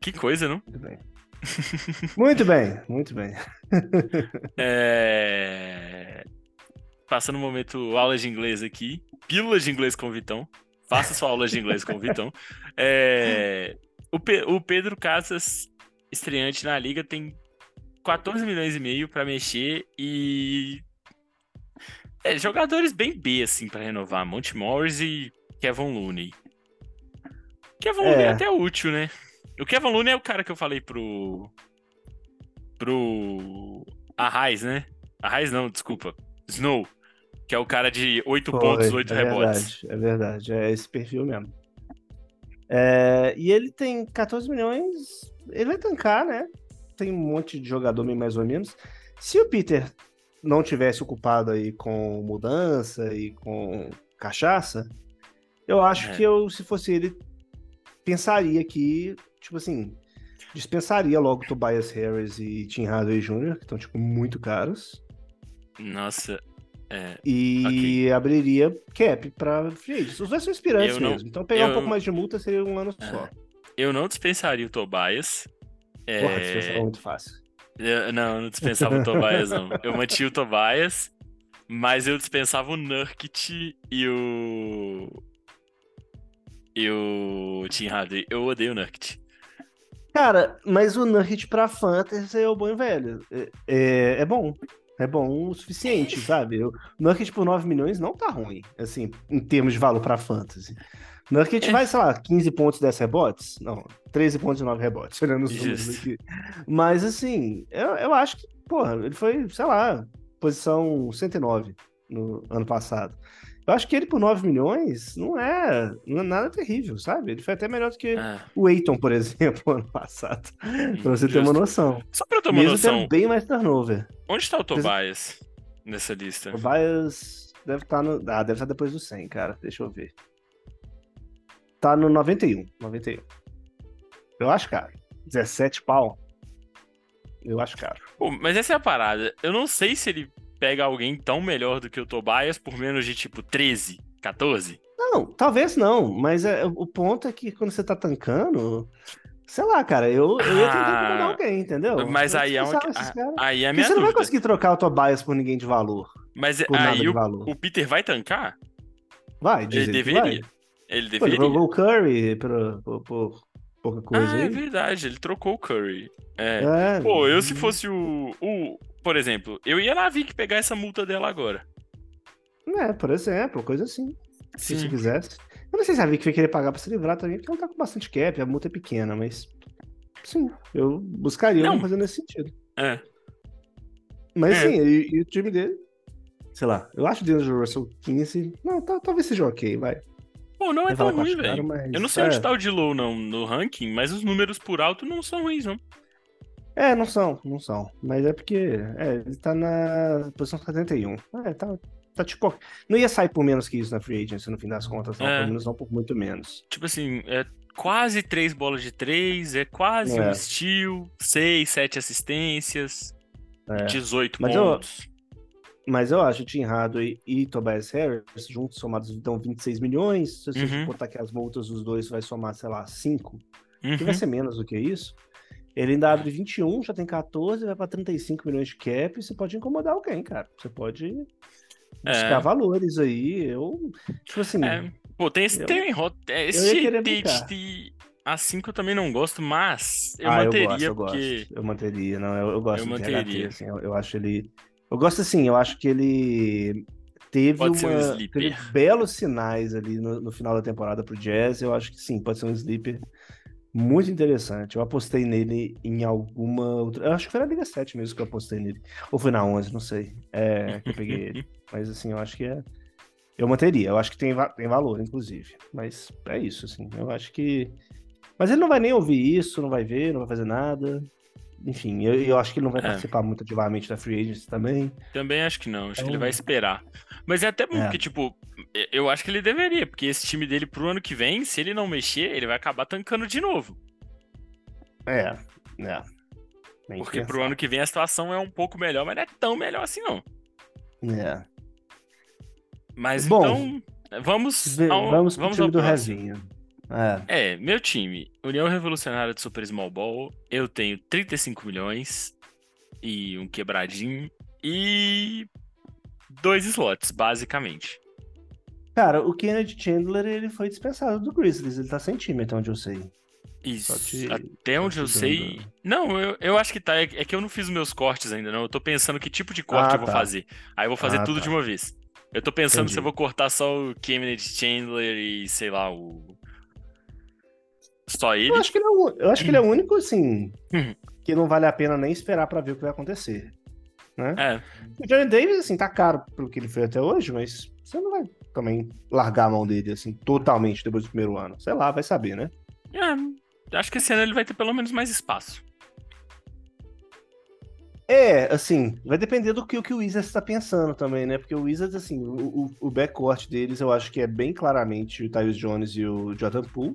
Que coisa, não? Muito bem. muito bem, muito bem. É... Passando um momento aula de inglês aqui. Pílula de inglês com o Vitão. Faça sua aula de inglês com o Vitão. É... O, Pe- o Pedro Casas, estreante na liga, tem 14 milhões e meio pra mexer e. É, jogadores bem B, assim, pra renovar. Monte Morris e Kevin Looney. Kevin É. Looney é até útil, né? O Kevin Looney é o cara que eu falei pro. Pro. Arraiz, né? Arraiz não, desculpa. Snow. Que é o cara de 8 Foi, pontos, 8 é rebotes. verdade, é verdade, é esse perfil mesmo. É, e ele tem 14 milhões, ele vai tancar, né? Tem um monte de jogador meio mais ou menos. Se o Peter não tivesse ocupado aí com mudança e com cachaça, eu acho É. que eu, se fosse ele, pensaria que, tipo assim, dispensaria logo Tobias Harris e Tim Hardaway Jr., que estão, tipo, muito caros. Nossa. É. E abriria cap pra free. Os dois são inspirantes Eu não- mesmo. Então pegar um pouco mais de multa seria um ano É. só. Eu não dispensaria o Tobias. É, Porra, dispensar é muito fácil. eu- não, eu não dispensava o Tobias, não. Eu mantinha o Tobias, mas eu dispensava o Nurkit e o. E o Tim Hardaway. Eu odeio o Nurkit. Cara, mas o Nugget pra Fantasy é o bom e velho. É, é, é bom. É bom o suficiente, sabe? O Nugget por 9 milhões não tá ruim, assim, em termos de valor pra Fantasy. Nugget É. vai, sei lá, 15 pontos 10 rebotes? Não, 13 pontos e 9 rebotes, olhando os números Justo. aqui. Mas, assim, eu, eu acho que, porra, ele foi, sei lá, posição 109 no ano passado. Eu acho que ele por 9 milhões não é, não é nada terrível, sabe? Ele foi até melhor do que Ah, o Eiton, por exemplo, ano passado. pra você ter uma justo. noção. Só pra eu ter uma Mesmo noção, bem mais turnover. onde tá o Tobias nessa lista? O Bias deve estar no. Ah, deve estar depois do 100, cara. Deixa eu ver. Tá no 91. 91. Eu acho caro. 17 pau. Eu acho caro. Pô, mas essa é a parada. Eu não sei se ele pega alguém tão melhor do que o Tobias por menos de tipo 13, 14. Não, talvez não, mas é, o ponto é que quando você tá tancando. Sei lá, cara, eu, eu ia tentar Ah, alguém, entendeu? Mas aí é, caras. aí é a Porque você não vai dúvida. conseguir trocar o Tobias por ninguém de valor. Mas aí o, o Peter vai tancar? Vai, Ele diz ele que deveria. vai. Ele Pô, ele deveria. jogou o Curry por, por, por pouca coisa ah, é aí. verdade, ele trocou o Curry. É. É, Pô, eu se fosse o, o. Por exemplo, eu ia na Vic pegar essa multa dela agora. É, por exemplo, coisa assim. Se Sim. quisesse. Eu não sei se a Vic vai querer pagar pra se livrar também, porque ela tá com bastante cap, a multa é pequena, mas. Sim, eu buscaria Não. alguma coisa nesse sentido. É. Mas É. sim, e, e o time dele. Sei lá, eu acho o D'Angelo Russell 15. Não, tá- talvez seja ok, vai. Pô, não é tão eu ruim, velho. mas- Eu não sei é. onde tá o Dilow não, no ranking, mas os números por alto não são ruins, não. É, não são, não são. Mas é porque. É, ele tá na posição 71. É, tá, tá tipo. Não ia sair por menos que isso na Free Agency, no fim das contas, não. É. Pelo menos não por muito menos. Tipo assim, é quase três bolas de três, é quase É. um steal, seis, sete assistências, É. 18 Mas eu- pontos. Mas eu acho que Tim Hardaway e Tobias Harris, juntos somados, dão 26 milhões. Se você Uhum. botar que as multas dos dois vai somar, sei lá, 5, que Uhum. vai ser menos do que isso. Ele ainda abre 21, já tem 14, vai pra 35 milhões de cap, e você pode incomodar alguém, cara. Você pode buscar É. valores aí. Eu, tipo assim, É, Pô, tem esse, Eu- tem, é, esse de assim que eu também não gosto, mas eu ah, manteria, eu gosto, eu porque. gosto. Eu manteria, não, eu, eu gosto Eu manteria. THT, assim, eu, eu acho ele... Eu gosto assim, eu acho que ele teve Pode um uma... sleeper. teve belos sinais ali no, no final da temporada pro Jazz, eu acho que sim, pode ser um sleeper muito interessante. Eu apostei nele em alguma outra... Eu acho que foi na Liga 7 mesmo que eu apostei nele. Ou foi na 11, não sei, é, que eu peguei ele. Mas assim, eu acho que é... Eu manteria, eu acho que tem, tem valor, inclusive. Mas é isso, assim, eu acho que... Mas ele não vai nem ouvir isso, não vai ver, não vai fazer nada. Enfim, eu, eu acho que ele não vai É. participar muito ativamente da Free Agency também. Também acho que não, acho que ele Então- vai esperar. Mas é até bom, É. porque, tipo, eu acho que ele deveria, porque esse time dele pro ano que vem, se ele não mexer, ele vai acabar tancando de novo. É, é. Porque pro ano que vem a situação é um pouco melhor, mas não é tão melhor assim, não. É. Mas Bom, então, vamos, ao, vamos pro vamos time ao do próximo. Rezinho. É. É, meu time, União Revolucionária de Super Small Ball, eu tenho 35 milhões e um quebradinho e dois slots, basicamente. Cara, o Kennedy Chandler, ele foi dispensado do Grizzlies. Ele tá sem time, até onde eu sei. Isso, te- até onde eu sei. dando- Não, eu, eu acho que tá. É, é que eu não fiz os meus cortes ainda, não. Eu tô pensando que tipo de corte Ah, eu vou tá. fazer. Aí eu vou fazer Ah, tudo tá. de uma vez. Eu tô pensando se eu Entendi. vou cortar só o Kennedy Chandler e, sei lá, o. Só ele. Eu acho que ele é o, eu acho que ele é o único, assim, Uhum. que não vale a pena nem esperar pra ver o que vai acontecer. Né? É, O Johnny Davis, assim, tá caro pro que ele foi até hoje, mas você não vai também largar a mão dele, assim, totalmente depois do primeiro ano. Sei lá, vai saber, né? é, acho que esse ano ele vai ter pelo menos mais espaço. É, assim, vai depender do que, o que o Wizards tá pensando também, né? Porque o Wizards, assim, o, o, o backcourt deles eu acho que é bem claramente o Tyus Jones e o Jordan Poole.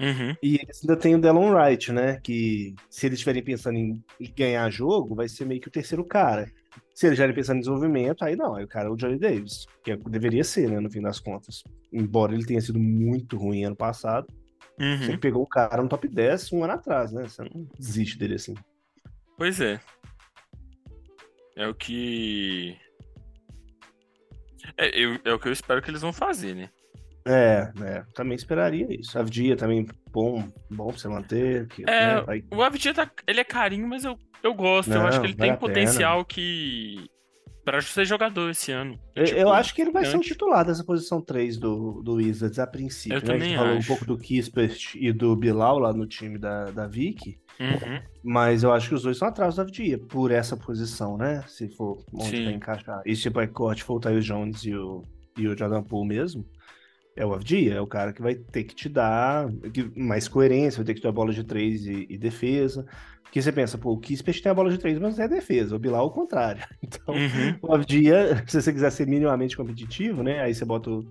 Uhum. E eles ainda tem o Delon Wright, né? Que se eles estiverem pensando em ganhar jogo, vai ser meio que o terceiro cara. Se eles estiverem pensando em desenvolvimento, aí não, aí o cara é o Johnny Davis, que é- deveria ser, né, no fim das contas. Embora ele tenha sido muito ruim ano passado, Uhum. você pegou o cara no top 10 um ano atrás, né? Você não desiste dele assim. Pois é. É o que. É, eu- é o que eu espero que eles vão fazer, né? É, é, também esperaria isso. Avdia também, bom, bom pra você manter. Que, É, né, vai- O Avdia tá, ele é carinho, mas eu, eu gosto. eu Não, acho que ele vale tem a pena. potencial que. Pra ser jogador esse ano. E, Eu, tipo, eu acho que ele vai ser o titular dessa posição 3 do, do Wizards a princípio. Eu né? A gente também falou acho. um pouco do Kispert e do Bilal lá no time da, da Vicky, Uhum. mas eu acho que os dois estão atrás do Avdia por essa posição, né? Se for onde Sim. vai encaixar. E se o corte for o Tyus Jones e o, e o Jordan Poole mesmo, é o Avdia, é o cara que vai ter que te dar mais coerência, vai ter que te dar bola de três e, e defesa. Porque você pensa, pô, o Kispert tem a bola de três, mas não é defesa. O Bilal, o contrário. Então, Uhum. o Avdia, se você quiser ser minimamente competitivo, né? Aí você bota o,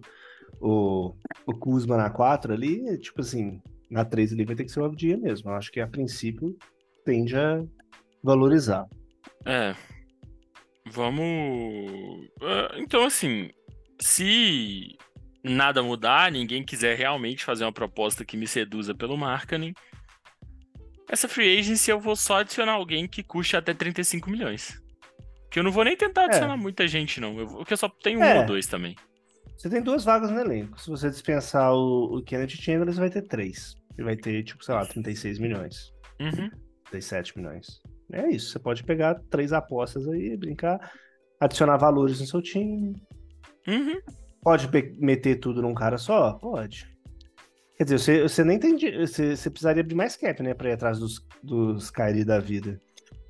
o, o Kuzma na 4 ali, tipo assim, na 3 ali vai ter que ser o Avdia mesmo. Eu acho que a princípio tende a valorizar. É. Vamos. Ah, Então, assim, se nada mudar, ninguém quiser realmente fazer uma proposta que me seduza pelo marketing, essa free agency eu vou só adicionar alguém que custe até 35 milhões. Que eu não vou nem tentar adicionar muita gente, não. Eu, porque eu só tenho um É. ou dois também. Você tem duas vagas no elenco. Se você dispensar o, o Kennedy você vai ter três. E vai ter, tipo, sei lá, 36 milhões. Uhum. 37 milhões. É isso. Você pode pegar três apostas aí, brincar, adicionar valores no seu time, Uhum. Pode meter tudo num cara só? Pode. Quer dizer, você, você nem tem. Você, você precisaria abrir mais cap, né? Pra ir atrás dos, dos Kyrie da vida.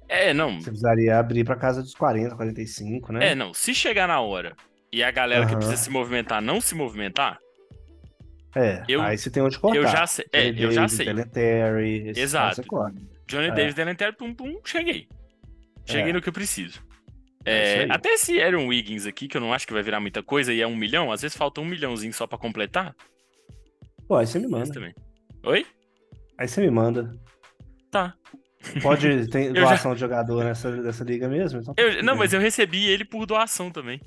É, não. Você precisaria abrir pra casa dos 40, 45, né? É, não. Se chegar na hora e a galera que Aham. precisa se movimentar não se movimentar, É, eu- aí você tem onde cortar. eu já sei. É, Johnny eu já sei. Exato. Johnny É. Davis, Delanter, pum, pum, cheguei. Cheguei É. no que eu preciso. É É, até esse Aaron Wiggins aqui, que eu não acho que vai virar muita coisa, e é um milhão, às vezes falta um milhãozinho só pra completar. Pô, aí você me manda. também. Oi? Aí você me manda. Tá. Pode ter Eu já- doação de jogador nessa, nessa liga mesmo? Então, Eu- não, mas eu recebi ele por doação também.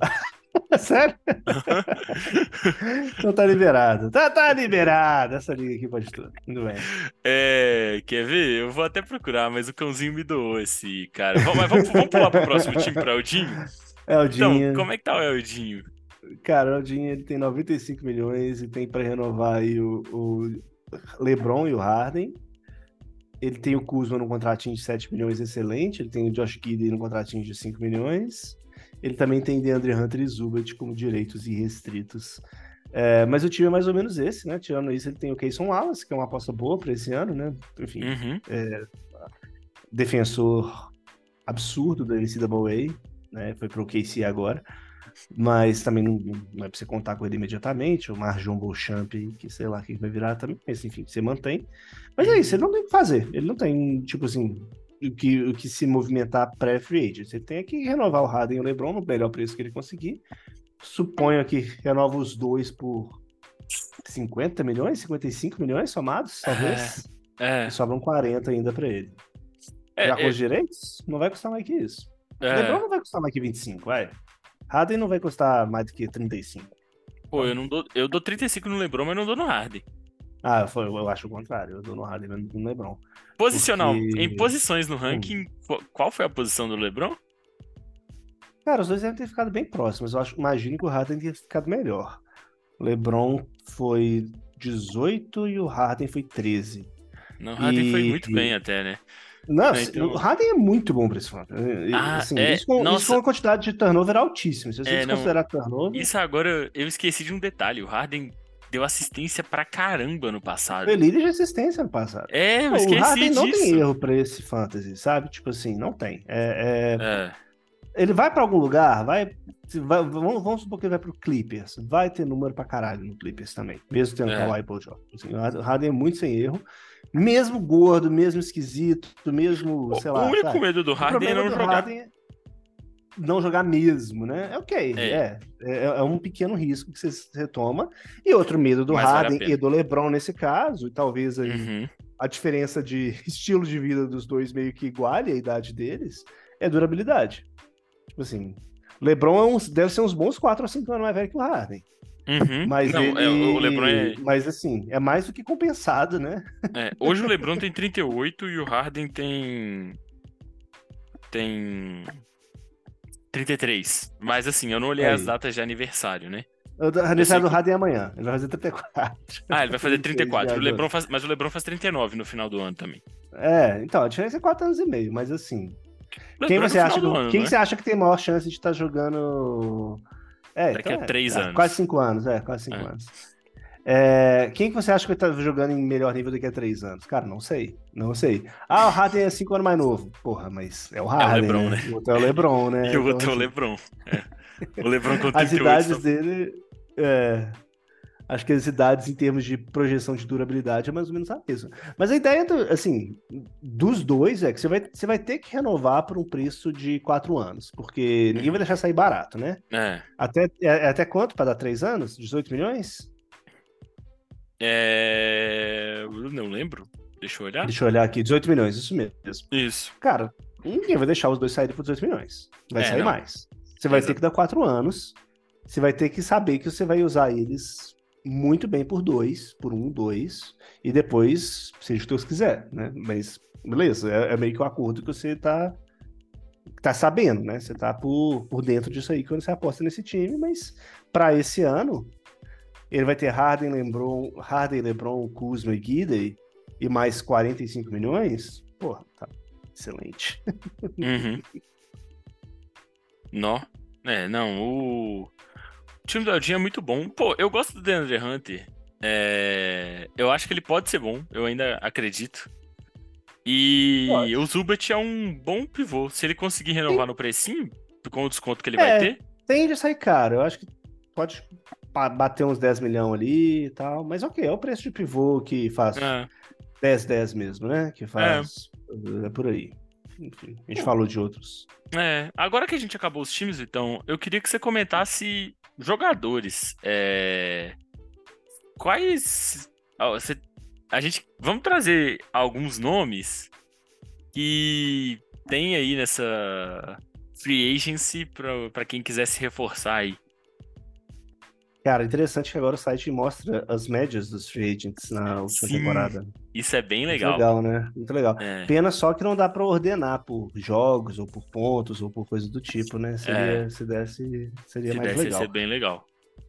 Sério? então tá liberado. Tá, tá liberado. Essa liga aqui pode tudo. Tudo bem. É, quer ver? Eu vou até procurar, mas o cãozinho me doou esse cara. Vamos, mas vamos, vamos pular pro próximo time, pro Eldinho? É o Então, como é que tá o Eldinho? Cara, o Odin ele tem 95 milhões e tem para renovar aí o, o LeBron e o Harden. Ele tem o Kuzma no contratinho de 7 milhões excelente. Ele tem o Josh Giddey no contratinho de 5 milhões. Ele também tem DeAndre Hunter e Zubat como direitos irrestritos. É, mas o time é mais ou menos esse, né? Tirando isso, ele tem o Keyson Wallace, que é uma aposta boa para esse ano, né? Enfim, Uhum. é, defensor absurdo da NCAA, né? Foi pro KC agora. Mas também não, não é pra você contar com ele imediatamente. O Marjon Beauchamp, que sei lá quem vai virar também. Mas enfim, você mantém. Mas é isso, ele não tem o que fazer. Ele não tem, tipo assim, o que, o que se movimentar pré-free agent. Ele tem que renovar o Harden e o LeBron no melhor preço que ele conseguir. Suponho que renova os dois por 50 milhões, 55 milhões somados, talvez. É, E sobram 40 ainda pra ele. é, Já com é, os direitos, não vai custar mais que isso. é. LeBron não vai custar mais que 25, vai. Harden não vai custar mais do que 35. Pô, eu não dou, eu dou 35 no LeBron, mas não dou no Harden. Ah, foi, eu acho o contrário. Eu dou no Harden, no LeBron. Posicional, Porque- em posições no ranking, qu- qual foi a posição do LeBron? Cara, os dois devem ter ficado bem próximos. Eu acho, imagino que o Harden tenha ficado melhor. O LeBron foi 18 e o Harden foi 13. Não, o Harden foi E- muito bem até, né? Não, É, então- o Harden é muito bom pra esse fã. Ah, assim, é, isso, com, isso com uma quantidade de turnover altíssima. Se você É, não. turnover, Isso agora, eu esqueci de um detalhe. O Harden deu assistência pra caramba no passado. foi líder de assistência no passado. É, eu o esqueci Harden não disso. tem erro pra esse fantasy, sabe? Tipo assim, não tem. É, é- É, Ele vai pra algum lugar, vai, vai- vamos, vamos supor que ele vai pro Clippers, vai ter número pra caralho no Clippers também, mesmo tendo É. Kawhi Paul George. Assim, o Harden é muito sem erro, mesmo gordo, mesmo esquisito, mesmo, o, sei lá, o único sabe? medo do O Harden é não jogar. Harden é não jogar mesmo, né? É ok, É. é. É, é um pequeno risco que você, você toma. E outro medo do Mas vale Harden pena. e do LeBron nesse caso, e talvez aí Uhum. a diferença de estilo de vida dos dois meio que iguale a idade deles, é durabilidade. Tipo assim, LeBron é uns- deve ser uns bons 4 ou 5 anos mais velho que o Harden. Uhum. Mas não, ele... é, o LeBron é, Mas assim, é mais do que compensado, né? é, Hoje o LeBron tem 38 e o Harden tem. Tem. 33. Mas assim, eu não olhei Aí. as datas de aniversário, né? O aniversário do Harden é amanhã. Ele vai fazer 34. Ah, ele vai fazer 34. O 26 de LeBron faz, mas o LeBron faz 39 no final do ano também. É, então, a diferença é 4 anos e meio, mas assim. O Quem LeBron é você acha, do ano, quem né? você acha que tem maior chance de estar jogando. É, Daqui então a é, três é, anos. Quase 5 anos, é, quase 5 É. anos. É, quem que você acha que vai estar jogando em melhor nível daqui a 3 anos? Cara, não sei. Não sei. Ah, o Harden é 5 anos mais novo. Porra, mas é o Harden. LeBron, né? O outro é o LeBron, né? E o Então, outro é o assim, LeBron. É. O LeBron com As 38. idades só- dele. É, acho que as idades em termos de projeção de durabilidade é mais ou menos a mesma. Mas a ideia, assim, dos dois é que você vai, você vai ter que renovar por um preço de quatro anos, porque ninguém vai deixar sair barato, né? É. Até, é, é até quanto para dar três anos? 18 milhões? É. Não lembro. Deixa eu olhar. Deixa eu olhar aqui, 18 milhões, isso mesmo. Isso. Cara, ninguém vai deixar os dois saírem por 18 milhões. Vai É, sair não. mais. Você vai ter que dar quatro anos. Você vai ter que saber que você vai usar eles muito bem por dois, por um, dois, e depois, seja o que Deus quiser, né? Mas, beleza, é, é meio que o acordo que você tá, tá sabendo, né? Você tá por, por dentro disso aí quando você aposta nesse time, mas para esse ano, ele vai ter Harden, LeBron, Harden, LeBron, Kuzma e Gidey, e mais 45 milhões? Porra, tá excelente. Uhum. Nó. É, não, o... o time do Aldinho é muito bom. Pô, eu gosto do DeAndre Hunter. É... Eu acho que ele pode ser bom, eu ainda acredito. E Pode. o Zubat é um bom pivô. Se ele conseguir renovar no precinho, com o desconto que ele É. vai ter, Tende a sair caro. Eu acho que pode bater uns 10 milhões ali e tal. Mas ok, é o preço de pivô que faz é, 10, 10 mesmo, né? Que faz. É, por aí. Enfim, a gente falou de outros. É, agora que a gente acabou os times, então, eu queria que você comentasse jogadores. É, Quais. você- A gente. Vamos trazer alguns nomes que tem aí nessa free agency pra quem quiser se reforçar aí. Cara, interessante que agora o site mostra as médias dos free agents na última Sim, temporada. Isso é bem Muito legal. legal, né? Muito legal. É, Pena só que não dá pra ordenar por jogos, ou por pontos, ou por coisa do tipo, né? Seria, Se desse, seria É. se mais desse, ia legal. ser bem legal.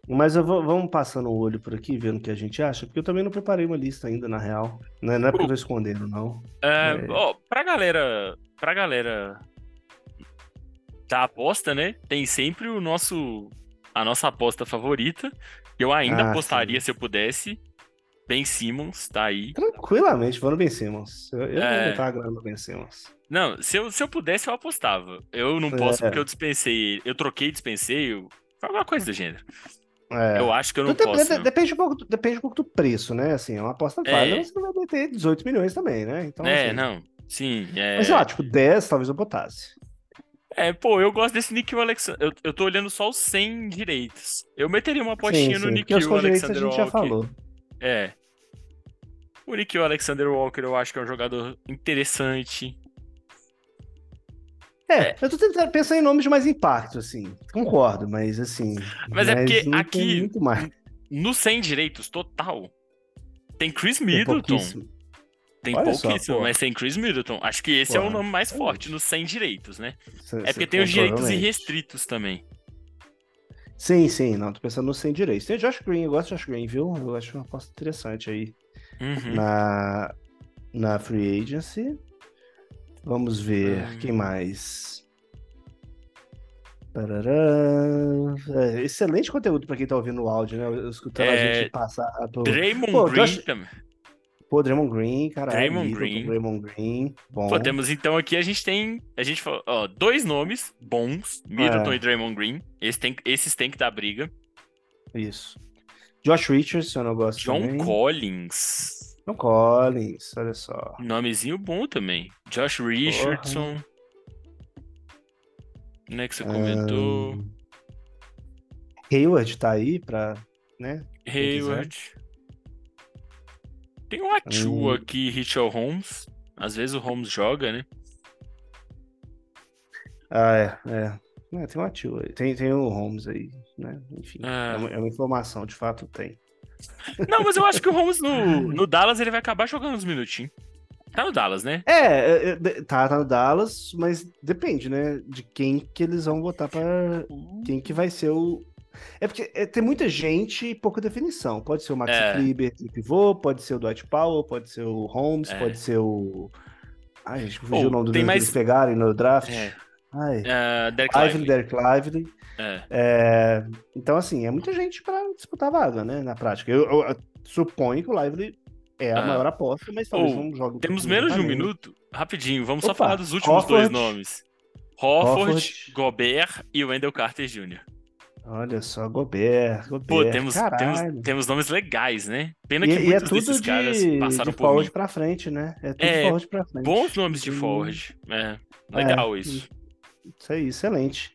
Mas eu vou, vamos passando o olho por aqui, vendo o que a gente acha, porque eu também não preparei uma lista ainda, na real. Não é, não é porque eu tô escondendo, não. É, É. ó, pra galera, pra galera da aposta, né? Tem sempre o nosso, a nossa aposta favorita. Eu ainda Ah, apostaria sim. se eu pudesse. Ben Simmons, tá aí. Tranquilamente, vou no Ben Simmons. Eu, eu É. vou botar a grana no Ben Simmons. Não, se eu, se eu pudesse, eu apostava. Eu não posso É. porque eu dispensei. Eu troquei e dispensei. eu- alguma coisa do gênero. É. Eu acho que eu não Tudo posso. depende, um pouco, do- depende um pouco do preço, né? Assim, é uma aposta É. válida, você vai meter 18 milhões também, né? Então, É, assim, não. Sim, é. Mas sei lá, tipo, 10 talvez eu botasse. É, pô, eu gosto desse Nikhil Alexander. Eu, eu tô olhando só os 100 direitos. Eu meteria uma apostinha sim, no sim, porque Nikhil congêneres a Alexander gente já Walker. falou. É. O Nikhil Alexander Walker eu acho que é um jogador interessante. É, eu tô tentando pensar em nomes de mais impacto, assim. Concordo, mas assim. Mas é porque não tem aqui- Muito mais. No 100 direitos total, tem Chris Tem Middleton. pouquíssimo. Tem Olha só, pouquíssimo, pô. mas tem Chris Middleton. Acho que esse é o Porra, nome mais forte nos 100 direitos, né? Cê- É porque tem os direitos irrestritos também. Sim, sim, não, tô pensando no sem direitos. Tem o Josh Green, eu gosto de Josh Green, viu? Eu acho uma aposta interessante aí Uhum. na, na Free Agency. Vamos ver, Hum. quem mais? Parará. É, excelente conteúdo pra quem tá ouvindo o áudio, né? Eu- Escutando a É, gente passar por... Draymond Pô, Green Josh- também. Pô, Draymond Green, caralho. Draymond Green. Draymond Green, bom. Pô, temos então aqui, a gente tem. A gente falou, ó, dois nomes bons: Middleton É. e Draymond Green. Esse tem, esses tem que dar briga. Isso. Josh Richardson, eu não gosto John também. Collins. John Collins, olha só. Nomezinho bom também. Josh Richardson. Né, que você comentou. Ahn, Hayward tá aí pra, né? Hayward. Tem um Achu Hum. aqui, Richard Holmes. Às vezes o Holmes joga, né? Ah, é, é. É, tem um ativo aí. Tem, tem o Holmes aí, né? Enfim, Ah. é, uma, é uma informação, de fato tem. Não, mas eu acho que o Holmes no, no Dallas ele vai acabar jogando uns minutinhos. Tá no Dallas, né? É, é, é, tá, tá no Dallas, mas depende, né? De quem que eles vão botar pra. Quem que vai ser o. É porque é, tem muita gente e pouca definição. Pode ser o Maxi É. Kleber de pivô, pode ser o Dwight Powell, pode ser o Holmes, É. pode ser o. Ai, gente, fugiu Pô, o nome do menino mais- que eles pegarem no draft. É. Ai. Ah, Derek Lively. Derek Lively. É. É, então, assim, é muita gente para disputar a vaga, né? Na prática. Eu, eu- eu suponho que o Lively é a Ah. maior aposta, mas talvez Ou, não jogue. Temos menos de um minuto. Rapidinho, vamos só Opa, falar dos últimos dois Hofford. nomes. Hofford, Hofford. Gobert e Wendell Carter Jr. Olha só, Gobert, Gobert. Pô, temos, temos, temos nomes legais, né? Pena E, que e é muitos tudo desses caras de, passaram de por mim. forward pra frente, né? É tudo É, forward pra frente. Bons nomes de forward. É, legal É, isso. Isso aí, excelente.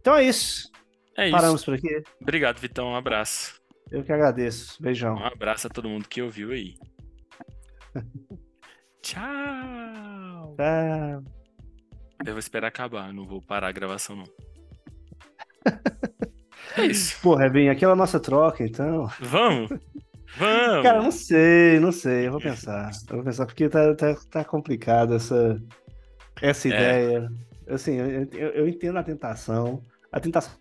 Então é isso. É isso. Paramos por aqui. Obrigado, Vitão. Um abraço. Eu que agradeço. Beijão. Um abraço a todo mundo que ouviu aí. Tchau. Tá. Eu vou esperar acabar, não vou parar a gravação, não. É isso. Pô, Rebinho, aquela nossa troca, então. Vamos? Vamos! Cara, não sei, não sei. Eu vou pensar. Eu vou pensar, porque tá, tá, tá complicado essa, essa É. ideia. Assim, eu, eu- eu entendo a tentação. A tentação